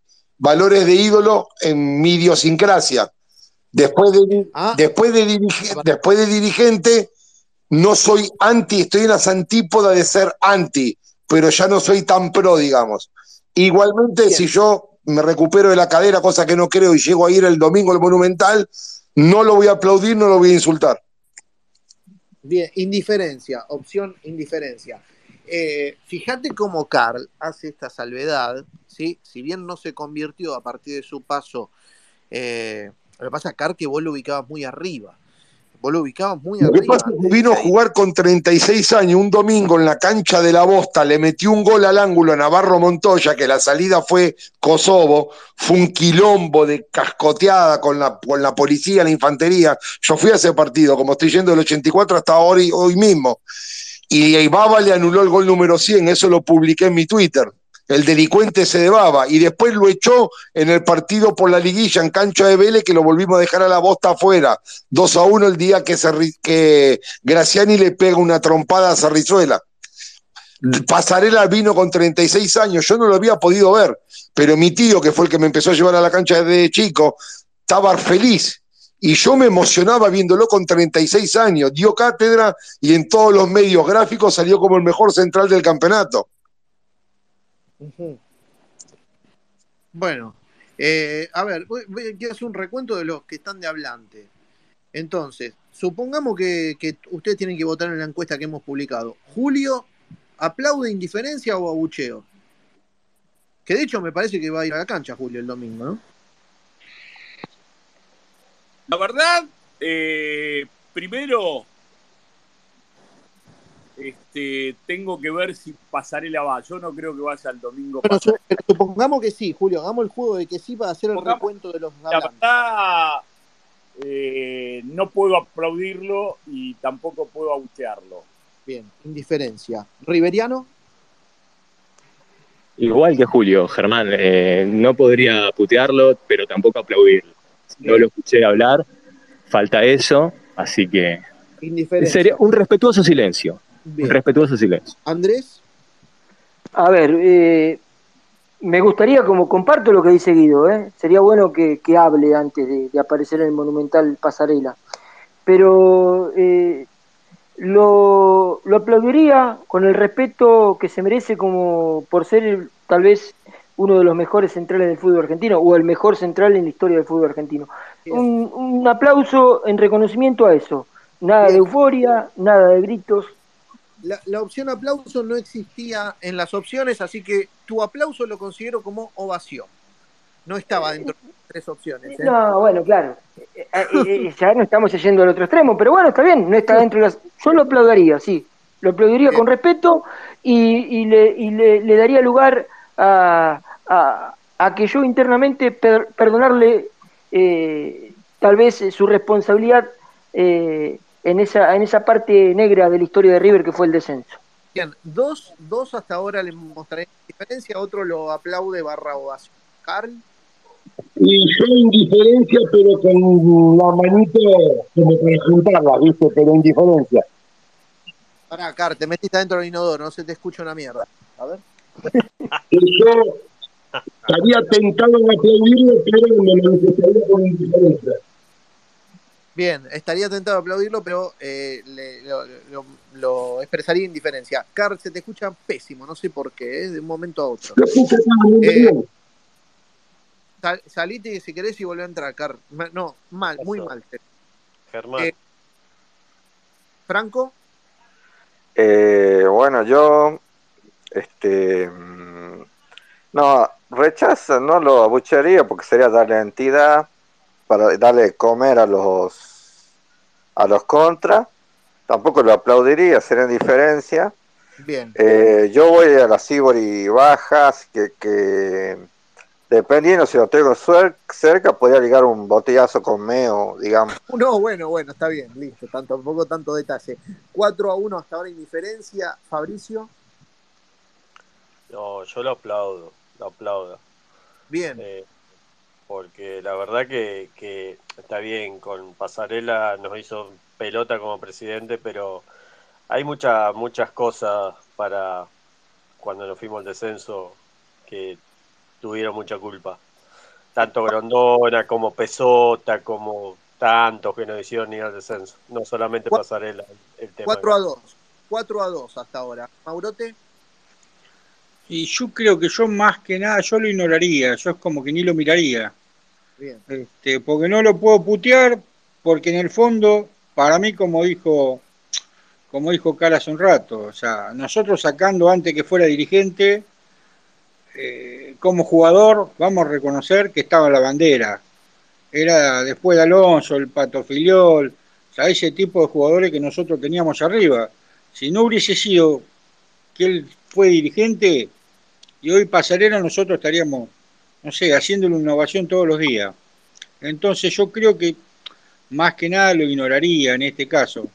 valores de ídolo en mi idiosincrasia. Después de, Ah, después de, dirige- después de dirigente, no soy anti, estoy en las antípodas de ser anti, pero ya no soy tan pro, digamos. Igualmente, Bien. si yo me recupero de la cadera, cosa que no creo, y llego a ir el domingo al Monumental, no lo voy a aplaudir, no lo voy a insultar. bien, indiferencia, opción indiferencia. Eh, fíjate cómo Carl hace esta salvedad, ¿sí? Si bien no se convirtió a partir de su paso, eh, lo que pasa, Carl, que vos lo ubicabas muy arriba. Vos lo ubicabas muy Lo que arriba. pasa es vino a jugar con 36 años un domingo en la cancha de la Bosta, le metió un gol al ángulo a Navarro Montoya, que la salida fue Kosovo, fue un quilombo de cascoteada con la, con la policía, la infantería. Yo fui a ese partido, como estoy yendo del 84 hasta hoy, hoy mismo. Y, y Baba le anuló el gol número 100, eso lo publiqué en mi Twitter. El delincuente se de Baba. Y después lo echó en el partido por la liguilla en cancha de Vélez, que lo volvimos a dejar a la bosta afuera. 2 a 1 el día que, que Graciani le pega una trompada a Cerrizuela. Pasarela vino con 36 años, yo no lo había podido ver, pero mi tío, que fue el que me empezó a llevar a la cancha desde chico, estaba feliz. Y yo me emocionaba viéndolo con 36 años. Dio cátedra y en todos los medios gráficos salió como el mejor central del campeonato. Bueno, eh, a ver, voy- hacer un recuento de los que están de hablante. Entonces, supongamos que, que ustedes tienen que votar en la encuesta que hemos publicado. Julio, ¿aplaude indiferencia o abucheo? Que de hecho me parece que va a ir a la cancha Julio el domingo, ¿no? La verdad, eh, primero, este, tengo que ver si Pasarela va. Yo no creo que vaya el domingo. Pero supongamos que sí, Julio, hagamos el juego de que sí para hacer el Supongamos- recuento de los La hablantes. verdad, eh, no puedo aplaudirlo y tampoco puedo abuchearlo. Bien, indiferencia. ¿Riveriano? Igual que Julio, Germán, eh, no podría putearlo, pero tampoco aplaudirlo. No lo escuché hablar, falta eso, así que sería un respetuoso silencio. Bien. Un respetuoso silencio. Andrés, A ver, eh, me gustaría, como comparto lo que dice Guido, ¿eh? sería bueno que, que hable antes de, de aparecer en el Monumental Pasarela. Pero eh, lo, lo aplaudiría con el respeto que se merece como por ser tal vez uno de los mejores centrales del fútbol argentino o el mejor central en la historia del fútbol argentino. Un, un aplauso en reconocimiento a eso. Nada de euforia, nada de gritos. la, la opción aplauso no existía en las opciones, así que tu aplauso lo considero como ovación. No estaba dentro de las tres opciones. ¿eh? No, bueno, claro. Eh, eh, ya no estamos yendo al otro extremo, pero bueno, está bien, no está dentro de las... Yo lo aplaudiría, sí. Lo aplaudiría con respeto y, y le, y le, le daría lugar a, a, a que yo internamente per- perdonarle eh, tal vez eh, su responsabilidad eh, en, esa, en esa parte negra de la historia de River que fue el descenso. Bien, dos, dos hasta ahora le mostraré diferencia, otro lo aplaude barra ovación. Carl, Y yo indiferencia, pero con la manito como para juntarla, ¿viste? Pero indiferencia. pará, Carl, te metiste dentro del inodoro, no se te escucha una mierda. A ver. Yo estaría tentado en aplaudirlo, pero me manifestaría con indiferencia. Bien, estaría tentado a aplaudirlo, pero eh, le- lo, lo- lo expresaría indiferencia. Carl, se te escucha pésimo, no sé por qué, ¿eh? de un momento a otro. Lo escucho acá, muy Eh, bien. Sal- salite si querés y volvé a entrar, Carl. No, mal, muy mal. Germán. Eh, Franco, Eh, bueno, yo, este, mm, no, rechazo, no lo abuchearía porque sería darle entidad para darle comer a los, a los contras. Tampoco lo aplaudiría, sería indiferencia. bien. Eh, yo voy a las Ibori bajas, que, que dependiendo si lo tengo cerca, podría ligar un botellazo con Meo, digamos. No, bueno, bueno, está bien, listo, tanto, tampoco tanto detalle. 4 a 1 hasta ahora indiferencia. Fabricio, No, yo lo aplaudo, lo aplaudo. bien. Eh, porque la verdad que, que está bien, con Pasarela nos hizo pelota como presidente, pero hay mucha, muchas cosas para cuando nos fuimos al descenso que tuvieron mucha culpa. Tanto Grondona como Pesota, como tantos que nos hicieron ir al descenso. No solamente Pasarela, el tema. 4 a 2. 4 a 2 hasta ahora. Maurote, Y yo creo que yo más que nada, yo lo ignoraría, yo es como que ni lo miraría. bien. Este, porque no lo puedo putear, porque en el fondo, para mí, como dijo, como dijo Cara hace un rato, o sea, nosotros sacando antes que fuera dirigente, eh, como jugador, vamos a reconocer que estaba en la bandera. Era después de Alonso, el Pato Filiol, o sea, ese tipo de jugadores que nosotros teníamos arriba. Si no hubiese sido que él fue dirigente y hoy Pasarela, nosotros estaríamos, no sé, haciéndole una innovación todos los días. Entonces yo creo que más que nada lo ignoraría en este caso.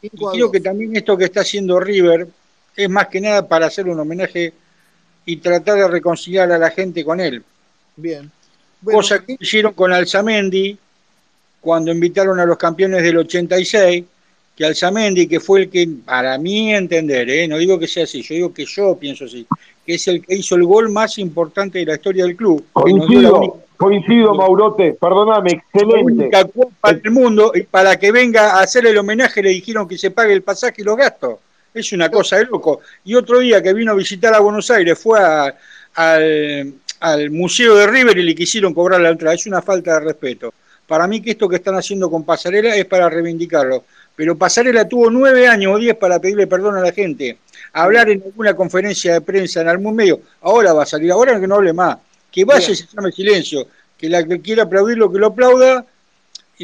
Y 5 a creo 2. que también esto que está haciendo River es más que nada para hacerle un homenaje y tratar de reconciliar a la gente con él. Bien. Bueno, Cosa que hicieron con Alzamendi cuando invitaron a los campeones del 86, que Alzamendi, que fue el que, para mí entender, ¿eh? no digo que sea así, yo digo que yo pienso así, que es el que hizo el gol más importante de la historia del club. la Coincido, única- coincido, Maurote. Perdóname, la excelente. única copa del mundo y para que venga a hacer el homenaje le dijeron que se pague el pasaje y los gastos. Es una cosa de loco. Y otro día que vino a visitar a Buenos Aires fue a- al, al Museo de River y le quisieron cobrar la entrada. Es una falta de respeto. Para mí que esto que están haciendo con Pasarela es para reivindicarlo. Pero Pasarela tuvo nueve años o diez para pedirle perdón a la gente. Hablar en alguna conferencia de prensa, en algún medio. Ahora va a salir, ahora que no hable más. Que vaya y se llame silencio. Que la que quiera aplaudir lo que lo aplauda,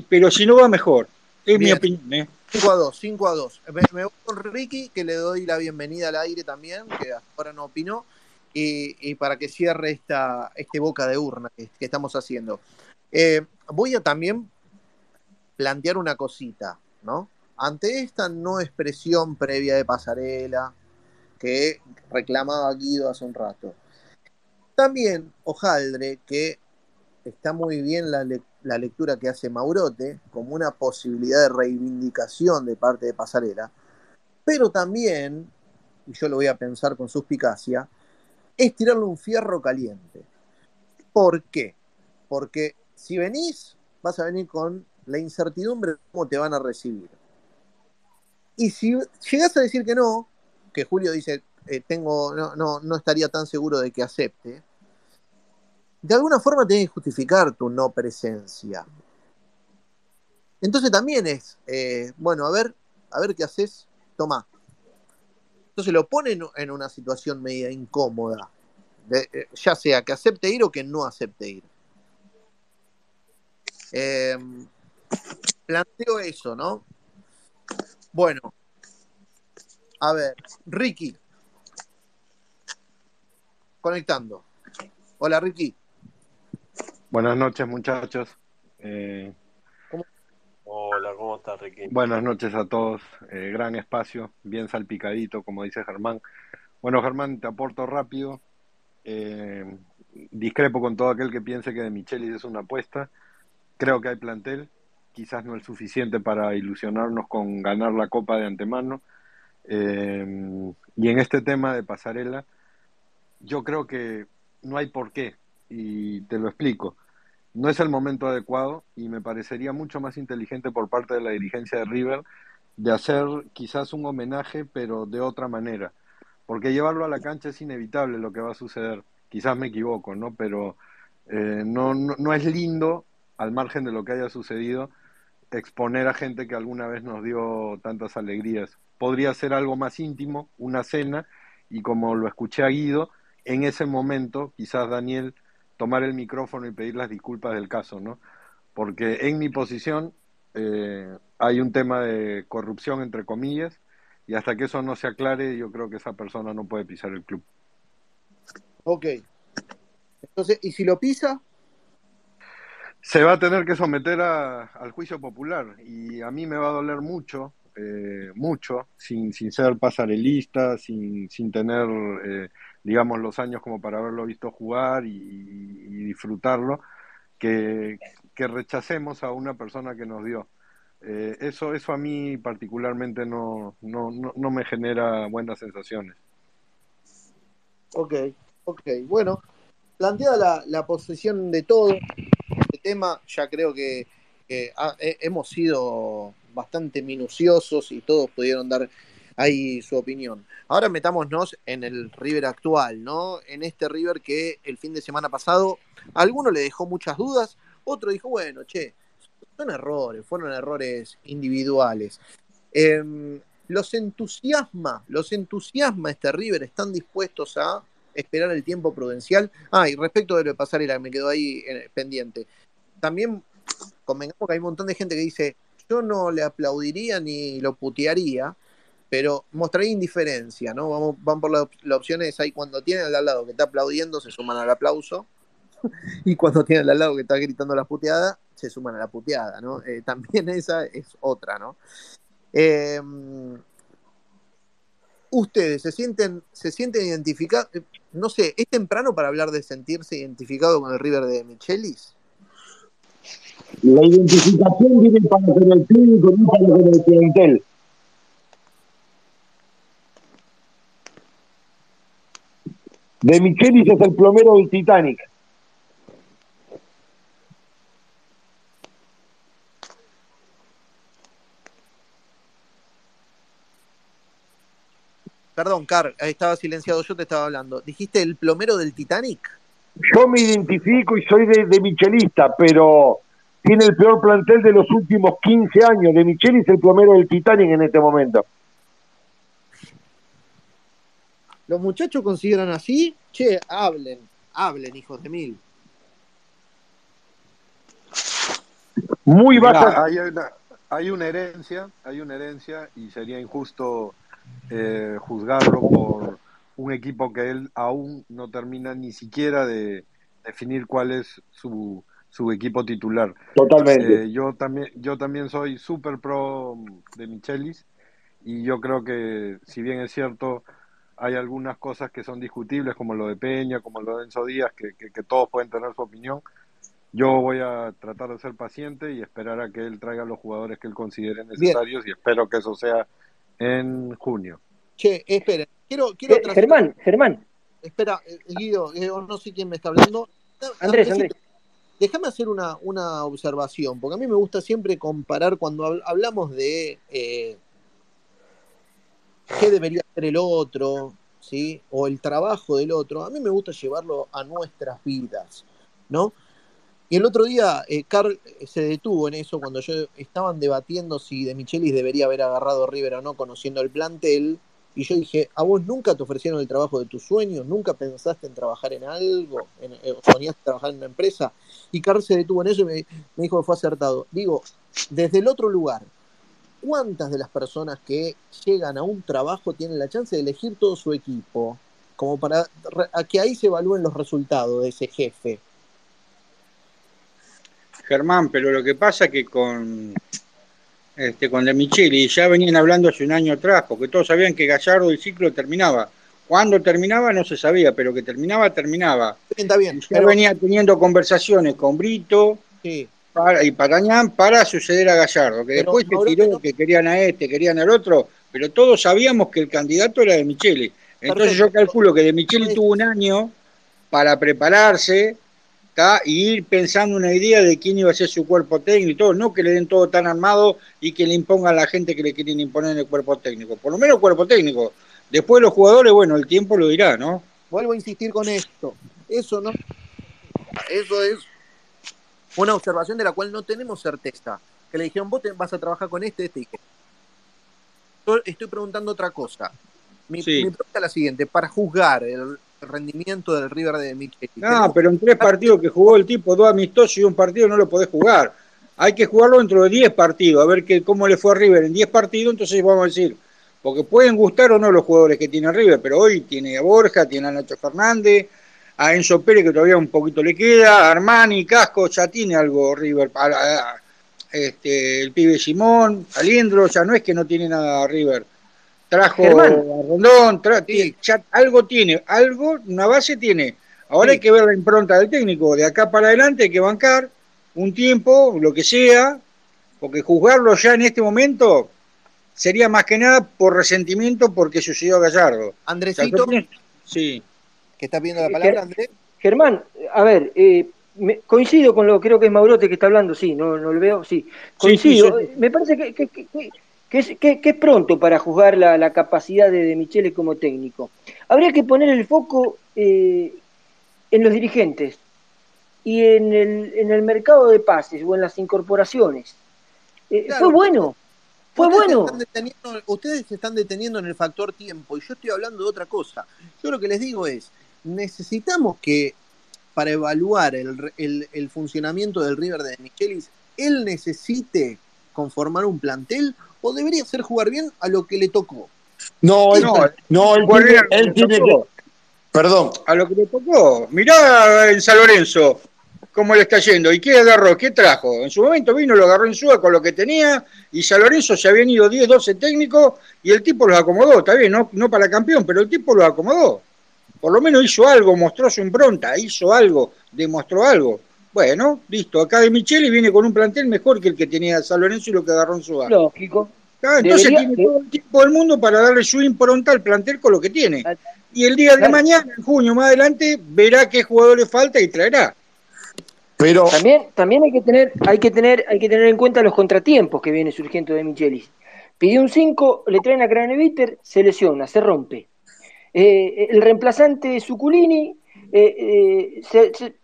pero si no va mejor. Es mi opinión. ¿eh? 5 a 2, 5 a 2. Me, me voy con Ricky, que le doy la bienvenida al aire también, que hasta ahora no opinó, y, y para que cierre esta, este boca de urna que, que estamos haciendo. Eh, voy a también plantear una cosita, ¿no? Ante esta no expresión previa de pasarela que reclamaba Guido hace un rato. También Ojaldre, que está muy bien la, la lectura que hace Maurote como una posibilidad de reivindicación de parte de Pasarela, pero también, y yo lo voy a pensar con suspicacia, es tirarle un fierro caliente. ¿Por qué? Porque si venís, vas a venir con la incertidumbre de cómo te van a recibir. Y si llegás a decir que no, que Julio dice, eh, tengo, no, no, no estaría tan seguro de que acepte, de alguna forma tenés que justificar tu no presencia. Entonces también es, eh, bueno, a ver, a ver qué haces, toma. Entonces lo pone en, una situación media incómoda, eh, ya sea que acepte ir o que no acepte ir. Eh, planteo eso, ¿no? Bueno, a ver, Ricky, conectando. Hola, Ricky. Buenas noches, muchachos. Eh, Hola, ¿cómo estás, Ricky? buenas noches a todos. Eh, gran espacio, bien salpicadito, como dice Germán. Bueno, Germán, te aporto rápido. Eh, discrepo con todo aquel que piense que de Michelis es una apuesta. Creo que hay plantel, quizás no el suficiente para ilusionarnos con ganar la copa de antemano. Eh, y en este tema de pasarela, yo creo que no hay por qué, y te lo explico. No es el momento adecuado y me parecería mucho más inteligente por parte de la dirigencia de River de hacer quizás un homenaje, pero de otra manera. Porque llevarlo a la cancha es inevitable lo que va a suceder. Quizás me equivoco, ¿no? Pero eh, no, no, no es lindo, al margen de lo que haya sucedido, exponer a gente que alguna vez nos dio tantas alegrías. Podría ser algo más íntimo, una cena, y como lo escuché a Guido, en ese momento quizás Daniel tomar el micrófono y pedir las disculpas del caso, ¿no? Porque en mi posición eh, hay un tema de corrupción, entre comillas, y hasta que eso no se aclare, yo creo que esa persona no puede pisar el club. Ok. Entonces, ¿y si lo pisa? Se va a tener que someter a- al juicio popular y a mí me va a doler mucho, eh, mucho, sin, sin ser pasarelista, sin, sin tener, eh, digamos, los años como para haberlo visto jugar y, y disfrutarlo, que, que rechacemos a una persona que nos dio. Eh, eso, eso a mí particularmente no, no, no, no me genera buenas sensaciones. Ok, ok. Bueno, planteada la, la posición de todo tema, ya creo que he- hemos sido bastante minuciosos y todos pudieron dar ahí su opinión. Ahora metámonos en el River actual, ¿no? En este River que el fin de semana pasado a alguno le dejó muchas dudas, otro dijo, bueno, che, son errores, fueron errores individuales. Em, los entusiasma, los entusiasma este River, están dispuestos a esperar el tiempo prudencial. Ah, y respecto de lo de Pasarela, me quedó ahí eh, pendiente. También convengamos que hay un montón de gente que dice, yo no le aplaudiría ni lo putearía, pero mostraría indiferencia, ¿no? Vamos, van por la, op- la opción es ahí cuando tienen al lado que está aplaudiendo, se suman al aplauso, y cuando tienen al lado que está gritando la puteada, se suman a la puteada, ¿no? Eh, también esa es otra, ¿no? Eh, ustedes se sienten, se sienten identificados, no sé, ¿es temprano para hablar de sentirse identificado con el River de Michelis? La identificación viene para con el público, no para con el clientel. De Michelis es el plomero del Titanic. Perdón, Car, estaba silenciado, yo te estaba hablando. ¿Dijiste el plomero del Titanic? Yo me identifico y soy de Michelista, pero tiene el peor plantel de los últimos 15 años. De Michelis el plomero del Titanic en este momento. ¿Los muchachos consideran así? Che, hablen, hablen, hijos de mil. Muy baja. hay, una, hay una herencia, hay una herencia y sería injusto eh, juzgarlo por un equipo que él aún no termina ni siquiera de definir cuál es su, su equipo titular. Totalmente. Eh, yo también, yo también soy súper pro de Michelis y yo creo que si bien es cierto hay algunas cosas que son discutibles como lo de Peña, como lo de Enzo Díaz, que, que, que todos pueden tener su opinión. Yo voy a tratar de ser paciente y esperar a que él traiga los jugadores que él considere necesarios y espero que eso sea en junio. Che, esperen, quiero, quiero Eh, Germán, Germán, Espera, eh, Guido, eh, no sé quién me está hablando. Andrés, Andrés. Déjame hacer una, una observación, porque a mí me gusta siempre comparar cuando habl- hablamos de eh, qué debería hacer el otro, ¿sí? O el trabajo del otro. A mí me gusta llevarlo a nuestras vidas, ¿no? Y el otro día, eh, Carl eh, se detuvo en eso cuando yo estaban debatiendo si De Michelis debería haber agarrado a River o no, conociendo el plantel. Y yo dije, ¿a vos nunca te ofrecieron el trabajo de tus sueños? ¿Nunca pensaste en trabajar en algo? En, eh, ¿Soñaste trabajar en una empresa? Y Carl se detuvo en eso y me, dijo que fue acertado. Digo, desde el otro lugar, ¿cuántas de las personas que llegan a un trabajo tienen la chance de elegir todo su equipo? Como para a que ahí se evalúen los resultados de ese jefe. Germán, pero lo que pasa que con este con De Micheli ya venían hablando hace un año atrás, porque todos sabían que Gallardo el ciclo terminaba. Cuándo terminaba no se sabía, pero que terminaba, terminaba. Está bien, pero venía teniendo conversaciones con Brito sí, para- y Parañán para suceder a Gallardo, que Pero, después se tiró no- que querían a este, querían al otro, pero todos sabíamos que el candidato era De Micheli. Entonces yo calculo que De Micheli tuvo un año para prepararse ¿tá? y ir pensando una idea de quién iba a ser su cuerpo técnico y todo, no que le den todo tan armado y que le impongan a la gente que le quieren imponer en el cuerpo técnico, por lo menos cuerpo técnico. Después los jugadores, bueno, el tiempo lo dirá, ¿no? vuelvo a insistir con esto. Eso no. Eso es una observación de la cual no tenemos certeza. Que le dijeron, vos te vas a trabajar con este, este y este. Yo estoy preguntando otra cosa. Mi, Sí. mi pregunta es la siguiente: para juzgar el rendimiento del River de Micheli, No, pero en tres partidos que jugó el tipo, dos amistosos y un partido no lo podés jugar. Hay que jugarlo dentro de 10 partidos, a ver que, cómo le fue a River en 10 partidos, entonces vamos a decir, porque pueden gustar o no los jugadores que tiene River, pero hoy tiene a Borja, tiene a Nacho Fernández, a Enzo Pérez que todavía un poquito le queda, a Armani, Casco, ya tiene algo River, para, este, el pibe Simón, Aliendro, ya no es que no tiene nada River. Trajo Germán. a Rondón, tra- tiene- ya algo tiene, algo, una base tiene. Ahora Sí. hay que ver la impronta del técnico. De acá para adelante hay que bancar un tiempo, lo que sea, porque juzgarlo ya en este momento sería más que nada por resentimiento porque sucedió a Gallardo. O sea, Andresito, sí. que está pidiendo la Eh, palabra, Andrés. Germán, a ver, eh, me- coincido con lo creo que es Maurote que está hablando, sí, no, no lo veo, sí. Coincido. sí, sí. Me parece que, que- que- que- es, que- que es pronto para juzgar la, la capacidad de, de Michele como técnico. Habría que poner el foco eh, en los dirigentes y en el, en el mercado de pases o en las incorporaciones. Eh, Claro, fue bueno, fue ustedes bueno. Están ustedes se están deteniendo en el factor tiempo y yo estoy hablando de otra cosa. Yo lo que les digo es, necesitamos que para evaluar el, el- el funcionamiento del River de Michelis, él necesite conformar un plantel o debería ser jugar bien a lo que le tocó. No, él, No, no, él ¿cuál tiene, que él le tiene que. tocó? Perdón, a lo que le tocó. Mirá en San Lorenzo cómo le está yendo. ¿Y qué agarró? ¿Qué trajo? En su momento vino, lo agarró en Suba con lo que tenía y San Lorenzo se habían ido 10, 12 técnicos y el tipo los acomodó. Está bien, no, no para campeón, pero el tipo los acomodó. Por lo menos hizo algo, mostró su impronta, hizo algo, demostró algo. Bueno, listo. Acá de Micheli viene con un plantel mejor que el que tenía San Lorenzo y lo que agarró en Suba. Lógico. Ah, entonces Debería- tiene todo el tiempo del mundo para darle su impronta al plantel con lo que tiene. Y el día de Claro. mañana, en junio más adelante, verá qué jugador le falta y traerá. Pero También, también hay que tener, hay que tener, hay que tener en cuenta los contratiempos que viene surgiendo de Michelis. Pidió un 5, le traen a Craneviter, se lesiona, se rompe. Eh, el reemplazante de Suculini, eh, eh, se- se-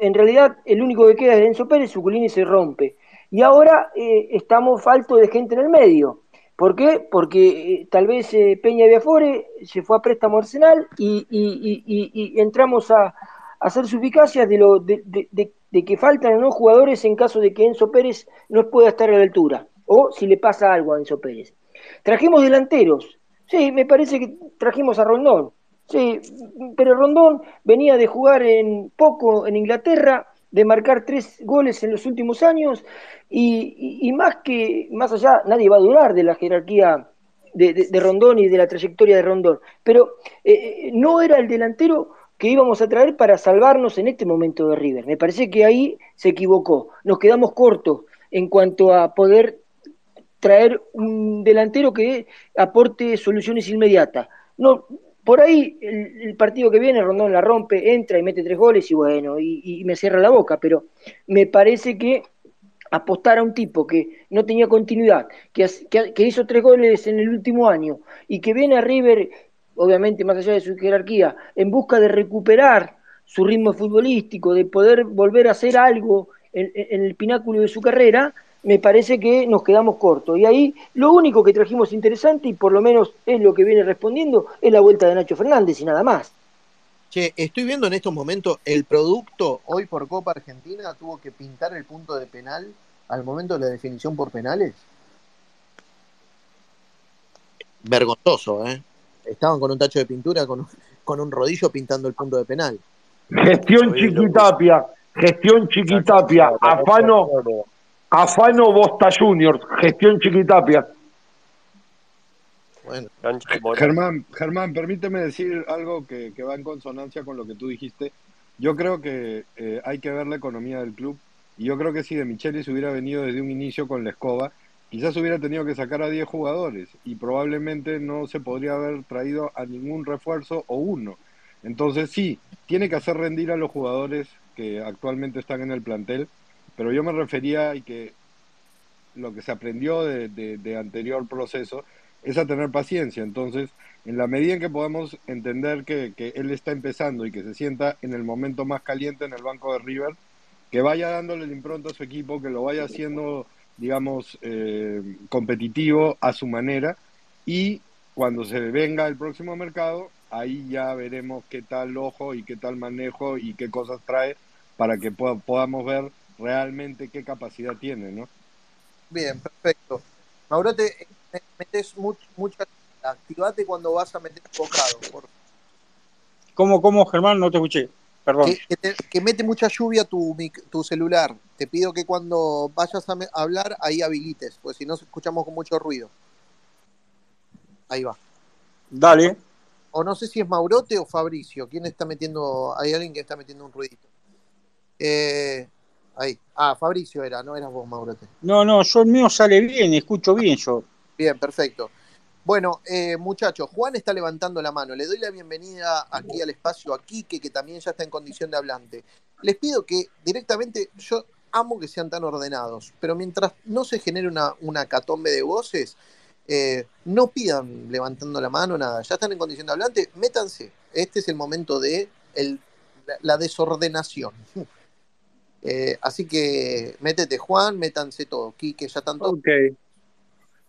en realidad el único que queda es Enzo Pérez, Suculini se rompe. Y ahora eh, estamos faltos de gente en el medio. ¿Por qué? Porque eh, tal vez eh, Peña Viafore se fue a préstamo Arsenal y, entramos a, a hacer suficacias de, lo, de, de- de- de que faltan o jugadores en caso de que Enzo Pérez no pueda estar a la altura o si le pasa algo a Enzo Pérez. Trajimos delanteros. Sí, me parece que trajimos a Rondón. Sí, pero Rondón venía de jugar en poco en Inglaterra, de marcar tres goles en los últimos años y, más que más allá, nadie va a durar de la jerarquía de Rondón y de la trayectoria de Rondón. Pero eh, eh, no era el delantero que íbamos a traer para salvarnos en este momento de River. Me parece que ahí se equivocó. Nos quedamos cortos en cuanto a poder traer un delantero que aporte soluciones inmediatas. No, por ahí el, partido que viene Rondón la rompe, entra y mete tres goles y bueno, y, y me cierra la boca, pero me parece que apostar a un tipo que no tenía continuidad, que, que- que hizo tres goles en el último año y que viene a River, obviamente más allá de su jerarquía, en busca de recuperar su ritmo futbolístico, de poder volver a hacer algo en el pináculo de su carrera, me parece que nos quedamos cortos. Y ahí lo único que trajimos interesante, y por lo menos es lo que viene respondiendo, es la vuelta de Nacho Fernández y nada más. Che, estoy viendo en estos momentos el producto hoy por Copa Argentina tuvo que pintar el punto de penal al momento de la definición por penales. Vergonzoso, ¿eh? Estaban con un tacho de pintura, con, un- con un rodillo pintando el punto de penal. Gestión Chiquitapia, gestión Chiquitapia, afano, afano Bosta Juniors, gestión Chiquitapia. Bueno, Germán, Germán, permíteme decir algo que, que va en consonancia con lo que tú dijiste. Yo creo que eh, hay que ver la economía del club y yo creo que si de Michelis hubiera venido desde un inicio con la escoba, quizás hubiera tenido que sacar a 10 jugadores y probablemente no se podría haber traído a ningún refuerzo o uno. Entonces sí, tiene que hacer rendir a los jugadores que actualmente están en el plantel, pero yo me refería y que lo que se aprendió de, de- anterior proceso es a tener paciencia. Entonces, en la medida en que podamos entender que, que él está empezando y que se sienta en el momento más caliente en el banco de River, que vaya dándole el impronto a su equipo, que lo vaya haciendo, digamos, eh, competitivo a su manera y cuando se venga el próximo mercado, ahí ya veremos qué tal ojo y qué tal manejo y qué cosas trae para que poda- podamos ver realmente qué capacidad tiene, ¿no? Bien, perfecto. Maurote, me- metes much- mucha. Activate cuando vas a meter bocado. por- ¿Cómo, cómo, Germán? No te escuché. Perdón. Que, que te- que mete mucha lluvia tu, tu celular. Te pido que cuando vayas a hablar, ahí habilites, pues si no escuchamos con mucho ruido. Ahí va. Dale. O no sé si es Maurote o Fabricio. ¿Quién está metiendo? Hay alguien que está metiendo un ruidito. Eh, ahí. Ah, Fabricio era, no eras vos, Maurote. No, no, yo el mío sale bien, escucho bien yo. Bien, perfecto. Bueno, eh, muchachos, Juan está levantando la mano. Le doy la bienvenida aquí al espacio a Quique, que también ya está en condición de hablante. Les pido que directamente, yo amo que sean tan ordenados, pero mientras no se genere una, una catombe de voces, eh, no pidan levantando la mano, nada. Ya están en condición de hablante, métanse. Este es el momento de el- la desordenación. Eh, así que métete, Juan, métanse todo. Quique, ya todos. Ok.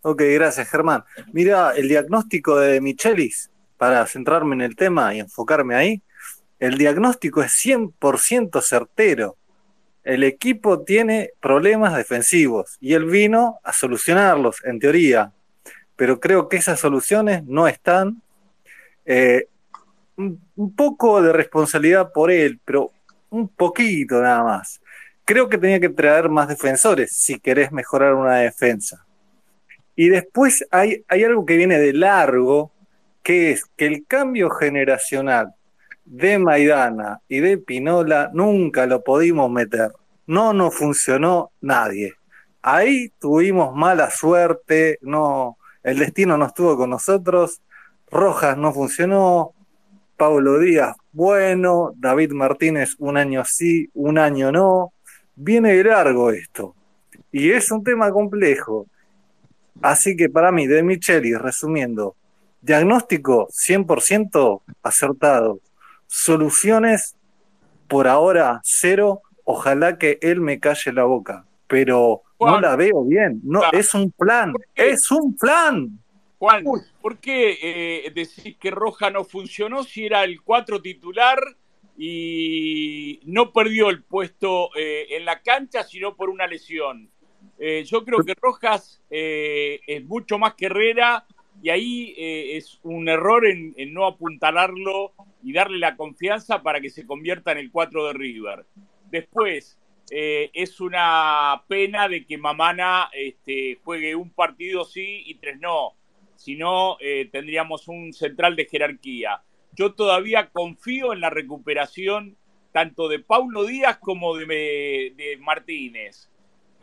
Ok, gracias, Germán. Mira, el diagnóstico de Michelis, para centrarme en el tema y enfocarme ahí, el diagnóstico es 100% certero. El equipo tiene problemas defensivos y él vino a solucionarlos, en teoría, pero creo que esas soluciones no están. Eh, un poco de responsabilidad por él, pero un poquito nada más. Creo que tenía que traer más defensores si querés mejorar una defensa. Y después hay, hay algo que viene de largo, que es que el cambio generacional de Maidana y de Pinola nunca lo pudimos meter. No nos funcionó nadie. ahí tuvimos mala suerte, no, el destino no estuvo con nosotros, Rojas no funcionó, Pablo Díaz, bueno, David Martínez, un año sí, un año no, viene de largo esto. Y es un tema complejo. Así que para mí, de Micheli, resumiendo, diagnóstico 100% acertado, soluciones por ahora cero, ojalá que él me calle la boca, pero no la veo bien, no, Claro. es un plan, es un plan. Juan, ¿por qué eh, decís que Roja no funcionó si era el 4 titular y no perdió el puesto eh, en la cancha, sino por una lesión? Eh, yo creo que Rojas eh, es mucho más que y ahí es un error en, no apuntalarlo y darle la confianza para que se convierta en el 4 de River. Después, es una pena de que Mamana este, juegue un partido sí y tres no. Si no, tendríamos un central de jerarquía. Yo todavía confío en la recuperación tanto de Paulo Díaz como de, Martínez.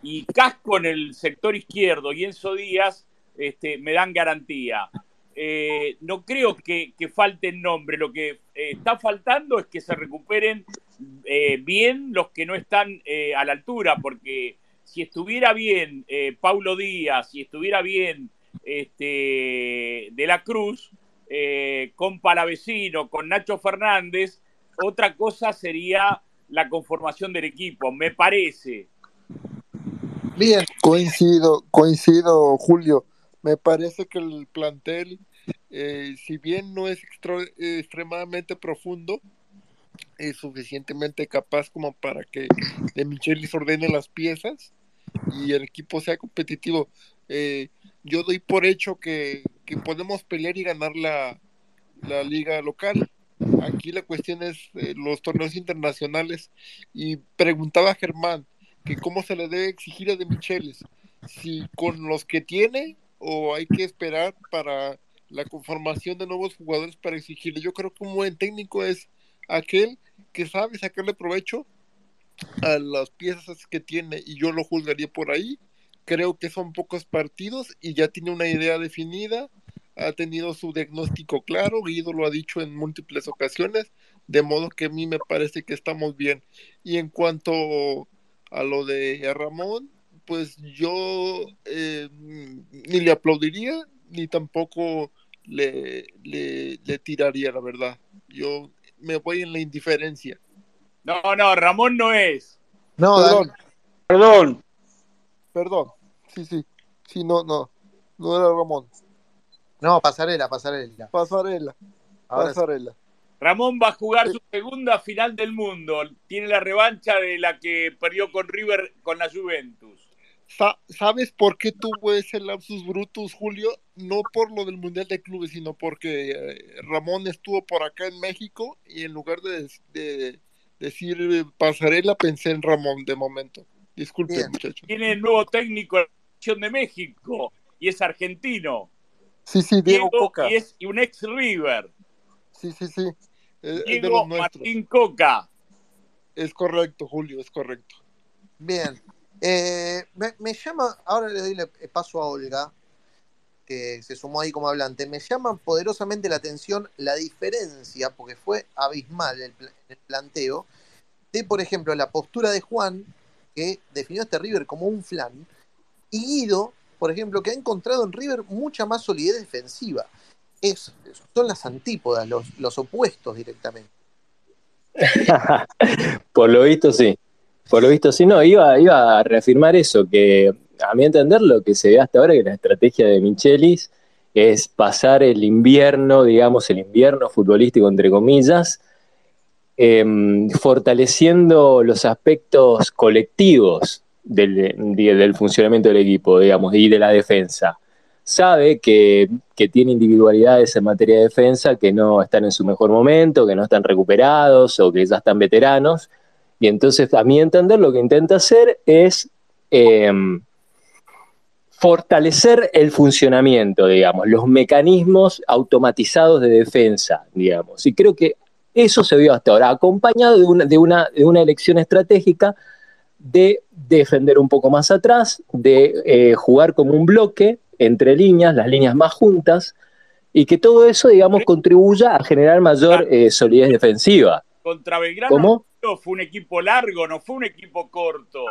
Y Casco en el sector izquierdo y Enzo Díaz este, me dan garantía. Eh, no creo que, que falte el nombre. Lo que eh, está faltando es que se recuperen eh, bien los que no están eh, a la altura, porque si estuviera bien Paulo Díaz, si estuviera bien este, De la Cruz, eh, con Palavecino, con Nacho Fernández, otra cosa sería la conformación del equipo, me parece. Bien. Coincido, coincido, Julio. Me parece que el plantel, eh, si bien no es extremadamente profundo, es suficientemente capaz como para que De Michelis ordene las piezas y el equipo sea competitivo. Eh, yo doy por hecho que, que podemos pelear y ganar la, la liga local. Aquí la cuestión es eh, los torneos internacionales y preguntaba a Germán que cómo se le debe exigir a De Michelis, si con los que tiene o hay que esperar para la conformación de nuevos jugadores para exigirle. Yo creo que un buen técnico es aquel que sabe sacarle provecho a las piezas que tiene y yo lo juzgaría por ahí. Creo que son pocos partidos y ya tiene una idea definida, ha tenido su diagnóstico claro, Guido lo ha dicho en múltiples ocasiones, de modo que a mí me parece que estamos bien. Y en cuanto a lo de Ramón, pues yo eh, ni le aplaudiría ni tampoco le, le, le tiraría, la verdad. Yo me voy en la indiferencia. No, no, Ramón no es. No, Perdón, Perdón. perdón. Sí, sí. Sí, no, no. No era Ramón. No, pasarela, pasarela. Pasarela. Ahora sí. Pasarela. Ramón va a jugar su segunda final del mundo. Tiene la revancha de la que perdió con River con la Juventus. Sa- ¿Sabes por qué tuvo ese lapsus brutus, Julio? No por lo del Mundial de Clubes, sino porque eh, Ramón estuvo por acá en México y en lugar de, de decir eh, pasarela, pensé en Ramón de momento. Disculpen, Bien. muchachos. Tiene el nuevo técnico selección de México y es argentino. Sí, sí, Diego, Diego Coca. y es un ex River. Sí, sí, sí. Es, es de Diego los. Martín Coca. Es correcto, Julio, es correcto. Bien. Eh, me, me llama, ahora le doy el paso a Olga, que se sumó ahí como hablante. Me llama poderosamente la atención la diferencia, porque fue abismal el, el planteo, de, por ejemplo, la postura de Juan, que definió a este River como un flan, y Guido, por ejemplo, que ha encontrado en River mucha más solidez defensiva. Son las antípodas, los, los opuestos directamente. Por lo visto sí. Por lo visto sí, no, iba, iba a reafirmar eso, que a mi entender lo que se ve hasta ahora que la estrategia de Michelis es pasar el invierno, digamos, el invierno futbolístico entre comillas, em, fortaleciendo los aspectos colectivos del, de- del funcionamiento del equipo, digamos, y de la defensa. Sabe que, tiene individualidades en materia de defensa que no están en su mejor momento, que no están recuperados o que ya están veteranos. Y entonces, a mi entender, lo que intenta hacer es em, fortalecer el funcionamiento, digamos, los mecanismos automatizados de defensa, digamos. Y creo que eso se vio hasta ahora, acompañado de una elección estratégica de defender un poco más atrás, de eh, jugar como un bloque entre líneas, las líneas más juntas, y que todo eso, digamos, contribuya a generar mayor eh, solidez defensiva. Contra Belgrano ¿Cómo? fue un equipo largo, no fue un equipo corto.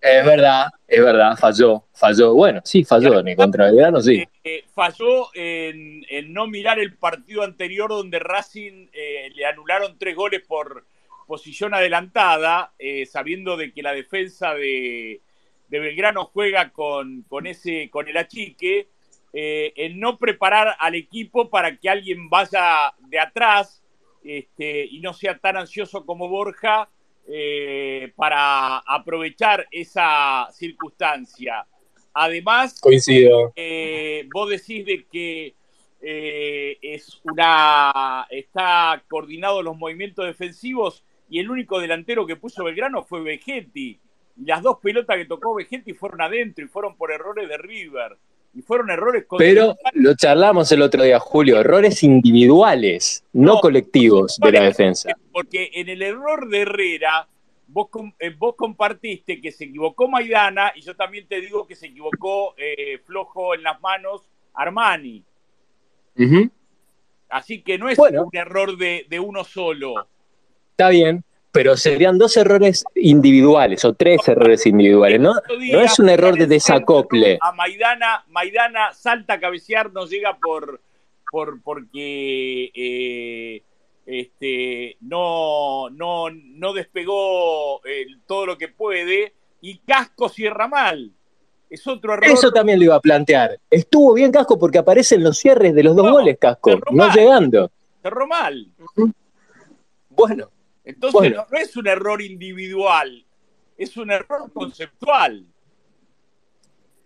Es verdad, es verdad, falló, falló. Bueno, sí, falló, ni contra Belgrano, sí. Eh, falló en, en no mirar el partido anterior donde Racing le anularon tres goles por posición adelantada, eh, sabiendo de que la defensa de, de Belgrano juega con, con, ese, con el achique, eh, en no preparar al equipo para que alguien vaya de atrás este, y no sea tan ansioso como Borja eh, para aprovechar esa circunstancia. Además, Coincido. eh, vos decís de que es una está coordinado los movimientos defensivos y el único delantero que puso Belgrano fue Vegetti. Y las dos pelotas que tocó Vegetti fueron adentro y fueron por errores de River. Y fueron errores Pero lo charlamos el otro día, Julio, errores individuales, no, colectivos de la defensa. Porque en el error de Herrera, vos, eh, vos compartiste que se equivocó Maidana y yo también te digo que se equivocó eh, flojo en las manos Armani. Así que no es Bueno. un error de, de uno solo. Está bien, pero serían dos errores individuales o tres errores individuales, ¿no? No es un error de desacople. A Maidana, Maidana salta a cabecear, no llega por, por porque eh, este, no, no, no despegó eh, todo lo que puede y Casco cierra mal. Es otro error. Eso también lo iba a plantear. Estuvo bien Casco porque aparecen los cierres de los dos goles, Casco, no llegando. Cerró mal. Bueno. Entonces Bueno. no, no es un error individual, es un error conceptual.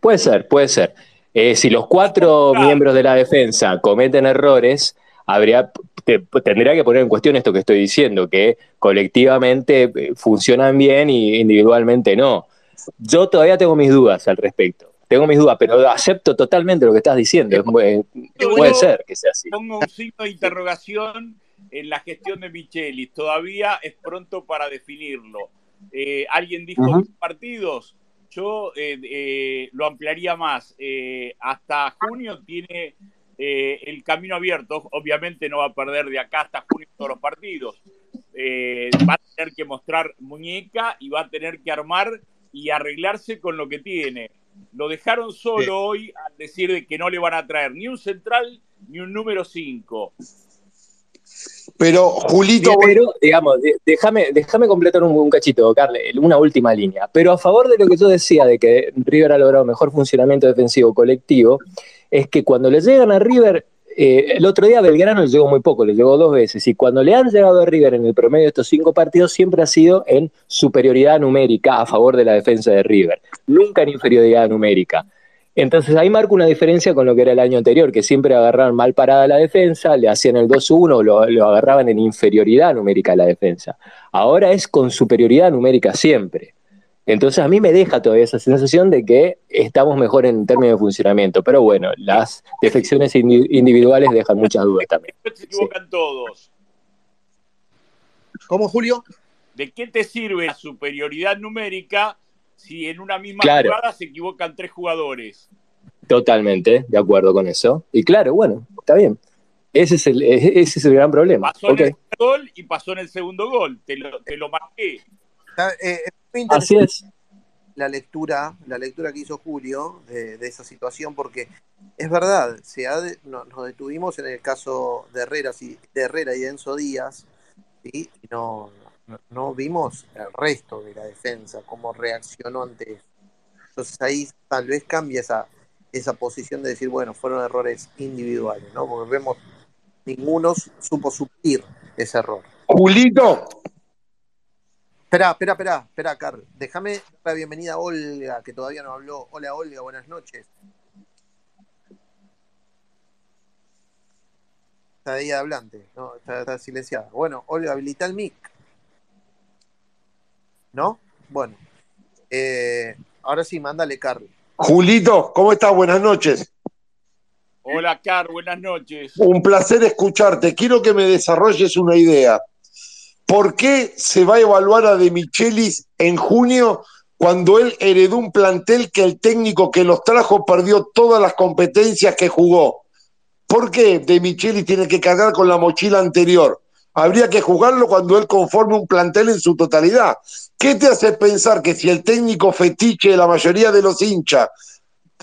Puede ser, puede ser. Eh, si los cuatro miembros de la defensa cometen errores, habría, te- tendría que poner en cuestión esto que estoy diciendo, que colectivamente eh, funcionan bien y individualmente no. Yo todavía tengo mis dudas al respecto. Tengo mis dudas, pero acepto totalmente lo que estás diciendo. Es muy- puede ser que sea así. Pongo un signo de interrogación en la gestión de Michelis. Todavía es pronto para definirlo. Eh, Alguien dijo dos partidos. Yo eh, eh, lo ampliaría más. Hasta junio tiene el camino abierto. Obviamente no va a perder de acá hasta junio todos los partidos. Va a tener que mostrar muñeca y va a tener que armar y arreglarse con lo que tiene. Lo dejaron solo hoy al decir de que no le van a traer ni un central ni un número 5. Pero, Julito, pero, digamos, déjame completar un, un cachito, Carle, una última línea. Pero a favor de lo que yo decía de que River ha logrado mejor funcionamiento defensivo colectivo, es que cuando le llegan a River, eh, el otro día Belgrano le llegó muy poco, le llegó dos veces, y cuando le han llegado a River en el promedio de estos cinco partidos, siempre ha sido en superioridad numérica a favor de la defensa de River, nunca en inferioridad numérica. Entonces ahí marca una diferencia con lo que era el año anterior, que siempre agarraban mal parada la defensa, le hacían el 2-1, lo, lo agarraban en inferioridad numérica a la defensa. Ahora es con superioridad numérica siempre. Entonces a mí me deja todavía esa sensación de que estamos mejor en términos de funcionamiento. Pero bueno, las defecciones indi- individuales dejan muchas dudas también. Se equivocan todos. ¿Cómo, Julio? ¿De qué te sirve la superioridad numérica si en una misma Claro. jugada se equivocan tres jugadores? Totalmente, de acuerdo con eso. Y claro, bueno, está bien. Ese es el, ese es el gran problema. Pasó en el primer gol y pasó en el segundo gol. Te lo, te lo marqué. Está, eh, es muy Así interesante es. la lectura, la lectura que hizo Julio de, de esa situación, porque es verdad, se ha de- no- nos detuvimos en el caso de Herrera, y, de Herrera y Enzo Díaz, ¿sí? y no, no, no vimos el resto de la defensa, cómo reaccionó ante eso. Entonces ahí tal vez cambia esa, esa posición de decir, bueno, fueron errores individuales, ¿no? Porque vemos, ninguno supo suplir ese error. Julito, Espera, espera, espera, espera, Car. Déjame dar la bienvenida a Olga, que todavía no habló. Hola, Olga, buenas noches. Está ahí hablante, ¿no? Está, está silenciada. Bueno, Olga, habilita el mic. ¿No? Bueno. Eh, ahora sí, mándale, Car. Julito, ¿cómo estás? Buenas noches. Hola, Car, buenas noches. Un placer escucharte. Quiero que me desarrolles una idea. ¿Por qué se va a evaluar a De Michelis en junio cuando él heredó un plantel que el técnico que los trajo perdió todas las competencias que jugó. ¿Por qué De Micheli tiene que cargar con la mochila anterior? Habría que jugarlo cuando él conforme un plantel en su totalidad. ¿Qué te hace pensar que si el técnico fetiche de la mayoría de los hinchas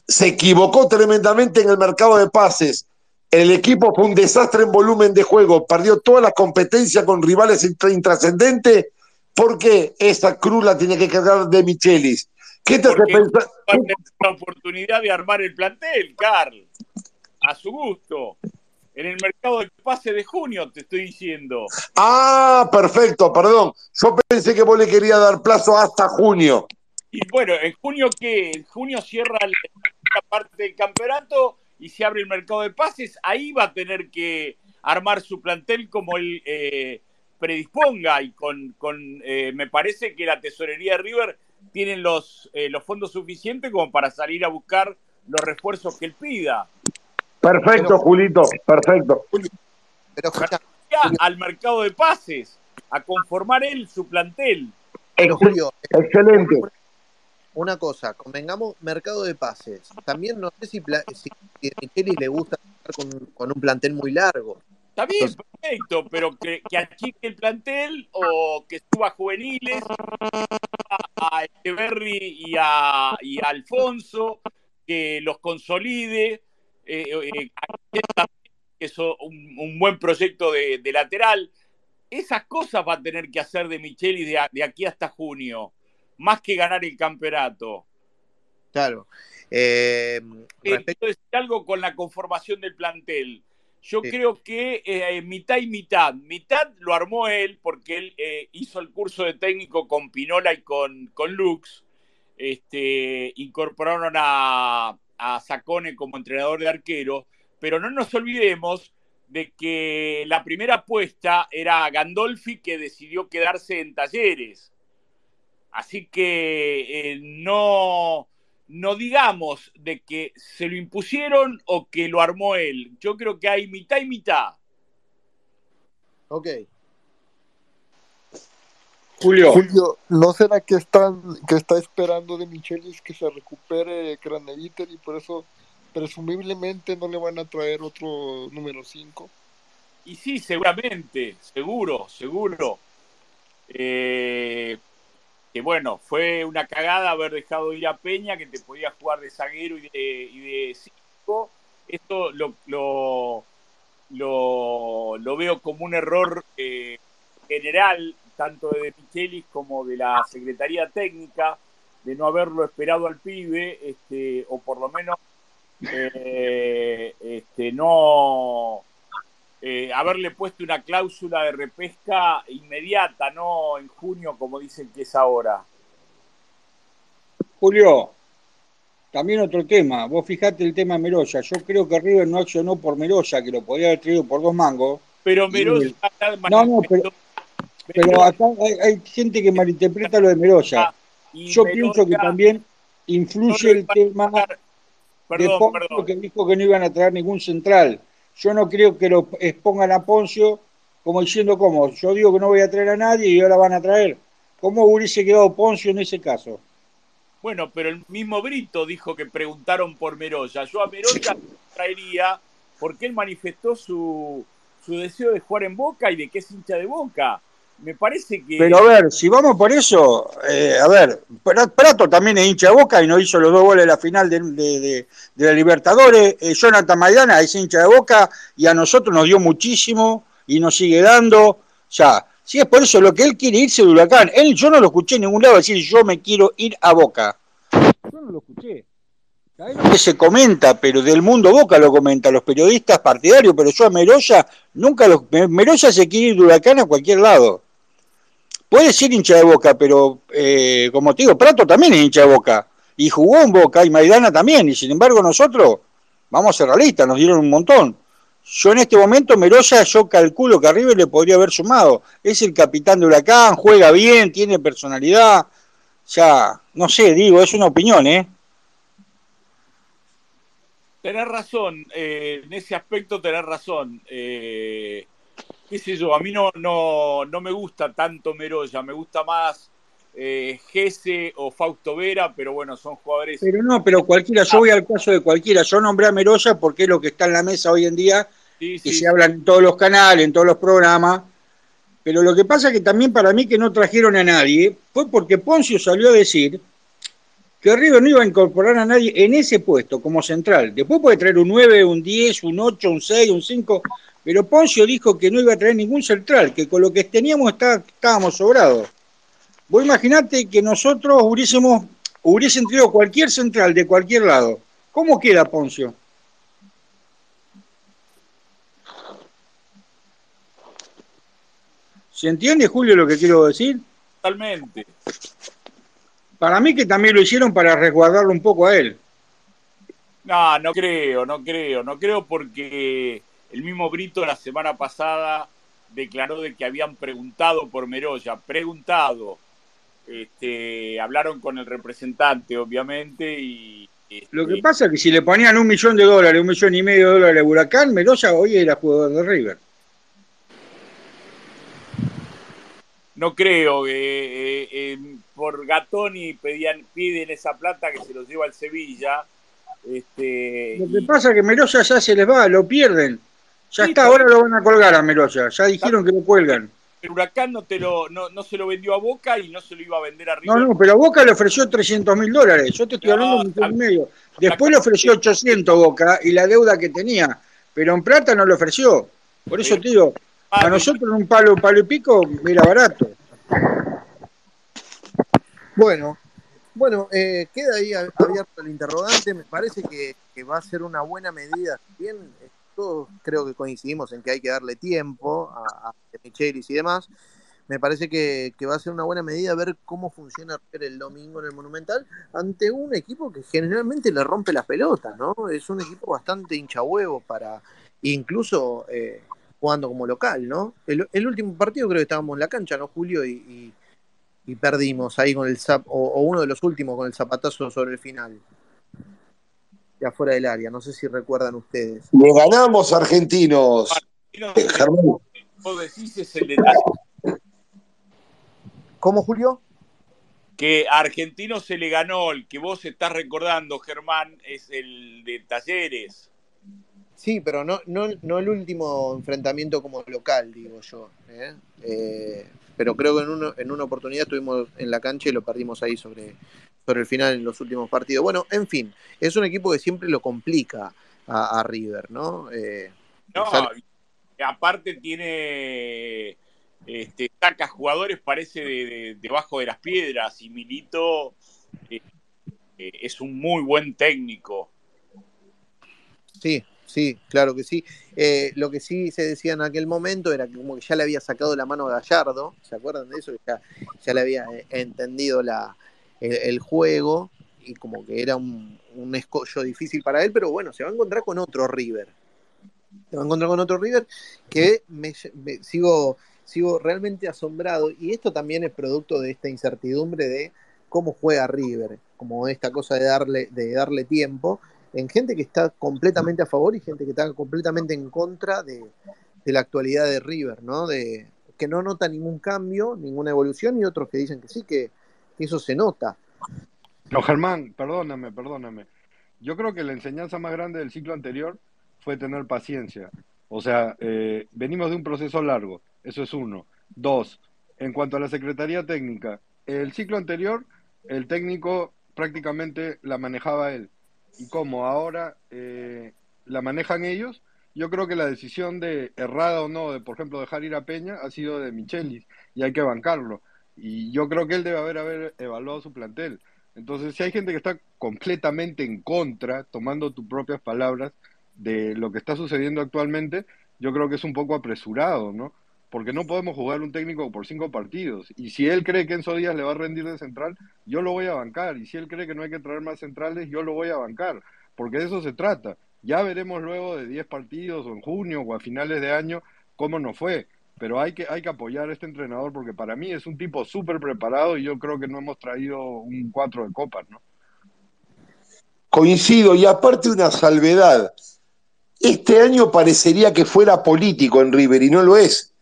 se equivocó tremendamente en el mercado de pases, el equipo fue un desastre en volumen de juego, perdió toda la competencia con rivales intra- intrascendentes? ¿Por qué esa cruz la tiene que cargar De Michelis? ¿Qué te hace Porque pensar? va a tener la oportunidad de armar el plantel, Carl. A su gusto. En el mercado de pase de junio, te estoy diciendo. Ah, perfecto, perdón. Yo pensé que vos le querías dar plazo hasta junio. Y bueno, en junio que en junio cierra la parte del campeonato y se abre el mercado de pases, ahí va a tener que armar su plantel como él eh, predisponga y con, con eh, me parece que la tesorería de River tienen los, eh, los fondos suficientes como para salir a buscar los refuerzos que él pida. Perfecto, Julito, perfecto. Pero al mercado de pases, a conformar él su plantel. pero Julio, Excelente. una cosa, convengamos mercado de pases. También no sé si, si si a Michelis le gusta jugar con, con un plantel muy largo. Está bien, perfecto, pero que, que achique el plantel o que suba juveniles a, a Echeverry y a, y a Alfonso, que los consolide, eh, eh, es un, un buen proyecto de, de lateral. Esas cosas va a tener que hacer de Micheli de, de aquí hasta junio, más que ganar el campeonato. Claro. Eh, Eh, respecto, quiero decir algo con la conformación del plantel. Yo Sí. creo que eh, mitad y mitad. Mitad lo armó él porque él eh, hizo el curso de técnico con Pinola y con, con Lux. Este, incorporaron a, a Sacone como entrenador de arquero. Pero no nos olvidemos de que la primera apuesta era Gandolfi que decidió quedarse en talleres. Así que eh, no, no digamos de que se lo impusieron o que lo armó él. Yo creo que hay mitad y mitad. ok. Julio, Julio, ¿no será que están que está esperando de Michelis que se recupere Craneviter y por eso presumiblemente no le van a traer otro número 5? Y sí, seguramente, seguro, seguro. Eh, que bueno, fue una cagada haber dejado ir a Peña, que te podía jugar de zaguero y de, y de cinco. Esto lo, lo, lo, lo veo como un error eh, general, tanto de Michelis como de la Secretaría Técnica, de no haberlo esperado al pibe, este, o por lo menos eh, este, no eh, haberle puesto una cláusula de repesca inmediata, no en junio como dicen que es ahora. Julio, también otro tema. Vos fijate el tema de Meroya. Yo creo que River no accionó por Meroya, que lo podía haber traído por dos mangos. Pero Y Merosa el- ya No, no, pero, pero acá hay, hay gente que malinterpreta lo de Meroya. y Yo pienso que también influye el tema de Perdón, Poncio, perdón. que dijo que no iban a traer ningún central. Yo no creo que lo expongan a Poncio como diciendo cómo. Yo digo que no voy a traer a nadie y ahora van a traer. ¿Cómo hubiese quedado Poncio en ese caso? Bueno, pero el mismo Brito dijo que preguntaron por Meroya. Yo a Meroya traería porque él manifestó su, su deseo de jugar en Boca y de que es hincha de Boca. Me parece que... Pero a ver, si vamos por eso, eh, a ver, Pra- Prato también es hincha de Boca y no hizo los dos goles en la final de, de- de- de la Libertadores. Eh, Jonathan Maidana es hincha de Boca y a nosotros nos dio muchísimo y nos sigue dando. O sea, si es por eso lo que él quiere irse de Huracán, él yo no lo escuché en ningún lado decir yo me quiero ir a Boca. Yo no lo escuché. ¿Sabés lo que se comenta, pero del mundo Boca lo comenta, los periodistas partidarios, pero yo a Meroya nunca lo... Meroya se quiere ir de Huracán a cualquier lado. Puede ser hincha de Boca, pero eh, como te digo, Prato también es hincha de Boca. Y jugó en Boca y Maidana también. Y sin embargo nosotros, vamos a ser realistas, nos dieron un montón. Yo en este momento, Meroya, yo calculo que a River le podría haber sumado. Es el capitán de Huracán, juega bien, tiene personalidad. Sea, no sé, digo, es una opinión, ¿eh? Tenés razón, eh, en ese aspecto tenés razón. Eh, qué sé yo, a mí no, no, no me gusta tanto Meroya, me gusta más eh, Gese o Fausto Vera, pero bueno, son jugadores. Pero no, pero cualquiera, yo voy al caso de cualquiera. Yo nombré a Meroya porque es lo que está en la mesa hoy en día Sí, y sí, se habla en todos los canales, en todos los programas. Pero lo que pasa que también para mí que no trajeron a nadie fue porque Poncio salió a decir que River no iba a incorporar a nadie en ese puesto como central. Después puede traer un 9, un 10, un 8, un 6, un 5, pero Poncio dijo que no iba a traer ningún central, que con lo que teníamos está- estábamos sobrados. Vos imaginate que nosotros hubiésemos, hubiesen traído cualquier central de cualquier lado. ¿Cómo queda Poncio? ¿Se entiende, Julio, lo que quiero decir? Totalmente. Para mí que también lo hicieron para resguardarlo un poco a él. No, no creo, no creo, no creo porque el mismo Brito la semana pasada declaró de que habían preguntado por Meroya, preguntado. Este, hablaron con el representante, obviamente, y este, Lo que pasa es que si le ponían un millón de dólares, un millón y medio de dólares a Huracán, Meroya hoy era jugador de River. no creo que eh, eh, por Gatoni pedían, piden esa plata que se los lleva al Sevilla. Este, Lo que pasa es que Meroya ya se les va, lo pierden. Ya Sí, está, ahora lo van a colgar a Meroya. Ya dijeron que lo cuelgan. el Huracán no, te lo, no, no se lo vendió a Boca y no se lo iba a vender a River. No, no, pero a Boca le ofreció 300 mil dólares. Yo te estoy No, hablando de un millón y medio. Después le ofreció 800 Boca y la deuda que tenía. Pero en plata no le ofreció. Por eso te digo, a nosotros un palo, un palo y pico era barato. Bueno, bueno, eh, queda ahí abierto el interrogante. Me parece que, que va a ser una buena medida. Bien, todos creo que coincidimos en que hay que darle tiempo a, a Michelis y demás. Me parece que, que va a ser una buena medida ver cómo funciona el domingo en el Monumental ante un equipo que generalmente le rompe las pelotas, ¿no? Es un equipo bastante hincha huevo para incluso eh, jugando como local, ¿no? El, último partido creo que estábamos en la cancha, ¿no, Julio? Y, y- perdimos ahí con el zap, o uno de los últimos con el zapatazo sobre el final, de afuera del área. No sé si recuerdan ustedes. Le ganamos argentinos. Eh, Germán. ¿Cómo, Julio? Que a Argentino se le ganó, el que vos estás recordando, Germán, es el de Talleres. Sí, pero no, no, no el último enfrentamiento como local, digo yo. ¿eh? Eh, pero creo que en, uno, en una oportunidad estuvimos en la cancha y lo perdimos ahí sobre, sobre el final en los últimos partidos. Bueno, en fin, es un equipo que siempre lo complica a, a River, ¿no? Eh, No, sale- aparte tiene, este, saca jugadores, parece de, de- debajo de las piedras, y Milito eh, eh, es un muy buen técnico. Sí, sí, claro que sí. Eh, lo que sí se decía en aquel momento era que como que ya le había sacado la mano a Gallardo, ¿se acuerdan de eso? Ya, le había eh, entendido la, el, el juego y como que era un, un escollo difícil para él, pero bueno, se va a encontrar con otro River. Se va a encontrar con otro River que me, me- sigo, sigo realmente asombrado y esto también es producto de esta incertidumbre de cómo juega River, como esta cosa de darle, de darle tiempo en gente que está completamente a favor y gente que está completamente en contra de, la actualidad de River, ¿no? De, que no nota ningún cambio, ninguna evolución, y otros que dicen que sí, que, que eso se nota. No, Germán, perdóname, perdóname. Yo creo que la enseñanza más grande del ciclo anterior fue tener paciencia. O sea, eh, venimos de un proceso largo, eso es uno. Dos, en cuanto a la Secretaría Técnica, el ciclo anterior, el técnico prácticamente la manejaba él. Y como ahora eh, la manejan ellos, yo creo que la decisión de errada o no, de por ejemplo dejar ir a Peña, ha sido de Michelis y hay que bancarlo. Y yo creo que él debe haber, haber evaluado su plantel. Entonces, si hay gente que está completamente en contra, tomando tus propias palabras, de lo que está sucediendo actualmente, yo creo que es un poco apresurado, ¿no? Porque no podemos jugar un técnico por cinco partidos. Y si él cree que Enzo Díaz le va a rendir de central, yo lo voy a bancar. Y si él cree que no hay que traer más centrales, yo lo voy a bancar. Porque de eso se trata. Ya veremos luego de 10 partidos o en junio o a finales de año cómo nos fue. Pero hay que, hay que apoyar a este entrenador porque para mí es un tipo súper preparado y yo creo que no hemos traído un 4 de copas, ¿no? Coincido, y aparte una salvedad. Este año parecería que fuera político en River y no lo es.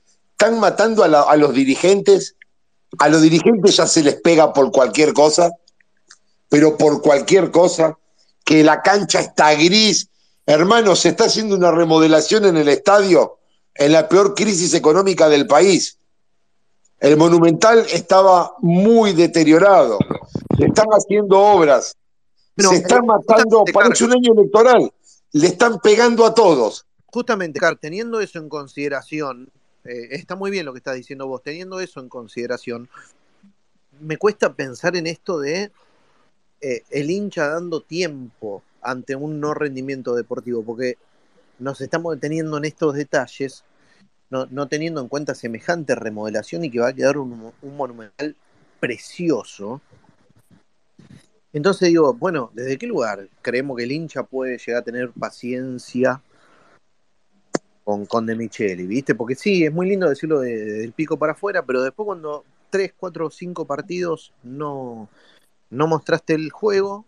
Están matando a, la- a los dirigentes a los dirigentes ya se les pega por cualquier cosa, pero por cualquier cosa, que la cancha está gris. Hermano, se está haciendo una remodelación en el estadio en la peor crisis económica del país. El Monumental estaba muy deteriorado. Se están haciendo obras. se están matando. Parece un año electoral. Le están pegando a todos. Justamente, Car, teniendo eso en consideración, eh, está muy bien lo que estás diciendo vos, teniendo eso en consideración, me cuesta pensar en esto de eh, el hincha dando tiempo ante un no rendimiento deportivo, porque nos estamos deteniendo en estos detalles, no, no teniendo en cuenta semejante remodelación y que va a quedar un, un monumental precioso. Entonces digo, bueno, ¿desde qué lugar creemos que el hincha puede llegar a tener paciencia con, con De Micheli, ¿viste? Porque sí, es muy lindo decirlo de- del pico para afuera, pero después cuando tres, cuatro cinco partidos no, no mostraste el juego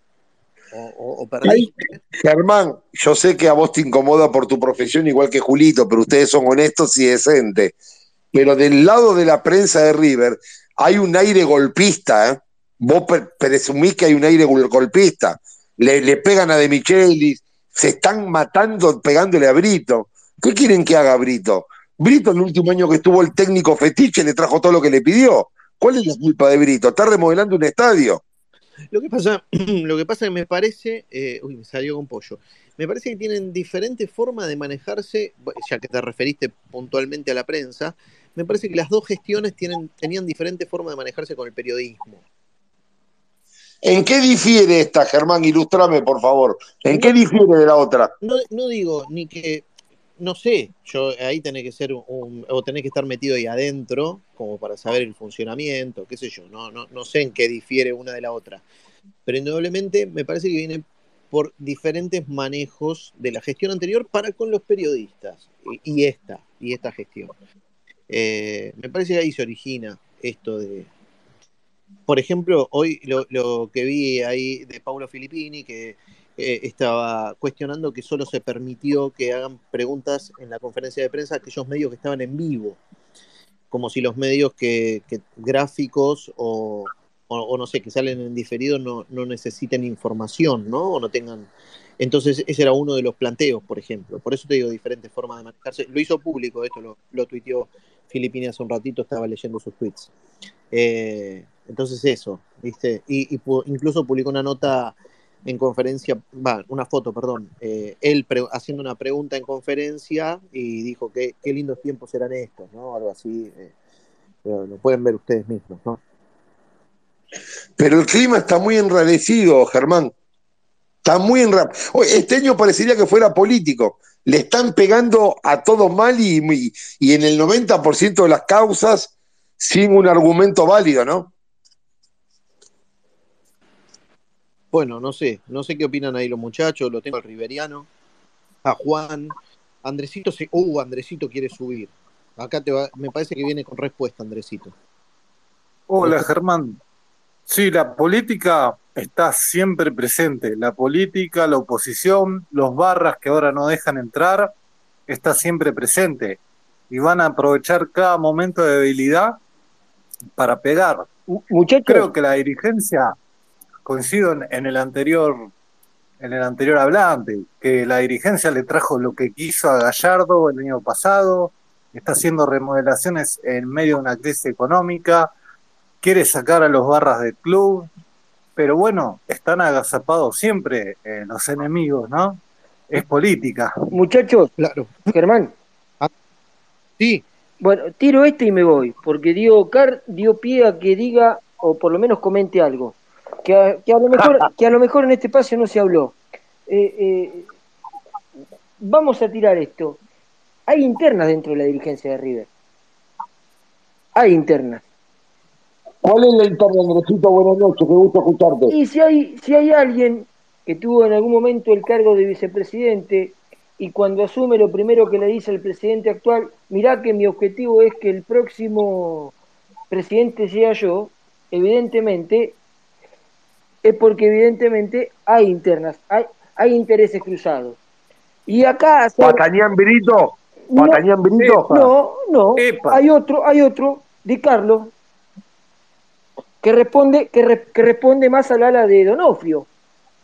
o, o- perdiste, Germán, yo sé que a vos te incomoda por tu profesión igual que Julito, pero ustedes son honestos y decentes. Pero del lado de la prensa de River hay un aire golpista, ¿eh? Vos pre- presumís que hay un aire gol- golpista. Le, le pegan a De Michelis, se están matando pegándole a Brito. ¿Qué quieren que haga Brito? Brito el último año que estuvo el técnico fetiche le trajo todo lo que le pidió. ¿Cuál es la culpa de Brito? Está remodelando un estadio. Lo que pasa, lo que pasa es que me parece, eh, uy, me salió con pollo. Me parece que tienen diferentes formas de manejarse, ya que te referiste puntualmente a la prensa, me parece que las dos gestiones tienen, tenían diferentes formas de manejarse con el periodismo. ¿En qué difiere esta, Germán? Ilustrame, por favor. ¿En qué difiere de la otra? No, no digo ni que, no sé, yo ahí tenés que ser un, o tenés que estar metido ahí adentro, como para saber el funcionamiento, qué sé yo, no, no, no sé en qué difiere una de la otra. Pero indudablemente me parece que viene por diferentes manejos de la gestión anterior para con los periodistas y, esta, y esta gestión. Eh, me parece que ahí se origina esto de, por ejemplo, hoy lo, lo que vi ahí de Paulo Filippini, que eh, estaba cuestionando que solo se permitió que hagan preguntas en la conferencia de prensa aquellos medios que estaban en vivo, como si los medios que, gráficos o, o- no sé, que salen en diferido no, no necesiten información, ¿no? O no tengan... Entonces ese era uno de los planteos, por ejemplo. Por eso te digo diferentes formas de manejarse. Lo hizo público, esto lo, lo tuiteó Filippini hace un ratito, estaba leyendo sus tweets. Eh, entonces eso, ¿viste? Y, incluso publicó una nota en conferencia, va, una foto, perdón, eh, él haciendo una pregunta en conferencia y dijo que qué lindos tiempos eran estos, ¿no? Algo así, eh, lo, pueden ver ustedes mismos, ¿no? Pero el clima está muy enrarecido, Germán. Está muy enrarecido. Este año parecería que fuera político. Le están pegando a todo mal y- y en el 90% de las causas sin un argumento válido, ¿no? Bueno, no sé, no sé qué opinan ahí los muchachos, lo tengo al Riveriano, a Juan, Andresito, se, uh, Andresito quiere subir. Acá te va, me parece que viene con respuesta, Andresito. Hola Germán. Sí, la política está siempre presente. La política, la oposición, los barras que ahora no dejan entrar, está siempre presente. Y van a aprovechar cada momento de debilidad para pegar. Muchachos, Creo que la dirigencia, coincido en, en el anterior, en el anterior hablante, que la dirigencia le trajo lo que quiso a Gallardo el año pasado, está haciendo remodelaciones en medio de una crisis económica, quiere sacar a los barras del club, pero bueno, están agazapados siempre eh, los enemigos, ¿no? Es política. muchachos, Claro. Germán, Sí, bueno, tiro este y me voy, porque Diego Car dio pie a que diga, o por lo menos comente algo, que a, que a lo mejor, que a lo mejor en este espacio no se habló. Eh, eh, vamos a tirar esto. Hay internas dentro de la dirigencia de River. Hay internas. ¿Cuál es la interna, Andresito? Buenas noches, qué gusto escucharte. Y si hay, si hay alguien que tuvo en algún momento el cargo de vicepresidente y cuando asume lo primero que le dice al presidente actual, mirá que mi objetivo es que el próximo presidente sea yo, evidentemente es porque evidentemente hay internas, hay, hay intereses cruzados. Y acá ¿Patañán Brito? no, ¿Patañán Brito? no, no, Epa. hay otro, hay otro, Di Carlo, que responde, que, re- que responde más al ala de Donofrio.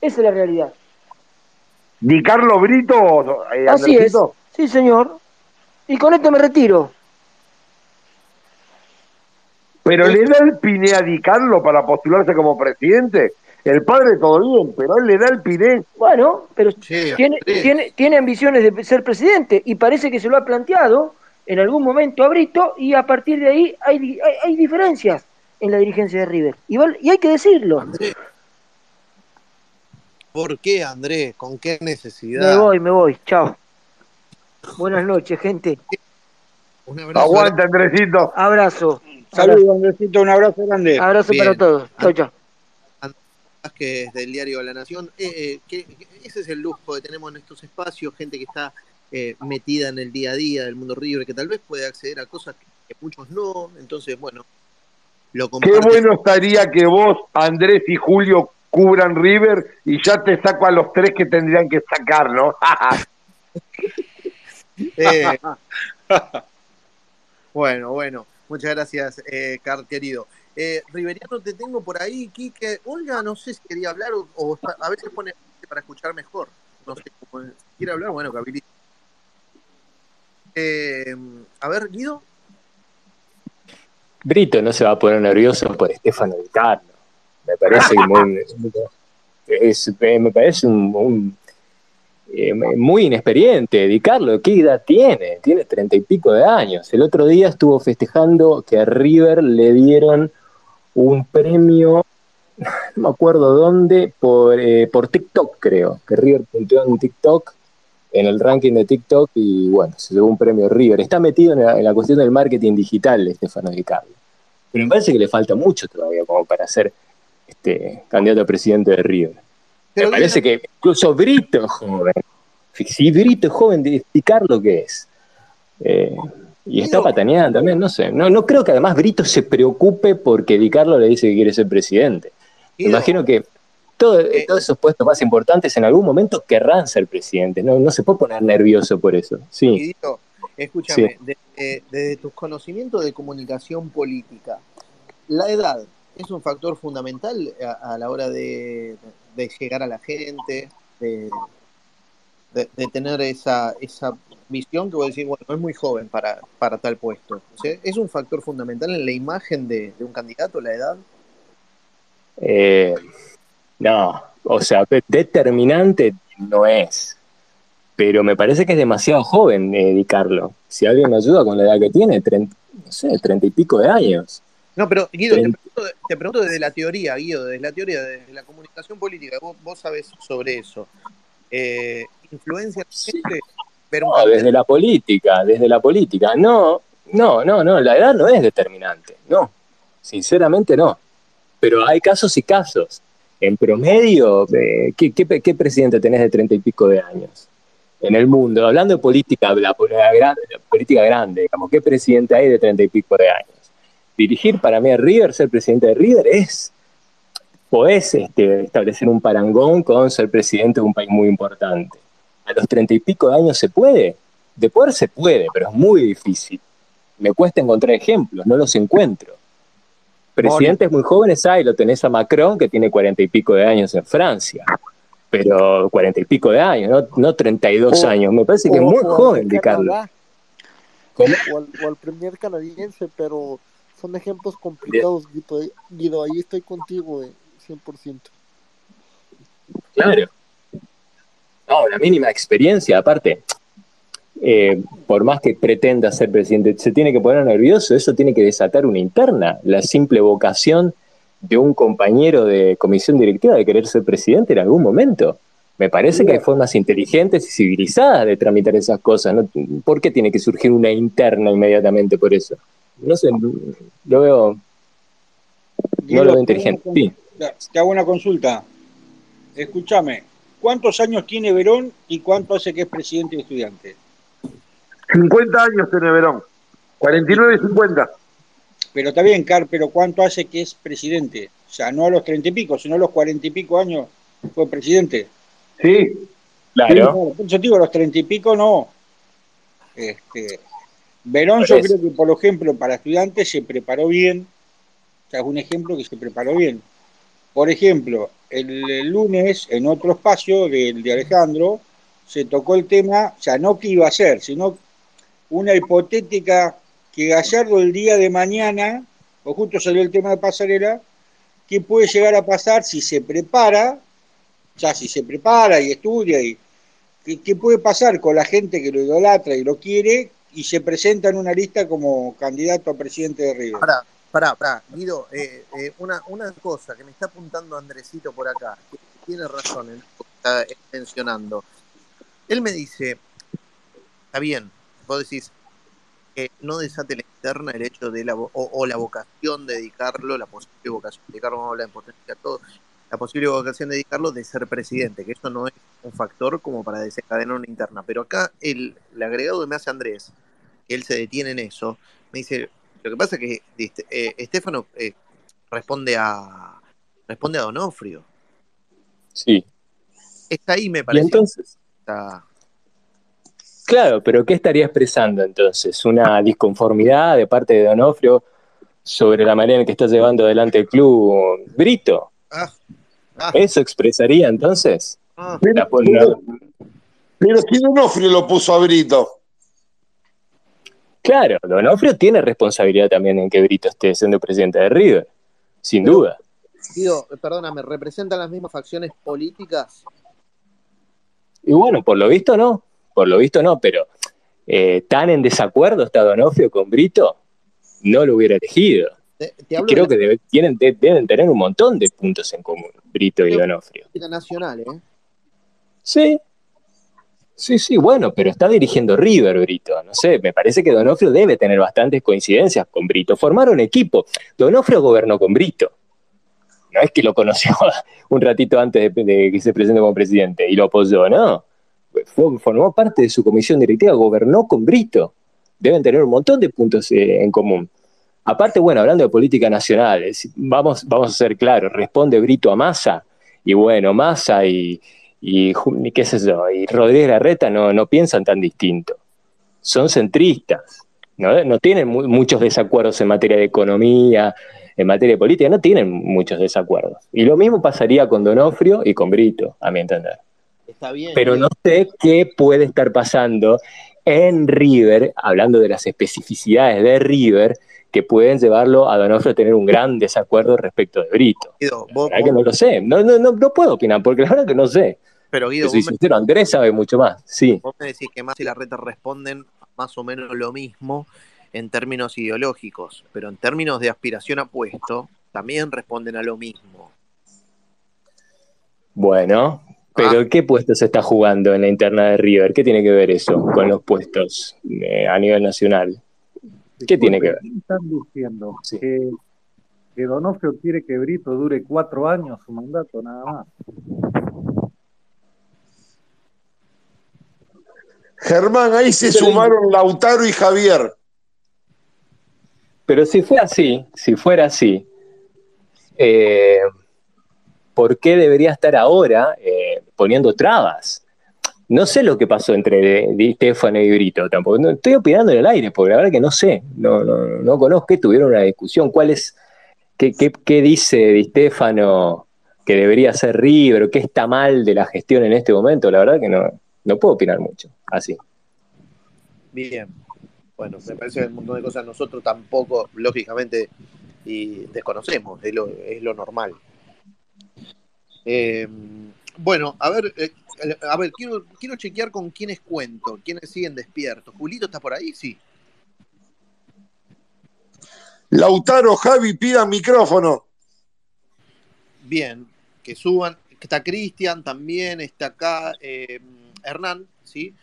Esa es la realidad. Di Carlo Brito, eh, Así es. Sí, señor. Y con esto me retiro. Pero le da el piné a Di Carlo para postularse como presidente. El padre todo bien, pero él le da el piné. Bueno, pero tiene, Andrés. tiene, tiene ambiciones de ser presidente y parece que se lo ha planteado en algún momento a Brito y a partir de ahí hay, hay, hay diferencias en la dirigencia de River. Y, hay que decirlo. ¿Por qué, Andrés? ¿Con qué Me necesidad? voy, me voy. Chao. Buenas noches, gente. Un abrazo. Aguanta, Andresito. Abrazo. Saludos, Andresito, un abrazo grande. Abrazo Bien. para todos. Chao, chao. Vázquez del diario La Nación. Eh, eh, que- que ese es el lujo que tenemos en estos espacios, gente que está eh, metida en el día a día del mundo River, que tal vez puede acceder a cosas que, que muchos no. Entonces, bueno, lo Qué bueno estaría que vos, Andrés y Julio cubran River y ya te saco a los tres que tendrían que sacar, ¿no? Eh, bueno, bueno. Muchas gracias, eh, Car, querido. Eh, Riveriano, te tengo por ahí, Quique. Olga, no sé si quería hablar o, a veces pone para escuchar mejor. No sé, si quiere hablar, bueno, que habilite. Eh, a ver, Guido. Brito no se va a poner nervioso por Estefano Di. Me parece muy, es- eh, me parece un, eh, muy inexperiente. Di ¿qué edad tiene? Tiene treinta y pico de años. El otro día estuvo festejando que a River le dieron un premio, no me acuerdo dónde, por, eh, por TikTok, creo. Que River punteó en TikTok, en el ranking de TikTok, y bueno, se llevó un premio River. Está metido en la, en la cuestión del marketing digital, Estefano Di Carlo. Pero me parece que le falta mucho todavía como para ser este, candidato a presidente de River. Pero me parece que incluso Brito joven. Si Brito joven, Di Di Carlo qué es. Eh, y está pataneando también, no sé. No, no creo que además Brito se preocupe porque Di Carlo le dice que quiere ser presidente. Me imagino que todo- todos esos puestos más importantes en algún momento querrán ser presidentes. No, no se puede poner nervioso por eso. Sí. Guidito, escúchame, Sí. eh, desde tus conocimientos de comunicación política, ¿la edad es un factor fundamental a, a la hora de, de llegar a la gente, de, de- de tener esa, esa visión que vos decís, bueno, es muy joven para, para tal puesto? O sea, ¿Es un factor fundamental en la imagen de, de un candidato, la edad? Eh, no, o sea, de- determinante no es. Pero me parece que es demasiado joven, eh, Di Carlo. Si alguien me ayuda con la edad que tiene, treinta, no sé, treinta y pico de años. No, pero Guido, te pregunto, te pregunto desde la teoría, Guido, desde la teoría, desde la comunicación política, vos, vos sabés sobre eso. Eh, ¿Influencia gente ver un No, desde la política, desde la política. No, no, no, no, la edad no es determinante. No, sinceramente no. Pero hay casos y casos. En promedio, eh, ¿qué, qué, qué presidente tenés de treinta y pico de años? En el mundo, hablando de política, la, la la política grande, digamos, ¿qué presidente hay de treinta y pico de años? Dirigir para mí a River, ser presidente de River, es podés este, establecer un parangón con ser presidente de un país muy importante. A los treinta y pico de años se puede. De poder se puede, pero es muy difícil. Me cuesta encontrar ejemplos, no los encuentro. Presidentes muy jóvenes hay, lo tenés a Macron, que tiene cuarenta y pico de años en Francia. Pero cuarenta y pico de años, no, no 32 O- años. Me parece que es o- muy o al joven. Canadá, ¿Cómo? O al, o al premier canadiense, pero son ejemplos complicados, Guido. Guido, ahí estoy contigo, eh, 100%. Claro. No, la mínima experiencia, aparte, eh, por más que pretenda ser presidente, se tiene que poner nervioso, eso tiene que desatar una interna. La simple vocación de un compañero de comisión directiva de querer ser presidente en algún momento. Me parece que hay formas inteligentes y civilizadas de tramitar esas cosas. ¿no? ¿Por qué tiene que surgir una interna inmediatamente por eso? No sé, lo veo, no lo veo inteligente. Sí. Te hago una consulta. Escúchame, ¿cuántos años tiene Verón y cuánto hace que es presidente de estudiantes? 50 años tiene Verón. 49 y 50. Pero está bien, Car, pero ¿cuánto hace que es presidente? O sea, no a los treinta y pico, sino a los cuarenta y pico años fue presidente. Sí. Claro. Por eso te digo, a los treinta y pico no. Este, Verón, Por yo eso. creo que, por ejemplo, para estudiantes se preparó bien, sea, es un ejemplo que se preparó bien. Por ejemplo, el, lunes, en otro espacio del de Alejandro, se tocó el tema, o sea, no qué iba a ser, sino una hipotética que Gallardo el día de mañana, o justo salió el tema de pasarela, qué puede llegar a pasar si se prepara, o sea, si se prepara y estudia, y qué, puede pasar con la gente que lo idolatra y lo quiere y se presenta en una lista como candidato a presidente de River. Pará, pará, pará. Guido, eh, eh, una, una cosa que me está apuntando Andresito por acá, que tiene razón en lo que está eh, mencionando. Él me dice, está bien, vos decís, que no desate la interna el hecho de la, o, o la vocación de dedicarlo, la posible vocación de dedicarlo, vamos a hablar en potencia todo, la posible vocación de dedicarlo de ser presidente, que eso no es un factor como para desencadenar una interna. Pero acá el, el agregado que me hace Andrés, que él se detiene en eso, me dice, lo que pasa es que este, eh, Estefano eh, responde a responde a Donofrio. Sí. Está ahí, me Y parece. entonces, Está- claro, pero ¿qué estaría expresando entonces? ¿Una disconformidad de parte de Donofrio sobre la manera en que está llevando adelante el club Brito? Ah, ah, ¿Eso expresaría entonces? ah. Pero, pero si Donofrio lo puso a Brito. Claro, Donofrio tiene responsabilidad también en que Brito esté siendo presidente de River, sin Pero, duda. Guido, perdóname, ¿representan las mismas facciones políticas? Y bueno, por lo visto no, por lo visto no, pero eh, tan en desacuerdo está Donofrio con Brito, no lo hubiera elegido. Te, te Y hablo de creo que debe- tienen, de- deben tener un montón de puntos en común, Brito y Donofrio. nacional, ¿eh? Sí, sí, sí, bueno, pero está dirigiendo River, Brito. No sé, me parece que Donofrio debe tener bastantes coincidencias con Brito. Formaron equipo. Donofrio gobernó con Brito. No es que lo conoció un ratito antes de, que se presente como presidente y lo apoyó, no. Fue- formó parte de su comisión directiva, gobernó con Brito. Deben tener un montón de puntos eh, en común. Aparte, bueno, hablando de política nacional, vamos, vamos a ser claros, responde Brito a Massa, y bueno, Massa y, y, qué sé yo, y Rodríguez Larreta no, no piensan tan distinto. Son centristas, ¿no? No tienen mu- muchos desacuerdos en materia de economía, en materia de política, no tienen muchos desacuerdos. Y lo mismo pasaría con Donofrio y con Brito, a mi entender. Está bien. Pero Guido. no sé qué puede estar pasando en River, hablando de las especificidades de River, que pueden llevarlo a Donofrio a tener un gran desacuerdo respecto de Brito. La verdad que no lo sé, no, no, no, no puedo opinar, porque la verdad que no sé. Pero Guido, soy sincero, Andrés sabe mucho más, sí. vos me decís que más y la reta responden más o menos lo mismo en términos ideológicos, pero en términos de aspiración a puesto, también responden a lo mismo. Bueno, pero ¿qué puesto se está jugando en la interna de River? ¿Qué tiene que ver eso con los puestos eh, a nivel nacional? ¿Qué tiene que ver? Disculpe, ¿qué están diciendo? Sí. Que, que Donofrio quiere que Brito dure cuatro años su mandato, nada más. Germán, ahí se Pero- sumaron Lautaro y Javier. Pero si fue así, si fuera así, eh, ¿por qué debería estar ahora eh, poniendo trabas? No sé lo que pasó entre Di Stefano y Brito tampoco. No, estoy opinando en el aire, porque la verdad que no sé. No, no, no conozco que tuvieron una discusión. ¿Cuál es, qué, qué- qué dice Di Stefano que debería ser River? ¿Qué está mal de la gestión en este momento? La verdad que no, no puedo opinar mucho. Así. Bien. Bueno, me parece que un montón de cosas nosotros tampoco, lógicamente, y desconocemos, es lo, es lo normal. Eh, bueno, a ver, eh, a ver, quiero, quiero chequear con quiénes cuento, quiénes siguen despiertos. ¿Julito está por ahí? Sí. Lautaro, Javi, pidan micrófono. Bien, que suban. Está Cristian también, está acá eh, Hernán, ¿sí?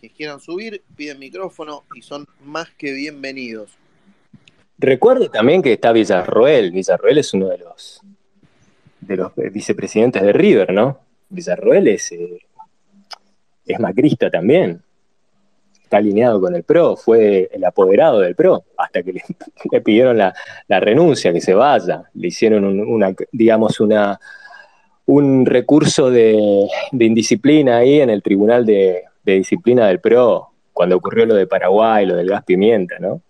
Que quieran subir, piden micrófono y son más que bienvenidos. Recuerdo también que está Villarroel. Villarroel es uno de los de los vicepresidentes de River, ¿no? Villarroel es, eh, es macrista también. Está alineado con el PRO, fue el apoderado del PRO, hasta que le, pidieron la, la renuncia, que se vaya. Le hicieron un- una, digamos, una, un recurso de, de indisciplina ahí en el Tribunal de, de Disciplina del PRO, cuando ocurrió lo de Paraguay, lo del gas pimienta, ¿no?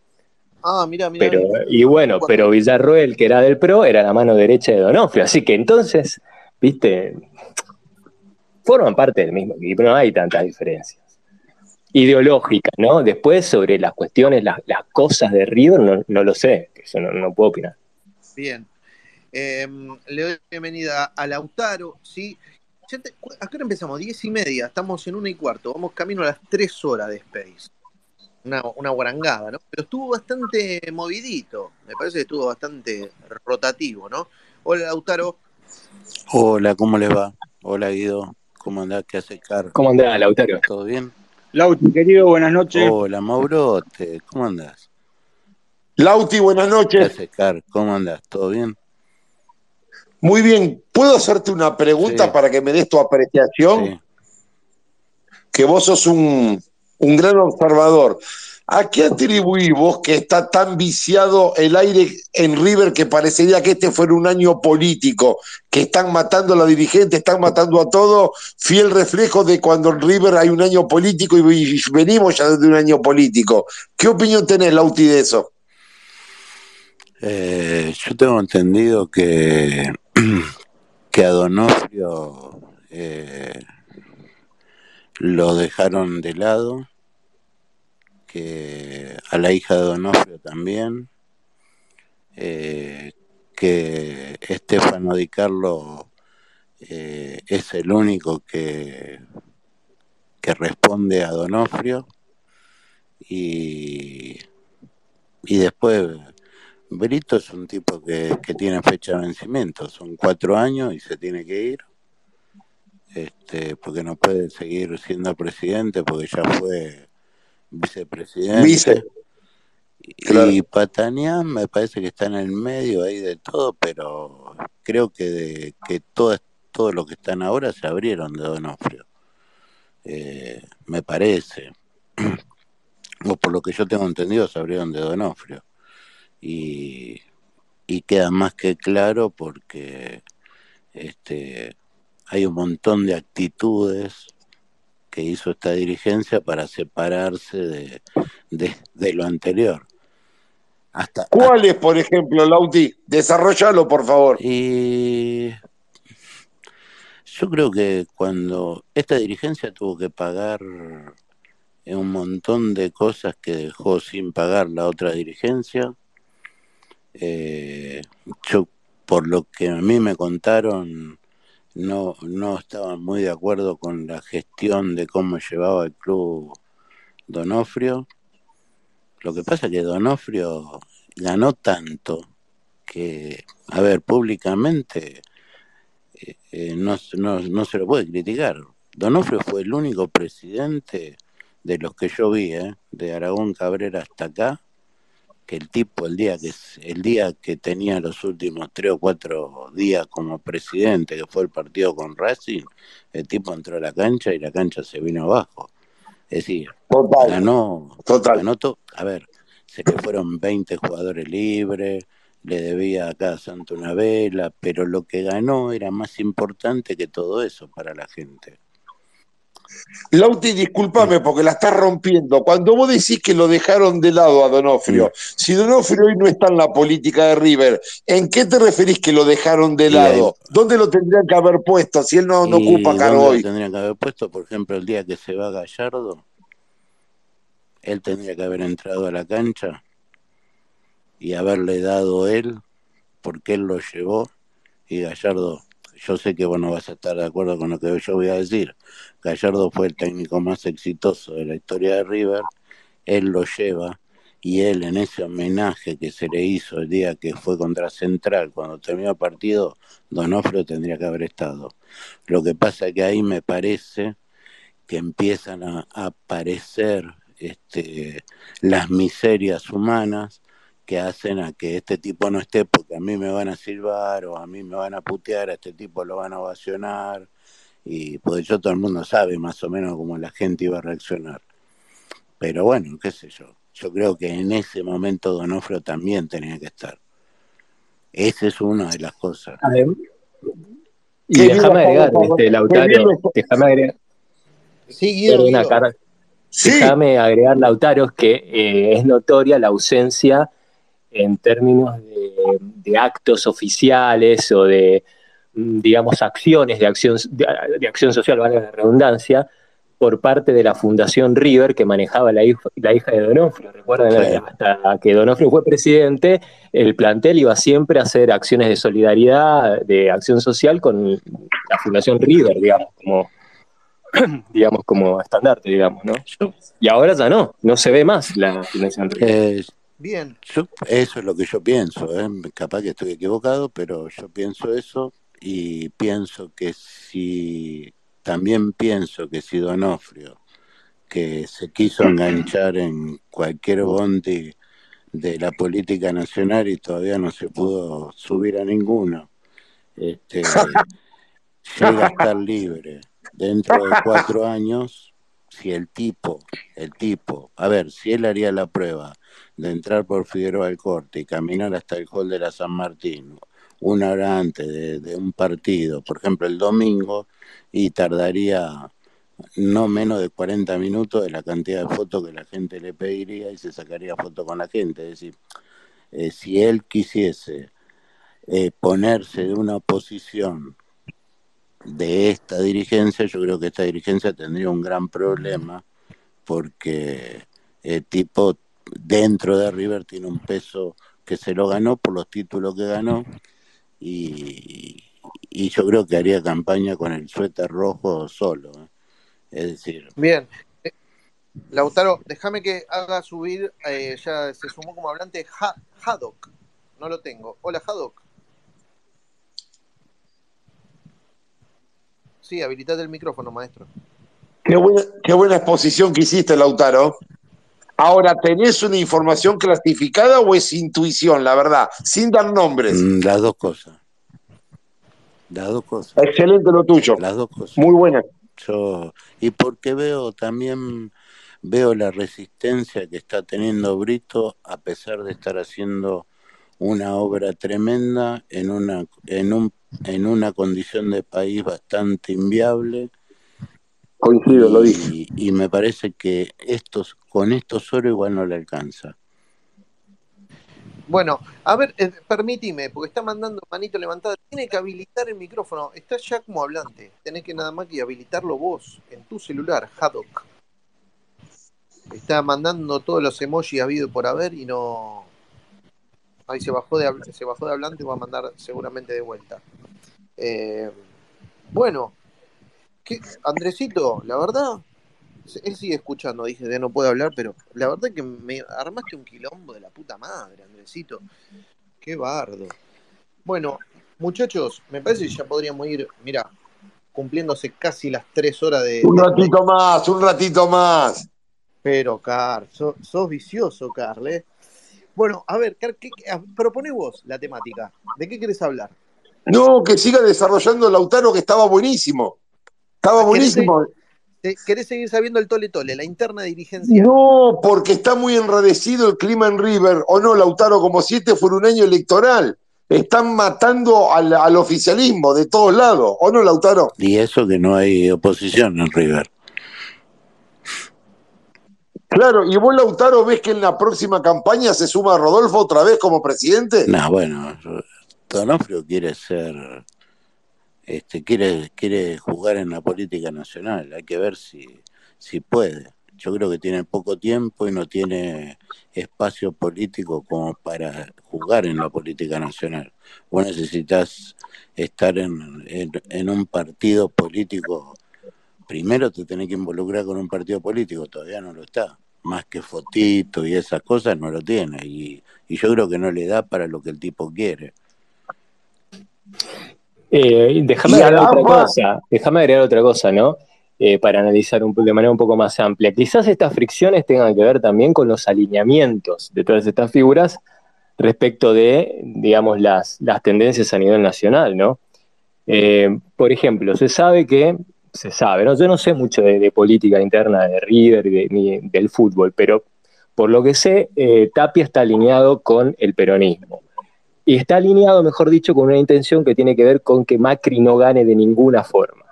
Ah, mira, mira. Pero, y bueno, pero Villarroel, que era del PRO, era la mano derecha de Donofrio. Así que entonces, viste, forman parte del mismo equipo, no hay tantas diferencias. Ideológicas, ¿no? Después, sobre las cuestiones, las, las cosas de River, no, no lo sé, eso no, no puedo opinar. Bien. Eh, le doy bienvenida a Lautaro, ¿sí? Ya te- ¿A qué hora empezamos? Diez y media, estamos en una y cuarto, vamos camino a las tres horas de Space. Una, una guarangada, ¿no? Pero estuvo bastante movidito, me parece que estuvo bastante rotativo, ¿no? Hola Lautaro, Hola, ¿cómo les va? Hola Guido, ¿cómo andás? ¿Qué hace Car? ¿Cómo andás, Lautaro? ¿Todo bien? Lauti, querido, buenas noches. Hola, Maurote, ¿cómo andás? Lauti, buenas ¿Qué noches. hace Car? ¿Cómo andás? ¿Todo bien? Muy bien, ¿puedo hacerte una pregunta Sí. para que me des tu apreciación? Sí. Que vos sos un, un gran observador. ¿A qué atribuís vos que está tan viciado el aire en River que parecería que este fuera un año político, que están matando a la dirigente, están matando a todo, fiel reflejo de cuando en River hay un año político y, y venimos ya de un año político? ¿Qué opinión tenés, Lauti, de eso? Eh, yo tengo entendido que, que a Donofrio eh, lo dejaron de lado, que a la hija de Donofrio también, eh, que Estefano Di Carlo eh, es el único que, que responde a Donofrio y, y después Brito es un tipo que, que tiene fecha de vencimiento, son cuatro años y se tiene que ir, este, porque no puede seguir siendo presidente porque ya fue vicepresidente. Vice, claro. Y Patanián me parece que está en el medio ahí de todo, pero creo que, de, que todo, todo lo que están ahora se abrieron de Donofrio. Eh, me parece. O por lo que yo tengo entendido, se abrieron de Donofrio. Y, y queda más que claro porque este, hay un montón de actitudes que hizo esta dirigencia para separarse de, de, de lo anterior. Hasta, ¿Cuál es, por ejemplo, Lauti? Desarrollalo, por favor. Y yo creo que cuando esta dirigencia tuvo que pagar un montón de cosas que dejó sin pagar la otra dirigencia, eh, yo por lo que a mí me contaron no, no estaban muy de acuerdo con la gestión de cómo llevaba el club Donofrio. Lo que pasa es que Donofrio ganó tanto que, a ver, públicamente eh, eh, no, no, no se lo puede criticar. Donofrio fue el único presidente de los que yo vi, eh, de Aragón Cabrera hasta acá, que el tipo el día que el día que tenía los últimos tres o cuatro días como presidente, que fue el partido con Racing, el tipo entró a la cancha y la cancha se vino abajo. Es decir, Total, ganó, total. ganó to- a ver, se le fueron 20 jugadores libres, le debía a cada santo una vela, pero lo que ganó era más importante que todo eso para la gente. Lauti, discúlpame porque la estás rompiendo. Cuando vos decís que lo dejaron de lado a Donofrio, si Donofrio hoy no está en la política de River, ¿en qué te referís que lo dejaron de lado? ¿Dónde lo tendrían que haber puesto si él no, no ¿Y ocupa cargo lo hoy? tendrían que haber puesto? Por ejemplo, el día que se va Gallardo, él tendría que haber entrado a la cancha y haberle dado él, porque él lo llevó, y Gallardo, yo sé que vos no vas a estar de acuerdo con lo que yo voy a decir, Gallardo fue el técnico más exitoso de la historia de River, él lo lleva, y él en ese homenaje que se le hizo el día que fue contra Central, cuando terminó el partido, Donofrio tendría que haber estado. Lo que pasa es que ahí me parece que empiezan a, aparecer este, las miserias humanas que hacen a que este tipo no esté porque a mí me van a silbar o a mí me van a putear, a este tipo lo van a ovacionar y pues yo todo el mundo sabe más o menos cómo la gente iba a reaccionar. Pero bueno, qué sé yo. Yo creo que en ese momento Donofrio también tenía que estar. Esa es una de las cosas. Adem- Y déjame agregar, este, Lautaro, déjame agregar, Sí. Car- déjame agregar, Lautaro, que eh, es notoria la ausencia en términos de, de actos oficiales o de, mm, digamos, acciones de acción, de, de acción social, vale la redundancia, por parte de la Fundación River que manejaba la hija, la hija de Donofrio. Recuerden, hasta que Donofrio fue presidente, el plantel iba siempre a hacer acciones de solidaridad, de acción social con la Fundación River, digamos, como, digamos, como estandarte, digamos, ¿no? Y ahora ya no, no se ve más la Fundación River. Eh, Bien. yo- eso es lo que yo pienso, ¿eh? capaz que estoy equivocado, pero yo pienso eso y pienso que si, también pienso que si Donofrio, que se quiso enganchar en cualquier bondi de la política nacional y todavía no se pudo subir a ninguno, este, llega a estar libre dentro de cuatro años, si el tipo, el tipo, a ver, si él haría la prueba de entrar por Figueroa del Corte y caminar hasta el hall de la San Martín una hora antes de, un partido, por ejemplo el domingo, y tardaría no menos de 40 minutos de la cantidad de fotos que la gente le pediría y se sacaría fotos con la gente. Es decir, eh, si él quisiese eh, ponerse de una posición de esta dirigencia, yo creo que esta dirigencia tendría un gran problema porque el tipo dentro de River tiene un peso que se lo ganó por los títulos que ganó y, y yo creo que haría campaña con el suéter rojo solo. ¿eh? Es decir, Bien. Eh, Lautaro, déjame que haga subir, eh, ya se sumó como hablante Ha- Haddock. No lo tengo. Hola, Haddock. Sí, habilitate el micrófono, maestro. Qué buena, qué buena exposición que hiciste, Lautaro. Ahora, ¿tenés una información clasificada o es intuición, la verdad? Sin dar nombres. mm, las dos cosas. Las dos cosas. Excelente lo tuyo. Las dos cosas. Muy buena. Yo, y porque veo también veo la resistencia que está teniendo Brito a pesar de estar haciendo una obra tremenda en una en un en una condición de país bastante inviable Coincido, lo dije. y, me parece que estos con estos solo igual no le alcanza. Bueno, a ver, eh, permíteme, porque está mandando manito levantada. Tiene que habilitar el micrófono. Está ya como hablante. Tenés que nada más que habilitarlo vos en tu celular, Haddock. Está mandando todos los emojis habido por haber y no. Ahí se bajó de, se bajó de hablante y va a mandar seguramente de vuelta. Eh, bueno, ¿qué? Andresito, la verdad, él sigue escuchando, dije que no puede hablar, pero la verdad que me armaste un quilombo de la puta madre, Andresito. Qué bardo. Bueno, muchachos, me parece que ya podríamos ir, mira, cumpliéndose casi las tres horas de... Un de- ratito más, un ratito más. Pero, Car, sos, sos vicioso, Carl, ¿eh? Bueno, a ver, Car, ¿qué, qué- a- proponé vos la temática. ¿De qué querés hablar? No, que siga desarrollando Lautaro, que estaba buenísimo. Estaba ¿Querés, se- buenísimo. querés seguir sabiendo el tole tole, la interna dirigencia? No, porque está muy enradecido el clima en River. O no, Lautaro, como si este fuera un año electoral. Están matando al, al oficialismo de todos lados. ¿O no, Lautaro? Y eso que no hay oposición en River. Claro, y vos, Lautaro, ves que en la próxima campaña se suma Rodolfo otra vez como presidente. No, bueno, Donofrio quiere ser, este, quiere, quiere jugar en la política nacional. Hay que ver si, si puede. Yo creo que tiene poco tiempo y no tiene espacio político como para jugar en la política nacional. Vos necesitas estar en, en, en un partido político. Primero te tenés que involucrar con un partido político, todavía no lo está. Más que fotito y esas cosas no lo tiene. Y, y yo creo que no le da para lo que el tipo quiere. Eh, déjame agregar otra cosa, déjame agregar otra cosa, ¿no? Eh, para analizar un, de manera un poco más amplia. Quizás estas fricciones tengan que ver también con los alineamientos de todas estas figuras respecto de, digamos, las, las tendencias a nivel nacional, ¿no? Eh, por ejemplo, se sabe que, se sabe, ¿no? Yo no sé mucho de, de política interna de River y de- ni del fútbol, pero por lo que sé, eh, Tapia está alineado con el peronismo. Y está alineado, mejor dicho, con una intención que tiene que ver con que Macri no gane de ninguna forma.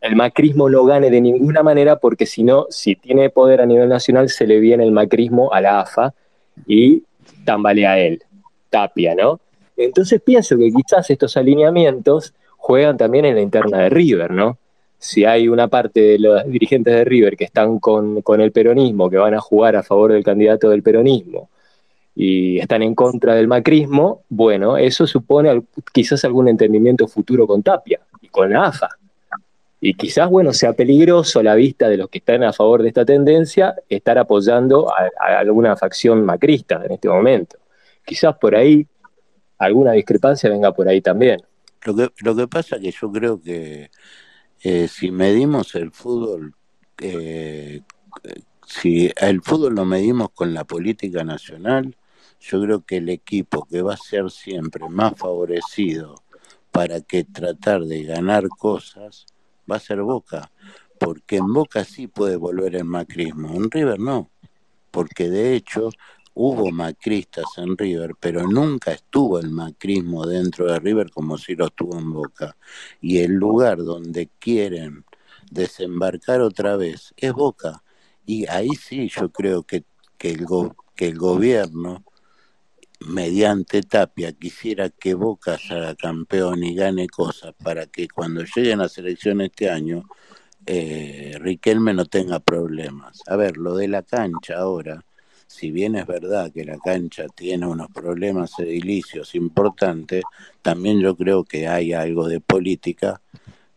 el macrismo no gane de ninguna manera porque si no, si tiene poder a nivel nacional, se le viene el macrismo a la AFA y tambalea él, Tapia, ¿no? Entonces pienso que quizás estos alineamientos juegan también en la interna de River, ¿no? Si hay una parte de los dirigentes de River que están con, con el peronismo, que van a jugar a favor del candidato del peronismo, y están en contra del macrismo, bueno, eso supone quizás algún entendimiento futuro con Tapia y con la AFA. Y quizás, bueno, sea peligroso a la vista de los que están a favor de esta tendencia estar apoyando a, alguna facción macrista en este momento. Quizás por ahí alguna discrepancia venga por ahí también. Lo que, lo que pasa que yo creo que eh, si medimos el fútbol, eh, si el fútbol lo medimos con la política nacional, yo creo que el equipo que va a ser siempre más favorecido para que tratar de ganar cosas va a ser Boca, porque en Boca sí puede volver el macrismo, en River no, porque de hecho hubo macristas en River, pero nunca estuvo el macrismo dentro de River como si lo estuvo en Boca. Y el lugar donde quieren desembarcar otra vez es Boca. Y ahí sí yo creo que, que, el, go- que el gobierno, mediante Tapia, quisiera que Boca salga campeón y gane cosas para que cuando lleguen las elecciones este año, eh, Riquelme no tenga problemas. A ver, lo de la cancha ahora, si bien es verdad que la cancha tiene unos problemas edilicios importantes, también yo creo que hay algo de política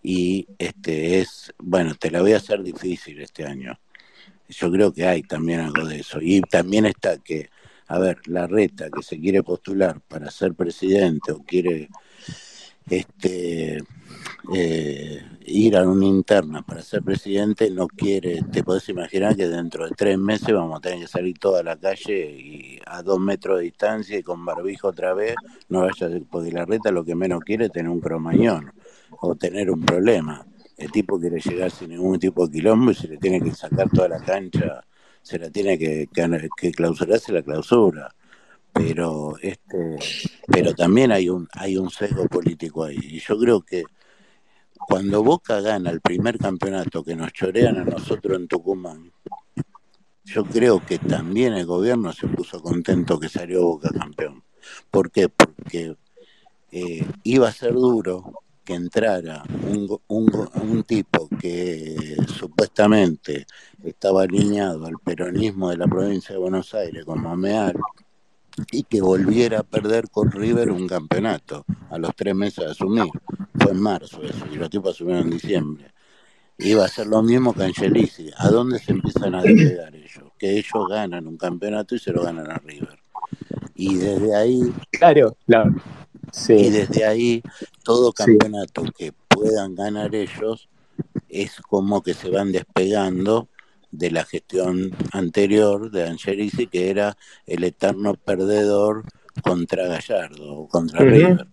y este es, bueno, te la voy a hacer difícil este año. Yo creo que hay también algo de eso. Y también está que, a ver, la reta que se quiere postular para ser presidente o quiere este eh, ir a una interna para ser presidente no quiere, te podés imaginar que dentro de tres meses vamos a tener que salir toda la calle y a dos metros de distancia y con barbijo otra vez, no vaya, porque la reta lo que menos quiere es tener un cromañón o tener un problema. El tipo quiere llegar sin ningún tipo de quilombo y se le tiene que sacar toda la cancha, se la tiene que, que, que la clausura. Pero este pero también hay un hay un sesgo político ahí. Y yo creo que cuando Boca gana el primer campeonato que nos chorean a nosotros en Tucumán yo creo que también el gobierno se puso contento que salió Boca campeón. ¿por qué? porque eh, iba a ser duro que entrara un, un, un tipo que supuestamente estaba alineado al peronismo de la provincia de Buenos Aires como Meal y que volviera a perder con River un campeonato a los tres meses de asumir. Fue en marzo eso, y los tipos asumieron en diciembre. Iba a ser lo mismo que Angelici. ¿A dónde se empiezan a despegar ellos? Que ellos ganan un campeonato y se lo ganan a River. Y desde ahí, Claro, claro. Sí, desde ahí, todo sí. campeonato que puedan ganar ellos es como que se van despegando de la gestión anterior de Angelici, que era el eterno perdedor contra Gallardo o contra. River.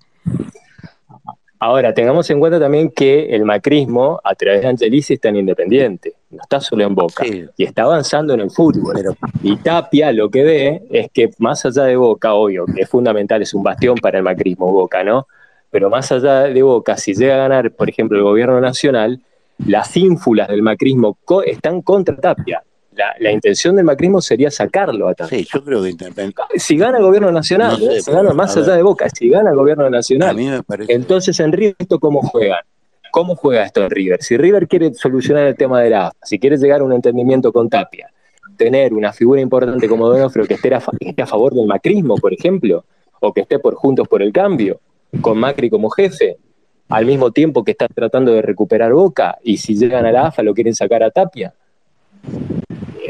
Ahora, tengamos en cuenta también que el macrismo, a través de Angelici, está en Independiente, no está solo en Boca, Sí, y está avanzando en el fútbol. Y Tapia lo que ve es que más allá de Boca, obvio, que es fundamental, es un bastión para el macrismo Boca, ¿no? Pero más allá de Boca, si llega a ganar, por ejemplo, el gobierno nacional, las ínfulas del macrismo co- están contra Tapia. La, la intención del macrismo sería sacarlo a Tapia. sí, yo creo que Si gana el gobierno no nacional, ¿eh? sé, se gana más allá de Boca, si gana el gobierno a nacional. mí me parece, Entonces, en River, ¿esto cómo juegan? ¿Cómo juega esto en River? Si River quiere solucionar el tema de la AFA, si quiere llegar a un entendimiento con Tapia, tener una figura importante como Donofrio que esté a, que esté a favor del macrismo, por ejemplo, o que esté por Juntos por el Cambio, con Macri como jefe, al mismo tiempo que está tratando de recuperar Boca, y si llegan a la AFA lo quieren sacar a Tapia.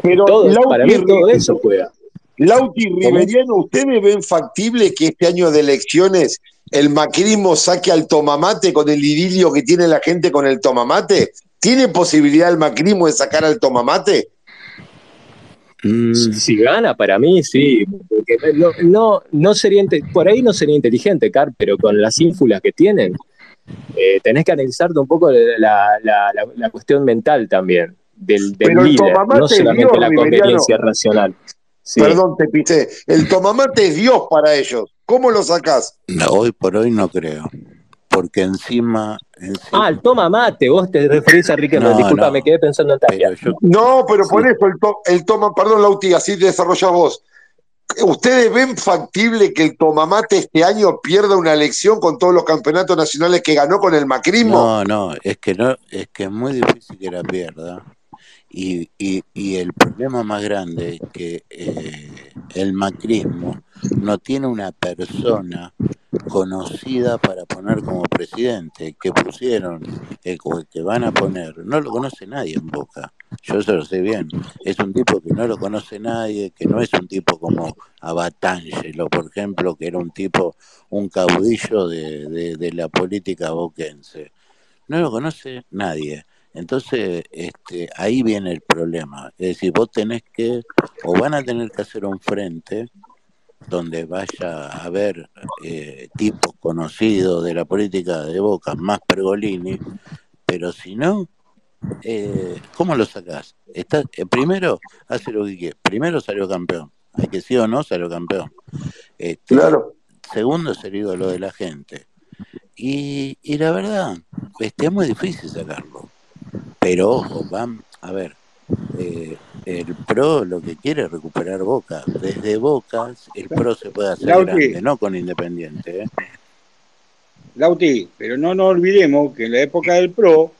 Pero Todo, para Lauti, mí todo eso juega. Lauti. Riveriano, ¿ustedes ven factible que este año de elecciones el macrismo saque al tomamate con el idilio que tiene la gente con el tomamate? ¿Tiene posibilidad el macrismo de sacar al tomamate? mm, Si gana, para mí sí, porque no, no, no sería, por ahí no sería inteligente, Car, pero con las ínfulas que tienen, eh, tenés que analizarte un poco la, la- la- la cuestión mental también del, del Pero el líder, tomamate no es Dios, solamente la conveniencia racional. Sí. Perdón, te pisé. El tomamate es Dios para ellos. ¿Cómo lo sacás? no, hoy por hoy no creo. porque encima, encima Ah, el toma mate, vos te referís a Riquelme. No, Disculpa, no. me quedé pensando en Tapia. yo No, pero por eso el, to- el toma, perdón, Lauti, así desarrolla vos. ¿Ustedes ven factible que el Tomamate este año pierda una elección con todos los campeonatos nacionales que ganó con el macrismo? no, no, es que no, es que es muy difícil que la pierda. Y, y, y el problema más grande es que eh, el macrismo no tiene una persona conocida para poner como presidente, que pusieron, el que van a poner, no lo conoce nadie en Boca. Yo eso lo sé bien. Es un tipo que no lo conoce nadie, que no es un tipo como Abatangelo, por ejemplo, que era un tipo, un caudillo de, de la política boquense. No lo conoce nadie. Entonces, este, ahí viene el problema. Es decir, vos tenés que, o van a tener que hacer un frente donde vaya a haber eh, tipos conocidos de la política de Boca, más Pergolini, pero si no, eh, ¿cómo lo sacás? Está, eh, primero, hace lo que quiere. Primero salió campeón. Hay que sí o no, salió campeón. Este, Claro. segundo, es el ídolo de la gente. Y, y la verdad, este, es muy difícil sacarlo. Pero ojo, van, a ver, eh, el PRO lo que quiere es recuperar Boca. Desde Boca el PRO se puede hacer Lauti. grande, no con Independiente. ¿eh? Lauti, pero no nos olvidemos que en la época del PRO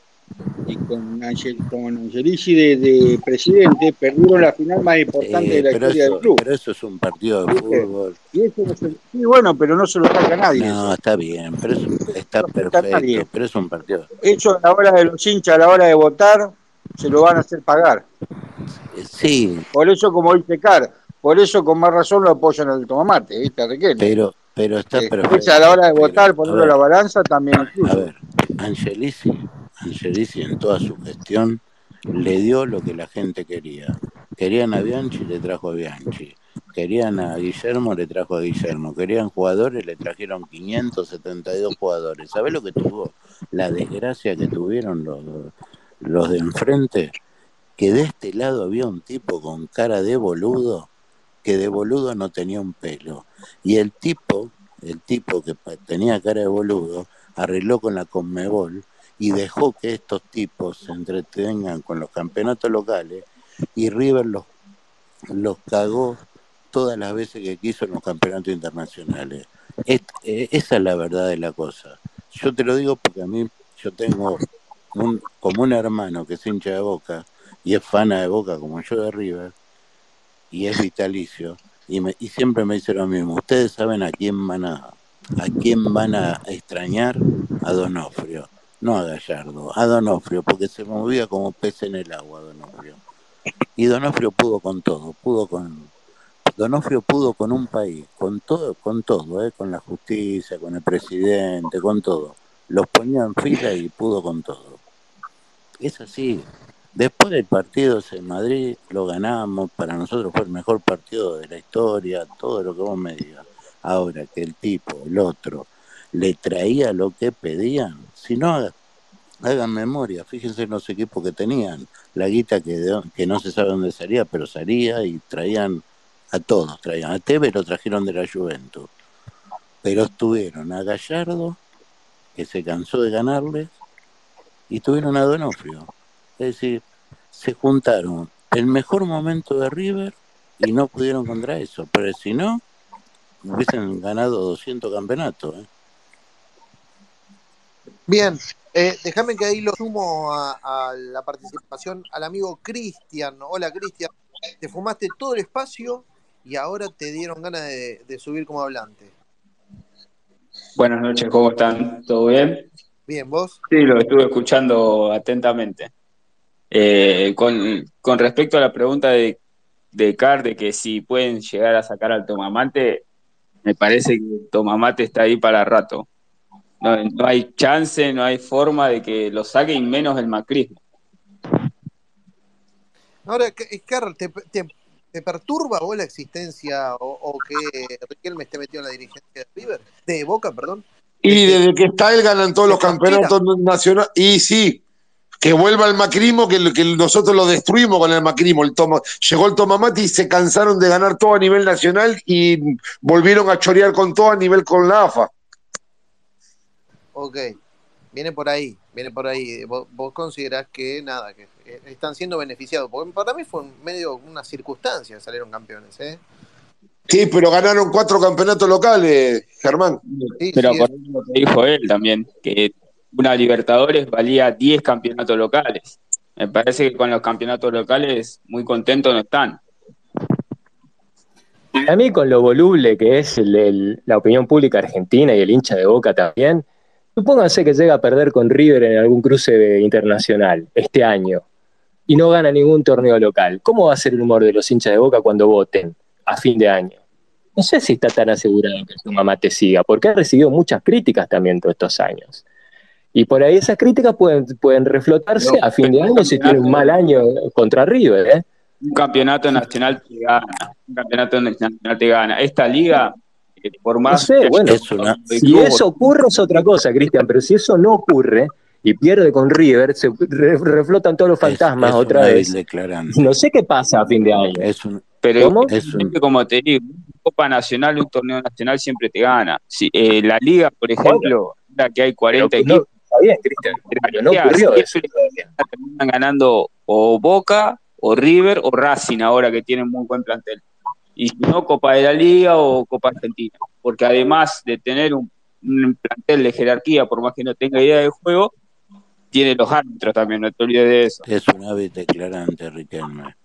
y con, Angel, con Angelici de, de presidente perdieron la final más importante de Eh, la pero, historia del club. pero eso es un partido de fútbol. Y eso no se- sí, bueno, pero no se lo saca nadie No, eso. está bien, pero es está No perfecto, nadie. pero es un partido. Eso a la hora de los hinchas, a la hora de votar, se lo van a hacer pagar. Eh, Sí, Por eso, como dice Car, por eso con más razón lo apoyan al tomamate, ¿viste? A Riquelme. pero, pero está Eh, perfecto. a la hora de votar, a ponerlo a la balanza, también a incluye. ver, Angelici, Angelici en toda su gestión le dio lo que la gente quería. Querían a Bianchi, le trajo a Bianchi. Querían a Guillermo, le trajo a Guillermo. Querían jugadores, le trajeron 572 jugadores. ¿Sabés lo que tuvo? La desgracia que tuvieron los, los de enfrente. Que de este lado había un tipo con cara de boludo, que de boludo no tenía un pelo. Y el tipo, el tipo que tenía cara de boludo, arregló con la Conmebol y dejó que estos tipos se entretengan con los campeonatos locales y River los, los cagó todas las veces que quiso en los campeonatos internacionales. Es- eh, esa es la verdad de la cosa. Yo te lo digo porque a mí yo tengo un, como un hermano que es hincha de Boca y es fana de Boca como yo de River y es vitalicio y, me, y siempre me dice lo mismo. Ustedes saben a quién van a a quién van a extrañar a Donofrio, no a Gallardo, a Donofrio porque se movía como pez en el agua Donofrio. Y Donofrio pudo con todo, pudo con Donofrio pudo con un país, con todo, con todo, ¿eh? con la justicia, con el presidente, con todo. Los ponía en fila y pudo con todo. Es así. Después del partido en Madrid lo ganamos, para nosotros fue el mejor partido de la historia, todo lo que vos me digas. Ahora que el tipo, el otro, le traía lo que pedían, si no haga- hagan memoria, fíjense en los equipos que tenían, la guita que, de- que no se sabe dónde salía, pero salía y traían a todos, traían a Tevez lo trajeron de la Juventus, pero estuvieron a Gallardo, que se cansó de ganarles, y tuvieron a Donofrio. Es decir, se juntaron el mejor momento de River y no pudieron contra eso, pero si no, hubiesen ganado 200 campeonatos. ¿eh? Bien, eh, déjame que ahí lo sumo a, a la participación al amigo Cristian. Hola Cristian, te fumaste todo el espacio y ahora te dieron ganas de, de subir como hablante. Buenas noches, ¿cómo están? ¿Todo bien? Bien, ¿vos? Sí, lo estuve escuchando atentamente. Eh, con, con respecto a la pregunta de, de Car, de que si pueden llegar a sacar al Tomamate, me parece que el Tomamate está ahí para rato. No, no hay chance, no hay forma de que lo saquen, menos el macrismo. Ahora, ¿qué- Carl, ¿te, te, te perturba vos la existencia o, o que Riquelme esté metido en la dirigencia de River? De Boca, perdón. Y desde que está él ganan todos los campeonatos nacionales. Y sí, que vuelva el macrismo, que, que nosotros lo destruimos con el macrismo. El toma, llegó el Tomamati y se cansaron de ganar todo a nivel nacional y volvieron a chorear con todo a nivel con la AFA. Ok, viene por ahí, viene por ahí. Vos, vos considerás que nada, que están siendo beneficiados, porque para mí fue un- medio una circunstancia, salieron campeones, ¿eh? Sí, pero ganaron cuatro campeonatos locales, Germán. Pero acordate lo que dijo él también, que una Libertadores valía 10 campeonatos locales. Me parece que con los campeonatos locales muy contentos no están. A mí con lo voluble que es el- el- la opinión pública argentina y el hincha de Boca también, supónganse que llega a perder con River en algún cruce de- internacional este año y no gana ningún torneo local. ¿Cómo va a ser el humor de los hinchas de Boca cuando voten a fin de año? No sé si está tan asegurado que su mamá te siga, porque ha recibido muchas críticas también todos estos años. Y por ahí esas críticas pueden, pueden reflotarse a fin de año si tiene un mal año contra River, ¿eh? Un campeonato nacional te gana, un campeonato nacional te gana. Esta liga, por No más sé, bueno, de si eso ocurre es otra cosa, Cristian, pero si eso no ocurre y pierde con River, se re- reflotan todos los fantasmas es otra vez. declarante. No sé qué pasa a fin de año. Es un, Pero ¿Cómo? como te digo, una Copa Nacional, un torneo nacional siempre te gana. Si, eh, la Liga, por ejemplo, ahora que hay 40 Pero no- equipos, está bien, Cristian, pero no ocurrió eso. terminan ganando o Boca, o River, o Racing, ahora que tienen muy buen plantel. Y si no, Copa de la Liga o Copa Argentina. Porque además de tener un, un plantel de jerarquía, por más que no tenga idea de juego, tiene los árbitros también, no te olvides de eso. es un ave declarante, Riquelme.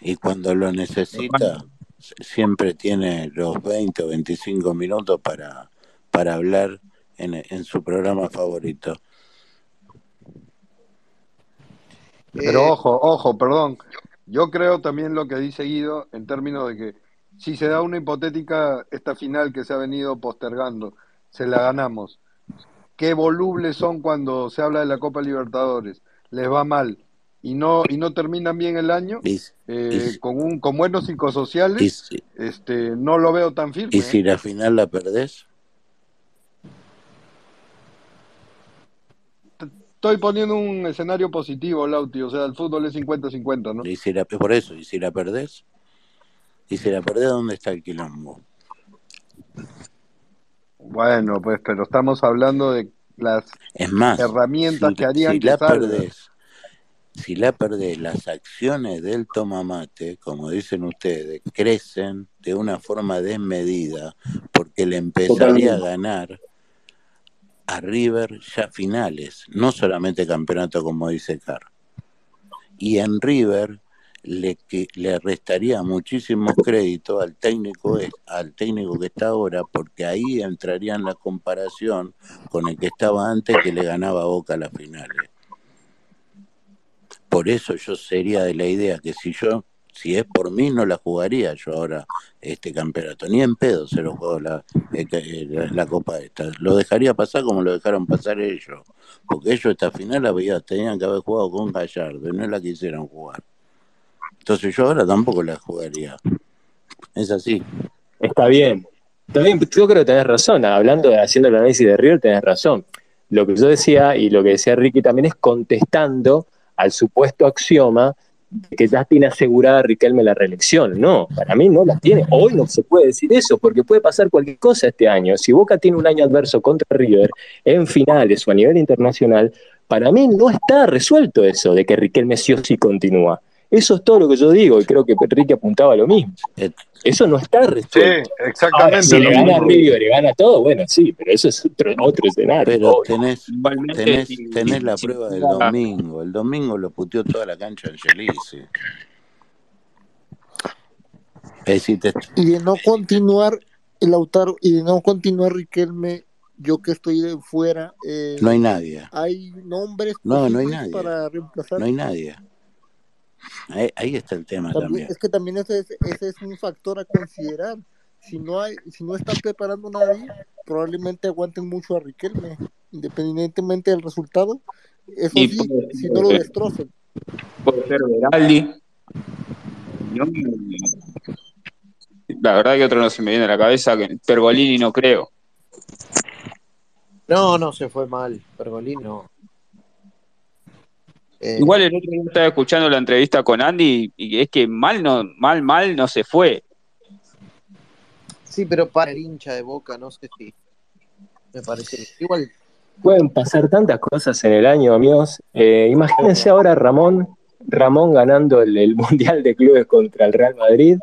Y cuando lo necesita, siempre tiene los 20 o 25 minutos para, para hablar en, en su programa favorito. Pero Eh, ojo, ojo, perdón. Yo creo también lo que dice Guido en términos de que si se da una hipotética esta final que se ha venido postergando, se la ganamos. Qué volubles son cuando se habla de la Copa Libertadores. Les va mal y no y no terminan bien el año eh, con un con buenos psicosociales. si- Este, no lo veo tan firme. y ¿eh? si la final la perdés, Estoy poniendo un escenario positivo, Lauti. O sea, el fútbol es 50-50, ¿no? y si la, por eso, y si la perdés, y si la perdés, ¿dónde está el quilombo? Bueno, pues, pero estamos hablando de las Es más, herramientas si, que harían si que la salga. perdés, si la perdés, las acciones del tomamate, como dicen ustedes, crecen de una forma desmedida porque le empezaría a ganar a River ya finales, no solamente campeonato como dice Car. Y en River le, que, le restaría muchísimos créditos al técnico, es- al técnico que está ahora, porque ahí entraría en la comparación con el que estaba antes que le ganaba Boca a las finales. Por eso yo sería de la idea que si yo, si es por mí, no la jugaría yo ahora este campeonato. Ni en pedo se lo juego la, que- eh, la, copa esta. Lo dejaría pasar como lo dejaron pasar ellos. Porque ellos esta final tenían que haber jugado con Gallardo y no la quisieron jugar. Entonces yo ahora tampoco la jugaría. Es así. Está bien. Bien, yo creo que tenés razón. Hablando, de- haciendo el análisis de River, tenés razón. Lo que yo decía y lo que decía Ricky también es contestando al supuesto axioma de que ya tiene asegurada Riquelme la reelección. No, para mí no la tiene. Hoy no se puede decir eso, porque puede pasar cualquier cosa este año. Si Boca tiene un año adverso contra River en finales o a nivel internacional, para mí no está resuelto eso de que Riquelme sí o sí continúa. Eso es todo lo que yo digo y creo que Ricky apuntaba a lo mismo. Eso no está Sí, resuelto. Ahora, exactamente. si le gana. River y gana todo, bueno, sí, pero eso es otro, otro escenario. Pero tenés, tenés, tenés la prueba del domingo. El domingo lo puteó toda la cancha Angelici. Es decir, te- Y de no continuar el Lautaro y de no continuar Riquelme, yo que estoy de fuera, eh, no hay nadie. hay nombres No, no hay nadie. para reemplazar. No hay nadie. Ahí, ahí está el tema También, también. es que también ese es, ese es un factor a considerar. Si no hay, si no están preparando nadie, probablemente aguanten mucho a Riquelme, independientemente del resultado. Eso Y sí, puede si no lo destrocen. puede ser Veraldi. La verdad que otro no se me viene a la cabeza, que Pergolini no creo. no, no se fue mal. Pergolín no. Eh, Igual el otro día estaba escuchando la entrevista con Andy y es que mal no, mal, mal no se fue. Sí, pero para el hincha de boca, no sé si. me parece. Igual, Pueden pasar tantas cosas en el año, amigos. Eh, imagínense ahora Ramón, Ramón ganando el, el Mundial de Clubes contra el Real Madrid.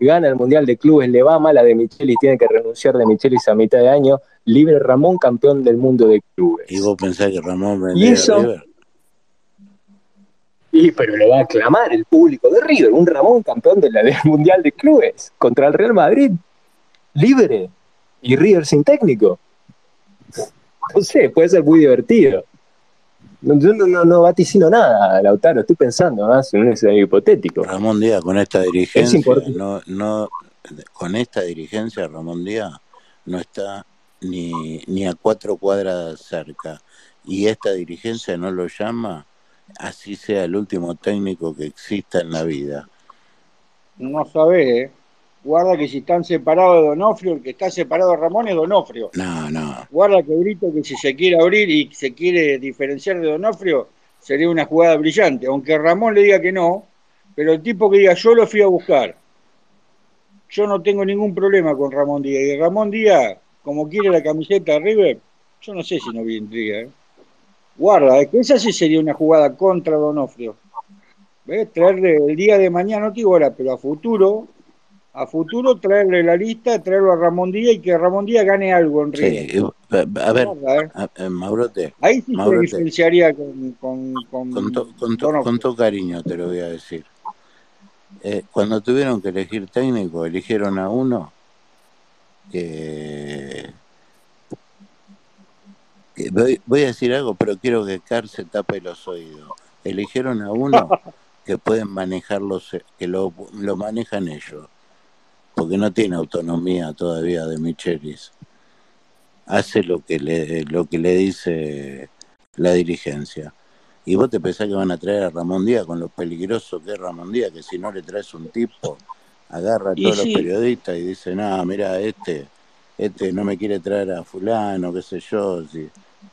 Gana el Mundial de Clubes, le va mal a De Michelis, tiene que renunciar de Michelis a mitad de año. Libre Ramón, campeón del mundo de clubes. ¿Y vos pensás que Ramón Y vendría a River? Y, pero lo va a aclamar el público de River. Un Ramón campeón de la, del Mundial de Clubes contra el Real Madrid. Libre. Y River sin técnico. No sé, puede ser muy divertido. No, Yo no, no, no vaticino nada, Lautaro. Estoy pensando más en un escenario hipotético. Ramón Díaz con esta Es dirigencia, importante. no, no, con esta dirigencia Ramón Díaz no está ni, ni a cuatro cuadras cerca. Y esta dirigencia no lo llama, así sea el último técnico que exista en la vida. No sabés, ¿eh? Guarda que si están separados de Donofrio, el que está separado de Ramón es Donofrio. No, no. Guarda que Brito que si se quiere abrir y se quiere diferenciar de Donofrio, sería una jugada brillante. Aunque Ramón le diga que no, pero el tipo que diga yo lo fui a buscar. Yo no tengo ningún problema con Ramón Díaz. Y Ramón Díaz, como quiere la camiseta de River, yo no sé si no vendría. ¿eh? Guarda, es que esa sí sería una jugada contra Donofrio. ¿Ves? Traerle el día de mañana, no te digo ahora, pero a futuro, a futuro traerle la lista, traerlo a Ramón Díaz y que Ramón Díaz gane algo en River. Sí, y- a ver, ¿eh? a- a- Maurote, Ahí sí se diferenciaría con, con, con con, to- con, to- Donofrio. con todo cariño te lo voy a decir. Eh, cuando tuvieron que elegir técnico, eligieron a uno que voy, voy a decir algo, pero quiero que Car se tape los oídos. Eligieron a uno que pueden manejarlos, que lo, lo manejan ellos, porque no tiene autonomía todavía de Michelis. Hace lo que le, lo que le dice la dirigencia. Y vos te pensás que van a traer a Ramón Díaz con lo peligroso que es Ramón Díaz, que si no le traes un tipo, agarra a todos los periodistas y dice, no, mira, este, este no me quiere traer a fulano, qué sé yo.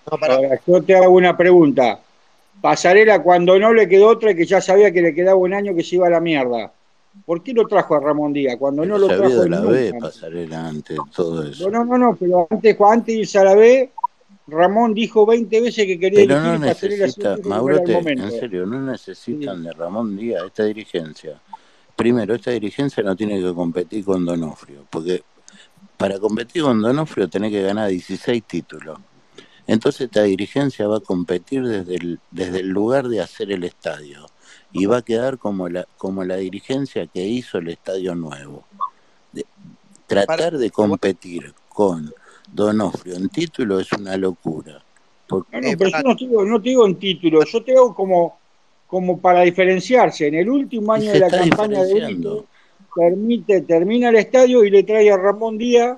Sí". ahora yo te hago una pregunta. Pasarela cuando no le quedó otra que ya sabía que le quedaba un año que se iba a la mierda. ¿Por qué lo trajo a Ramón Díaz? Cuando no lo se había trajo de la. B, pasarela antes de todo eso. No, no, no, pero antes, antes de irse a la B, Ramón dijo 20 veces que quería Pero dirigir no y Pasarela necesita, momento. en serio, no Sí. necesitan de Ramón Díaz esta dirigencia. Primero, esta dirigencia no tiene que competir con Donofrio, porque para competir con Donofrio tenés que ganar 16 títulos. Entonces esta dirigencia va a competir desde el, desde el lugar de hacer el estadio y va a quedar como la, como la dirigencia que hizo el estadio nuevo. De- tratar de competir con Donofrio en título es una locura. Porque No, no, eh, pero yo no te digo, no te digo en título, yo te hago como, como para diferenciarse. En el último año de la campaña de permite, termina el estadio y le trae a Ramón Díaz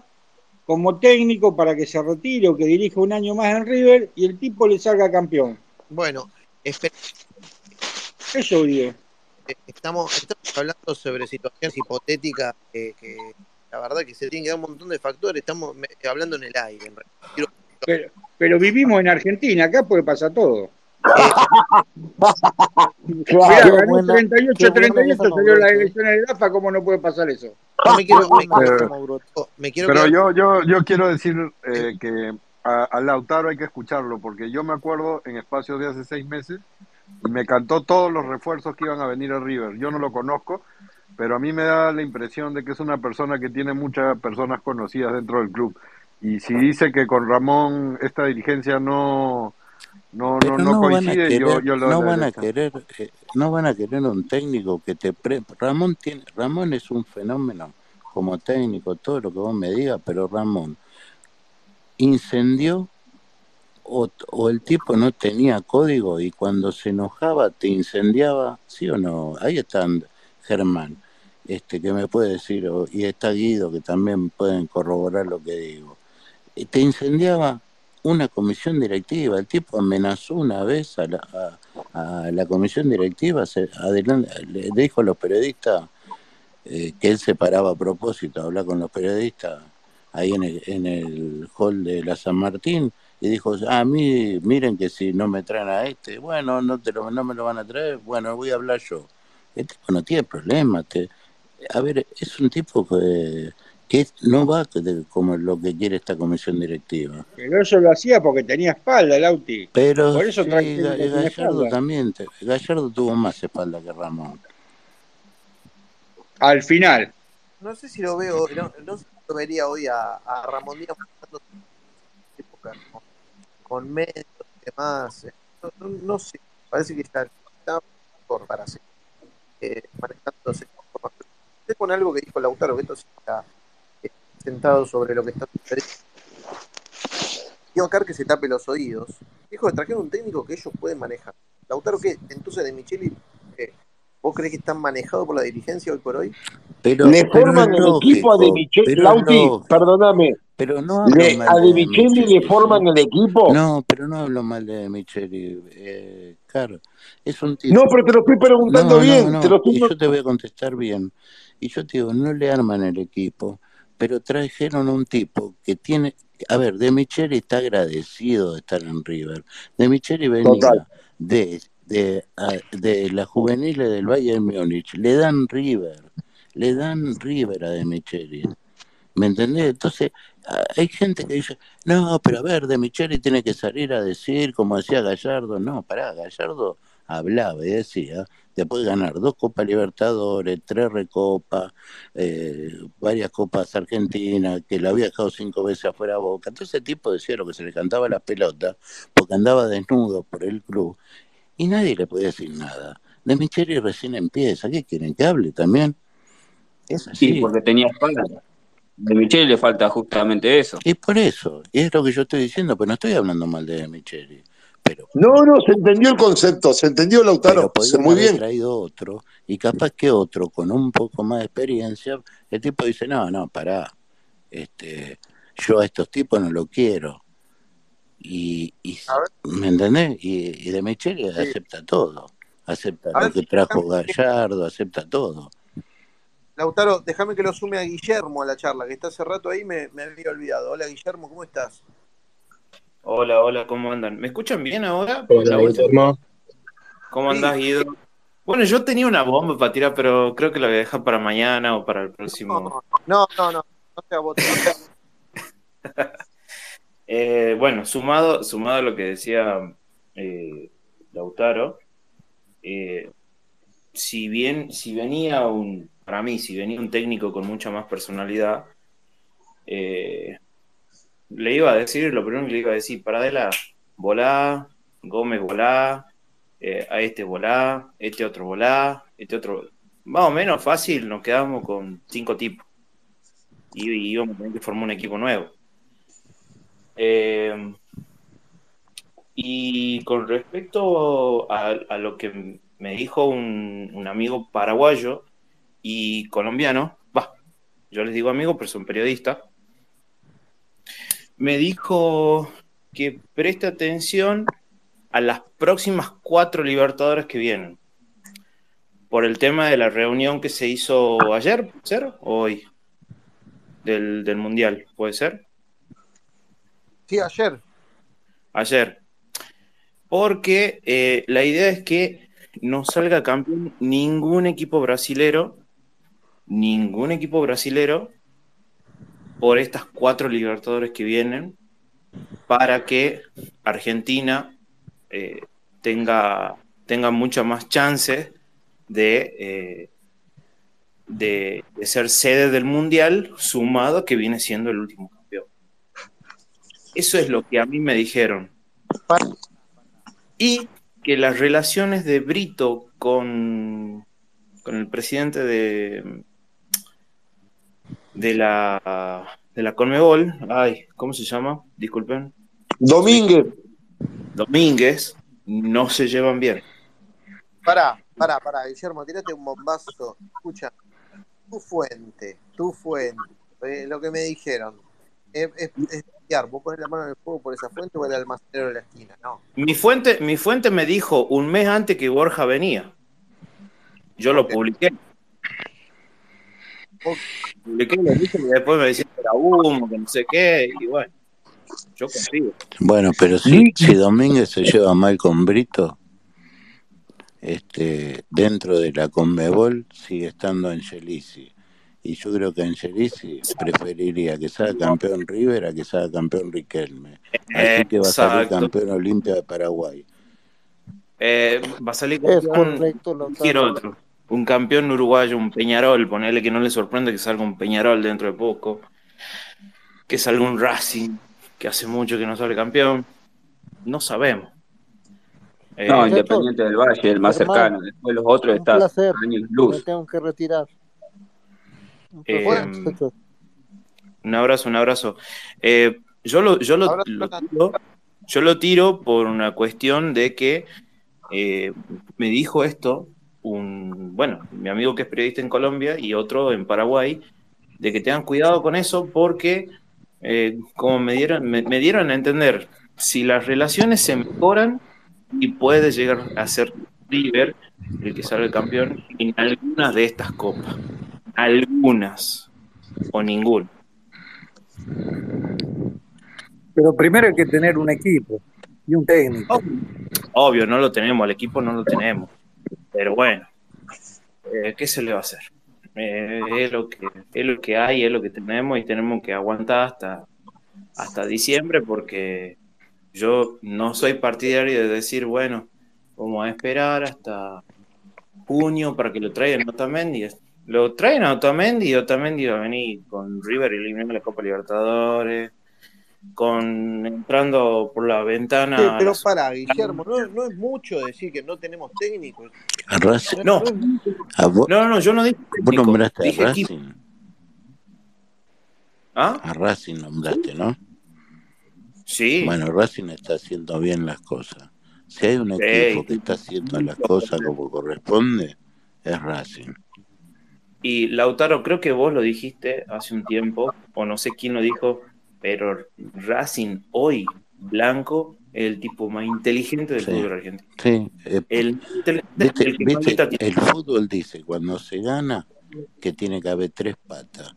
como técnico para que se retire o que dirija un año más en River y el tipo le salga campeón. bueno, Eso digo. estamos, estamos hablando sobre situaciones hipotéticas que la verdad que se tienen que dar un montón de factores. Estamos hablando en el aire. Pero, pero vivimos en Argentina, acá puede pasar todo. Mirá, Claro. ganó buena- 38, qué buena 38, esa salió Mauro, ¿eh? elecciones de DAFA, ¿cómo no puede pasar eso? no me quiero, me, buena quiero- esa Mauro. me quiero pero yo, yo, yo quiero decir eh, que a, a Lautaro hay que escucharlo, porque yo me acuerdo en espacios de hace seis meses y me cantó todos los refuerzos que iban a venir a River. Yo no lo conozco, pero a mí me da la impresión de que es una persona que tiene muchas personas conocidas dentro del club. Y si dice que con Ramón esta dirigencia no, no, no, no coincide, yo, querer, yo le doy no van a querer, eh, no van a querer un técnico que te pre... Ramón tiene, Ramón es un fenómeno como técnico, todo lo que vos me digas, pero Ramón incendió o, o el tipo no tenía código y cuando se enojaba te incendiaba, ¿sí o no? Ahí está Germán, este que me puede decir, y está Guido que también pueden corroborar lo que digo. Te incendiaba una comisión directiva, el tipo amenazó una vez a la, comisión directiva, se, adelan- le dijo a los periodistas eh, que él se paraba a propósito a hablar con los periodistas ahí en el, en el hall de la San Martín y dijo, "Ah, a mí, miren que si no me traen a este, bueno, no, te lo, no me lo van a traer, bueno, voy a hablar yo. El tipo no tiene problema. Te, a ver, es un tipo que, que no va como lo que quiere esta comisión directiva. Pero eso lo hacía porque tenía espalda, Lauti. Pero Por eso sí, Gallardo espalda. también, Gallardo tuvo más espalda que Ramón. Al final. No sé si lo veo, no, no sé si lo vería hoy a, a Ramón Díaz con medios y demás. eh, No, no- no sé, parece que está mejor para seguir eh, manejándose con algo que dijo Lautaro, que esto sí está sentado sobre lo que está sucediendo. Digo acá que se tape los oídos. Dijo que trajeron un técnico que ellos pueden manejar. Lautaro, ¿qué? Entonces de Micheli, eh, ¿vos crees que están manejados por la dirigencia hoy por hoy? Pero, Le pero forman el equipo a De Micheli, Lauti, perdóname, Pero no hablo le, a mal De de Micheli le forman el equipo. No, pero no hablo mal de Micheli. Eh, claro, es un No, tipo. pero te lo estoy preguntando No, no, bien, te lo no, estoy y yo te voy a contestar bien. Y yo te digo, no le arman el equipo, pero trajeron un tipo que tiene. A ver, De Micheli está agradecido de estar en River. De Micheli venía Total. de, de, a- de las juveniles del Bayern Múnich. Le dan River, le dan River a De Micheli. ¿Me entendés? Entonces, hay gente que dice, no, pero a ver, De Micheli tiene que salir a decir, como decía Gallardo. No, pará, Gallardo hablaba y decía, después de ganar dos Copas Libertadores, tres Recopas, eh, varias Copas Argentinas, que la había dejado cinco veces afuera a Boca. Entonces ese tipo decía lo que se le cantaba a la pelota, porque andaba desnudo por el club, y nadie le podía decir nada. De Micheli recién empieza, ¿qué quieren? ¿Que hable también? Es Sí, porque tenía espalda. De Michele le falta justamente eso. Y por eso, y es lo que yo estoy diciendo, pero no estoy hablando mal de Micheli. Pero, No, no, se entendió el concepto, se entendió pero Lautaro, podían muy bien. traído otro, y capaz que otro con un poco más de experiencia, el tipo dice, no, no, pará, este, yo a estos tipos no lo quiero. Y, y ¿me entendés? Y, y de Micheli sí. acepta todo, acepta A lo ver, que trajo Gallardo, acepta todo. Lautaro, déjame que lo sume a Guillermo a la charla, que está hace rato ahí, me, me había olvidado. Hola Guillermo, ¿cómo estás? Hola, hola, ¿cómo andan? ¿Me escuchan bien ahora? Hola. ¿Cómo andás, Guido? Bueno, yo tenía una bomba para tirar, pero creo que la voy a dejar para mañana o para el no, próximo. no, no, no, no bote. Eh, bueno, sumado, sumado a lo que decía eh, Lautaro, eh, si bien, si venía un, para mí, si venía un técnico con mucha más personalidad, eh, le iba a decir, lo primero que le iba a decir, Paradela, volá, Gómez volá, eh, a este volá, este otro volá, este otro. Más o menos fácil, nos quedamos con cinco tipos y, y íbamos a tener que formar un equipo nuevo. Eh, y con respecto a, lo que me dijo un, un amigo paraguayo y colombiano, va, yo les digo amigos, pero son periodistas, me dijo que preste atención a las próximas cuatro Libertadores que vienen. Por el tema de la reunión que se hizo ayer, ¿puede ser? ¿O hoy? Del, del Mundial, ¿puede ser? Sí, ayer. Ayer. Porque eh, la idea es que no salga campeón ningún equipo brasilero, ningún equipo brasilero, por estas cuatro Libertadores que vienen, para que Argentina eh, tenga, tenga muchas más chances de, eh, de, de ser sede del Mundial, sumado que viene siendo el último campeón. Eso es lo que a mí me dijeron. Y que las relaciones de Brito con, con el presidente de, de la de la Conmebol, ay, ¿cómo se llama? Disculpen. Domínguez. Domínguez, no se llevan bien. Pará, pará, pará, Guillermo, tirate un bombazo. Escucha, tu fuente, tu fuente, eh, lo que me dijeron. Es, es, es vos pones la mano en el fuego por esa fuente o el almacenero de la esquina, no. Mi fuente, mi fuente me dijo un mes antes que Borja venía. Yo lo publiqué. Publiqué, lo dije y después me decían que era humo, que no sé qué, y bueno, yo confío. Bueno, pero si, si Domínguez se lleva mal con Brito, este, dentro de la Conmebol sigue estando Angelici. Y yo creo que Angelici preferiría que sea campeón River a que sea campeón Riquelme. Así que va a salir campeón Olimpia de Paraguay. Eh, va a salir Es campeón correcto, cualquier Lautaro. otro. Un campeón uruguayo, un Peñarol, ponerle que no le sorprende que salga un Peñarol dentro de poco. Que salga un Racing, que hace mucho que no sale campeón. No sabemos. Eh, No, Independiente del Valle, el más cercano. Después los otros un están placer. años Me luz. tengo que retirar. Un eh, un abrazo, un abrazo. Eh, yo lo, yo lo, tiro, yo lo tiro por una cuestión de que eh, me dijo esto un, bueno, mi amigo que es periodista en Colombia y otro en Paraguay, de que tengan cuidado con eso porque, eh, como me dieron, me, me dieron a entender, si las relaciones se mejoran y puede llegar a ser River el que salga campeón en algunas de estas copas, algunas o ninguna. Pero primero hay que tener un equipo y un técnico. Obvio, no lo tenemos, al equipo no lo tenemos. Pero bueno, eh, ¿qué se le va a hacer? Eh, es, lo que, es lo que hay, es lo que tenemos y tenemos que aguantar hasta, hasta diciembre porque yo no soy partidario de decir, bueno, vamos a esperar hasta junio para que lo traigan Otamendi. Lo traen a Otamendi y Otamendi va a venir con River eliminando la Copa Libertadores, con entrando por la ventana. Sí, pero para, Guillermo, no, no es mucho decir que no tenemos técnicos. A Racing, No, No a vos, no, no, yo no dije vos técnico, nombraste a equipo. Racing, ¿Ah? a Racing nombraste, ¿no? Sí, Bueno, Racing está haciendo bien las cosas. Si hay un sí. equipo que está haciendo las cosas como corresponde, es Racing. Y Lautaro, creo que vos lo dijiste hace un tiempo, o no sé quién lo dijo, pero Racing hoy, Blanco, es el tipo más inteligente del Sí, fútbol argentino. sí. eh, El, viste, el que viste, fútbol dice cuando se gana que tiene que haber tres patas.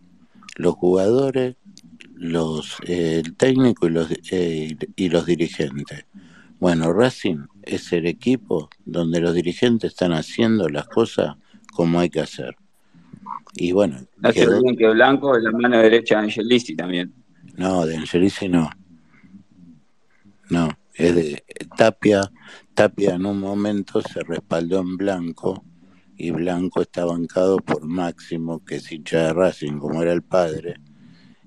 Los jugadores, los, eh, el técnico y los, eh, y los dirigentes. Bueno, Racing es el equipo donde los dirigentes están haciendo las cosas como hay que hacer. Y bueno, No quedó, que Blanco es la mano derecha de Angelici también. No, de Angelici no, no, es de Tapia, Tapia en un momento se respaldó en Blanco y Blanco está bancado por Máximo, que es hincha de Racing, como era el padre,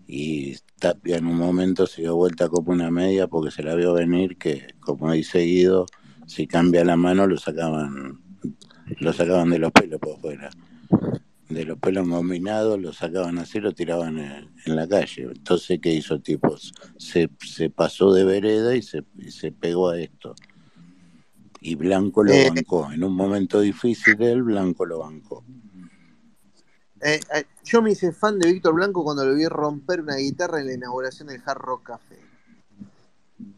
y Tapia en un momento se dio vuelta como una media porque se la vio venir que, como dice Guido, si cambia la mano lo sacaban, lo sacaban de los pelos por fuera. De los pelos combinados, lo sacaban así, lo tiraban en, en la calle. Entonces, ¿qué hizo tipos? Se, se pasó de vereda y se, y se pegó a esto. Y Blanco lo Eh, bancó. En un momento difícil él, Blanco lo bancó. eh, eh, yo me hice fan de Víctor Blanco cuando lo vi romper una guitarra en la inauguración del Hard Rock Café.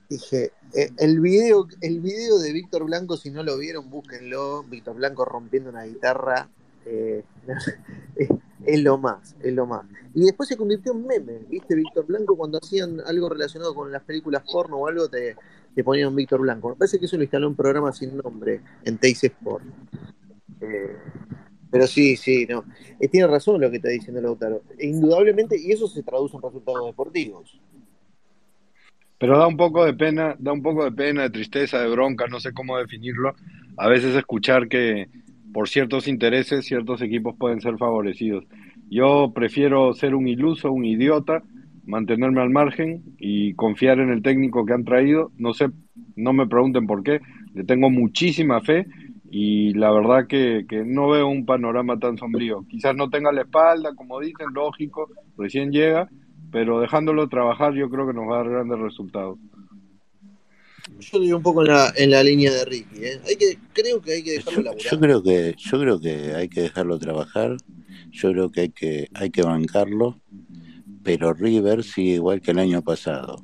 Dije, el video, el video de Víctor Blanco, si no lo vieron, búsquenlo. Víctor Blanco rompiendo una guitarra. Es, es lo más, es lo más. Y después se convirtió en meme, ¿viste? Víctor Blanco, cuando hacían algo relacionado con las películas porno o algo, te, te ponían Víctor Blanco. Me parece que eso lo instaló un programa sin nombre en Teis Sport. Eh, pero sí, sí, no. Eh, tiene razón lo que está diciendo Lautaro. Indudablemente, y eso se traduce en resultados deportivos. Pero da un poco de pena, da un poco de pena, de tristeza, de bronca, no sé cómo definirlo. A veces escuchar que por ciertos intereses ciertos equipos pueden ser favorecidos. Yo prefiero ser un iluso, un idiota, mantenerme al margen y confiar en el técnico que han traído. No sé, no me pregunten por qué. Le tengo muchísima fe y la verdad que, que no veo un panorama tan sombrío. Quizás no tenga la espalda, como dicen, lógico, recién llega, pero dejándolo trabajar yo creo que nos va a dar grandes resultados. Yo digo un poco en la, en la línea de Ricky. ¿eh? Hay que, creo que hay que dejarlo Yo, laburar. yo creo que, yo creo que hay que dejarlo trabajar, yo creo que hay que, hay que bancarlo, pero River sigue igual que el año pasado.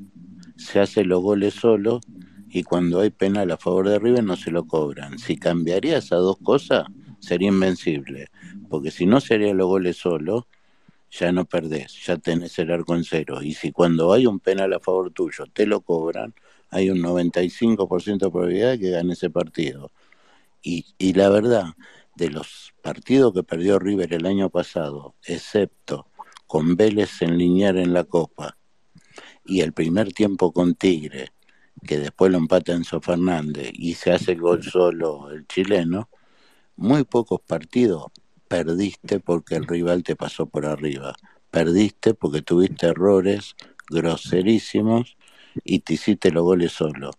Se hace los goles solo y cuando hay penal a favor de River no se lo cobran. Si cambiaría esas dos cosas, sería invencible. Porque si no sería los goles solo, ya no perdés, ya tenés el arco en cero. Y si cuando hay un penal a favor tuyo te lo cobran, hay un 95% de probabilidad de que gane ese partido. Y, y la verdad, de los partidos que perdió River el año pasado, excepto con Vélez en linear en la Copa y el primer tiempo con Tigre, que después lo empata Enzo Fernández y se hace el gol solo el chileno, muy pocos partidos perdiste porque el rival te pasó por arriba. Perdiste porque tuviste errores groserísimos y te hiciste los goles solo.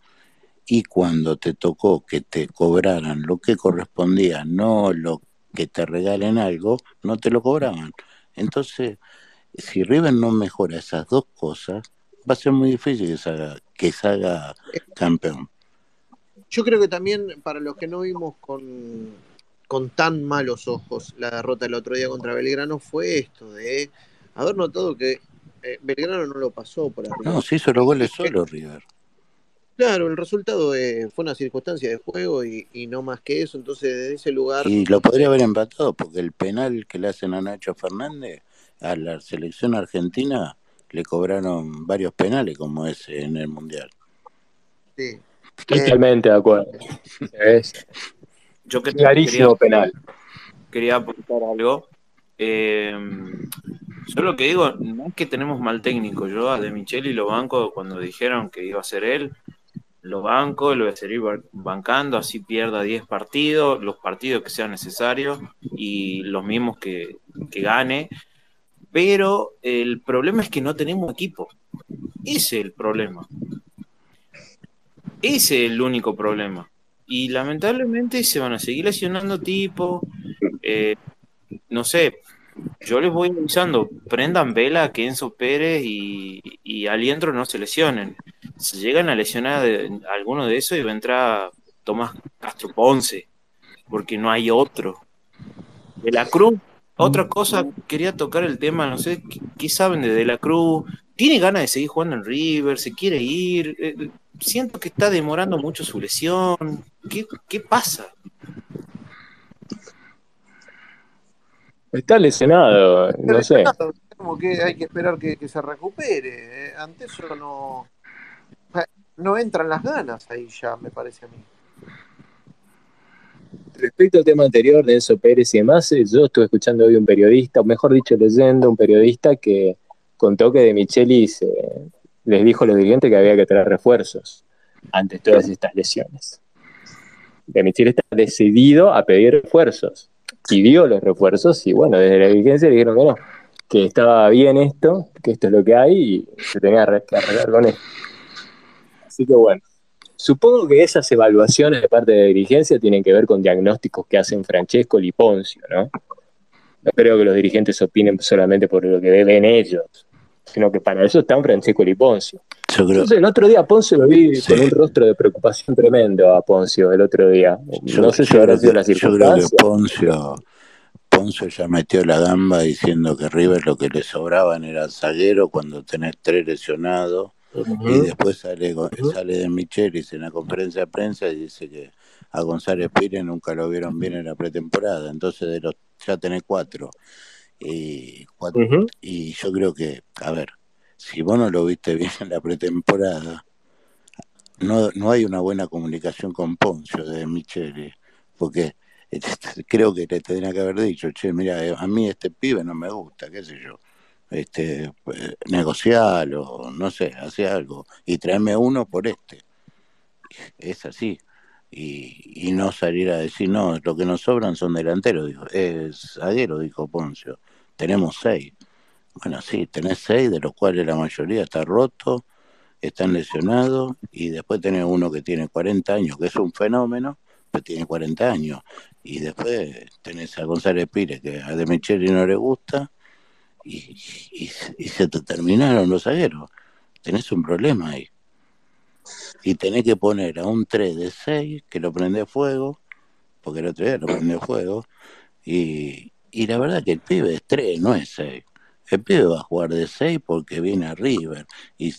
Y cuando te tocó que te cobraran lo que correspondía, no lo que te regalen algo, no te lo cobraban. Entonces, si River no mejora esas dos cosas, va a ser muy difícil que se haga, que se campeón. Yo creo que también para los que no vimos con, con tan malos ojos la derrota el otro día contra Belgrano fue esto de haber notado que eh, Belgrano no lo pasó por arriba. No, se hizo los goles solo River. Claro, el resultado eh, fue una circunstancia de juego y, y no más que eso. Entonces, desde ese lugar. Y lo podría haber empatado porque el penal que le hacen a Nacho Fernández a la selección argentina le cobraron varios penales como ese en el Mundial. Sí. Totalmente de acuerdo. Es Yo que clarísimo penal. quería apuntar algo. Eh, yo lo que digo, no es que tenemos mal técnico. Yo a De Micheli lo banco cuando dijeron que iba a ser él. Lo banco, lo voy a seguir ban- bancando, así pierda 10 partidos, los partidos que sean necesarios y los mismos que, que gane. Pero el problema es que no tenemos equipo. Ese es el problema. Ese es el único problema. Y lamentablemente se van a seguir lesionando tipos. eh, no sé, yo les voy avisando, prendan vela que Enzo Pérez y, y Aliendro no se lesionen. Si llegan a lesionar alguno de esos, va a entrar Tomás Castro Ponce, porque no hay otro. De la Cruz, otra cosa, quería tocar el tema, no sé, ¿qué, qué saben de De la Cruz? ¿Tiene ganas de seguir jugando en River? ¿Se quiere ir? Eh, siento que está demorando mucho su lesión. ¿Qué, qué pasa? Está lesionado, no sé. Como que hay que esperar que, que se recupere. eh. Ante eso no. No entran las ganas ahí ya, me parece a mí. Respecto al tema anterior de Enzo Pérez y demás, eh, yo estuve escuchando hoy un periodista, o mejor dicho, leyendo un periodista que contó que De Michelis eh, les dijo a los dirigentes que había que traer refuerzos ante todas estas lesiones. De Michelis está decidido a pedir refuerzos. Pidió los refuerzos y bueno, desde la dirigencia dijeron que no, que estaba bien esto, que esto es lo que hay y se tenía que arreglar con esto. Así que bueno. Supongo que esas evaluaciones de parte de la dirigencia tienen que ver con diagnósticos que hacen Francesco y Poncio, ¿no? No creo que los dirigentes opinen solamente por lo que ven ellos, sino que para eso están Francesco y Poncio. Yo creo, Entonces, el otro día a Poncio lo vi con un rostro de preocupación tremendo a Poncio el otro día. yo- No sé si habrá sido la yo creo que circunstancia. Poncio, Poncio ya metió la gamba diciendo que River lo que le sobraban era zaguero cuando tenés tres lesionados y después sale, sale de Michelis en la conferencia de prensa y dice que a González Pires nunca lo vieron bien en la pretemporada, entonces de los ya tenés cuatro. Y, Ujú. y yo creo que, a ver, si vos no lo viste bien en la pretemporada, no, no hay una buena comunicación con Poncio de Micheli, porque eh, creo que le tendría que haber dicho, che, mira, eh, a mí este pibe no me gusta, qué sé yo, este, eh, negocialo, no sé, hace algo, y tráeme uno por este. Es así. Y, y no salir a decir, no, lo que nos sobran son delanteros, dijo, es zaguero, dijo Poncio, tenemos seis. Bueno, sí, tenés seis, de los cuales la mayoría está roto, están lesionados, y después tenés uno que tiene 40 años, que es un fenómeno, pero tiene 40 años. Y después tenés a González Pires, que a De Micheli no le gusta, y, se te terminaron los zagueros. Tenés un problema ahí. Y tenés que poner a un 3 de 6 que lo prende fuego, porque el otro día lo prende fuego, y, y la verdad que el pibe es 3, no es 6. El pibe va a jugar de 6 porque viene a River. Y,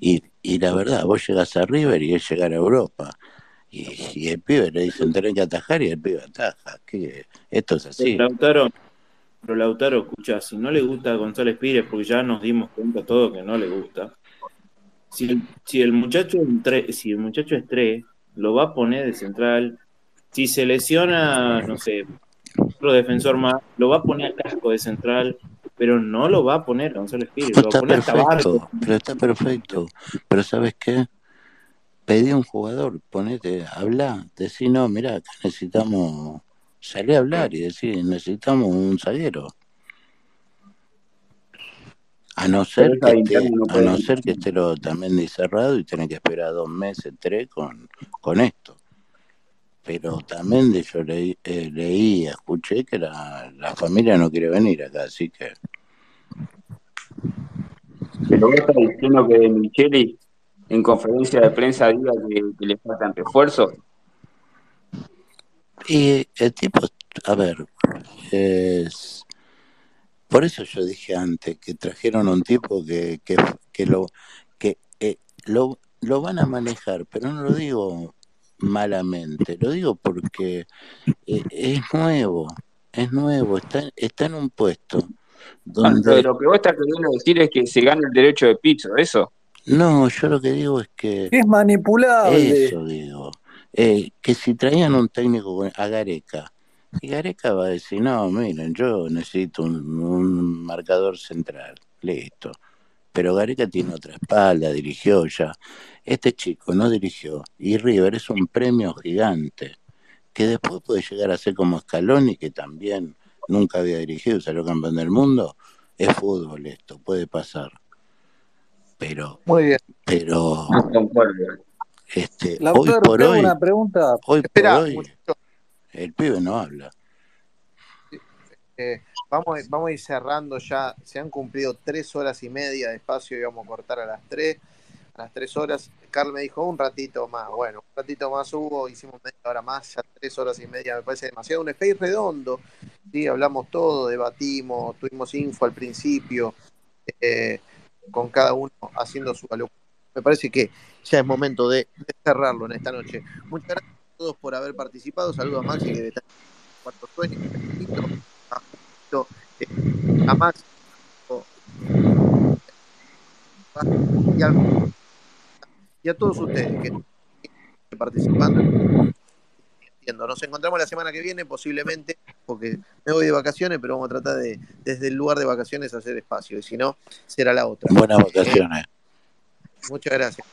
y, y la verdad, vos llegás a River y es llegar a Europa. Y, y el pibe le dicen tenés que atajar y el pibe ataja. ¿Qué? Esto es así. Lautaro, pero Lautaro, escucha, si no le gusta a González Pires, porque ya nos dimos cuenta todo que no le gusta, si si el muchacho es si el muchacho es tres, lo va a poner de central. Si se lesiona, no sé, otro defensor más, lo va a poner a casco de central, pero no lo va a poner a Gonzalo Espíritu, lo va a poner a perfecto, pero está perfecto. Pero ¿sabes qué? Pedí a un jugador, ponete, habla, decí, no, mira, acá necesitamos, salí a hablar y decir, necesitamos un zaguero. A no ser que esté, no a no ser que esté lo también cerrado y tener que esperar dos meses, tres con, con esto. Pero también de yo leí, eh, leí, escuché que la, la familia no quiere venir acá, así que Pero vos estás diciendo que Micheli en conferencia de prensa diga que, que le faltan refuerzos. Y el tipo, a ver, es, por eso yo dije antes que trajeron a un tipo que, que, que lo que eh, lo, lo van a manejar, pero no lo digo malamente, lo digo porque eh, es nuevo, es nuevo, está, está en un puesto donde lo que vos estás queriendo decir es que se gana el derecho de piso, ¿eso? no, yo lo que digo es que Es manipulable. Eso digo. Eh, que si traían un técnico a Gareca, y Gareca va a decir, no, miren, yo necesito un, un marcador central, listo. Pero Gareca tiene otra espalda, dirigió ya. Este chico no dirigió. Y River es un premio gigante, que después puede llegar a ser como Scaloni, que también nunca había dirigido, salió campeón del mundo. Es fútbol esto, puede pasar. Pero, Muy bien. pero, No este, hoy por hoy, una pregunta. Hoy por hoy, el pibe no habla. Eh, vamos, vamos a ir cerrando ya. Se han cumplido tres horas y media de espacio y vamos a cortar a las tres. A las tres horas. Carl me dijo un ratito más. Bueno, un ratito más hubo, hicimos media hora más, ya tres horas y media me parece demasiado. Un space redondo. Sí, hablamos todo, debatimos, tuvimos info al principio, eh, con cada uno haciendo su valor. Me parece que ya es momento de, cerrarlo en esta noche. Muchas gracias a todos por haber participado. Saludos a Maxi, que en cuarto sueño. A Julito, eh, y a, y a todos ustedes que están participando. Nos encontramos la semana que viene, posiblemente, porque me voy de vacaciones, pero vamos a tratar de, desde el lugar de vacaciones, hacer espacio. Y si no, será la otra. Buenas Eh, vacaciones. muchas gracias.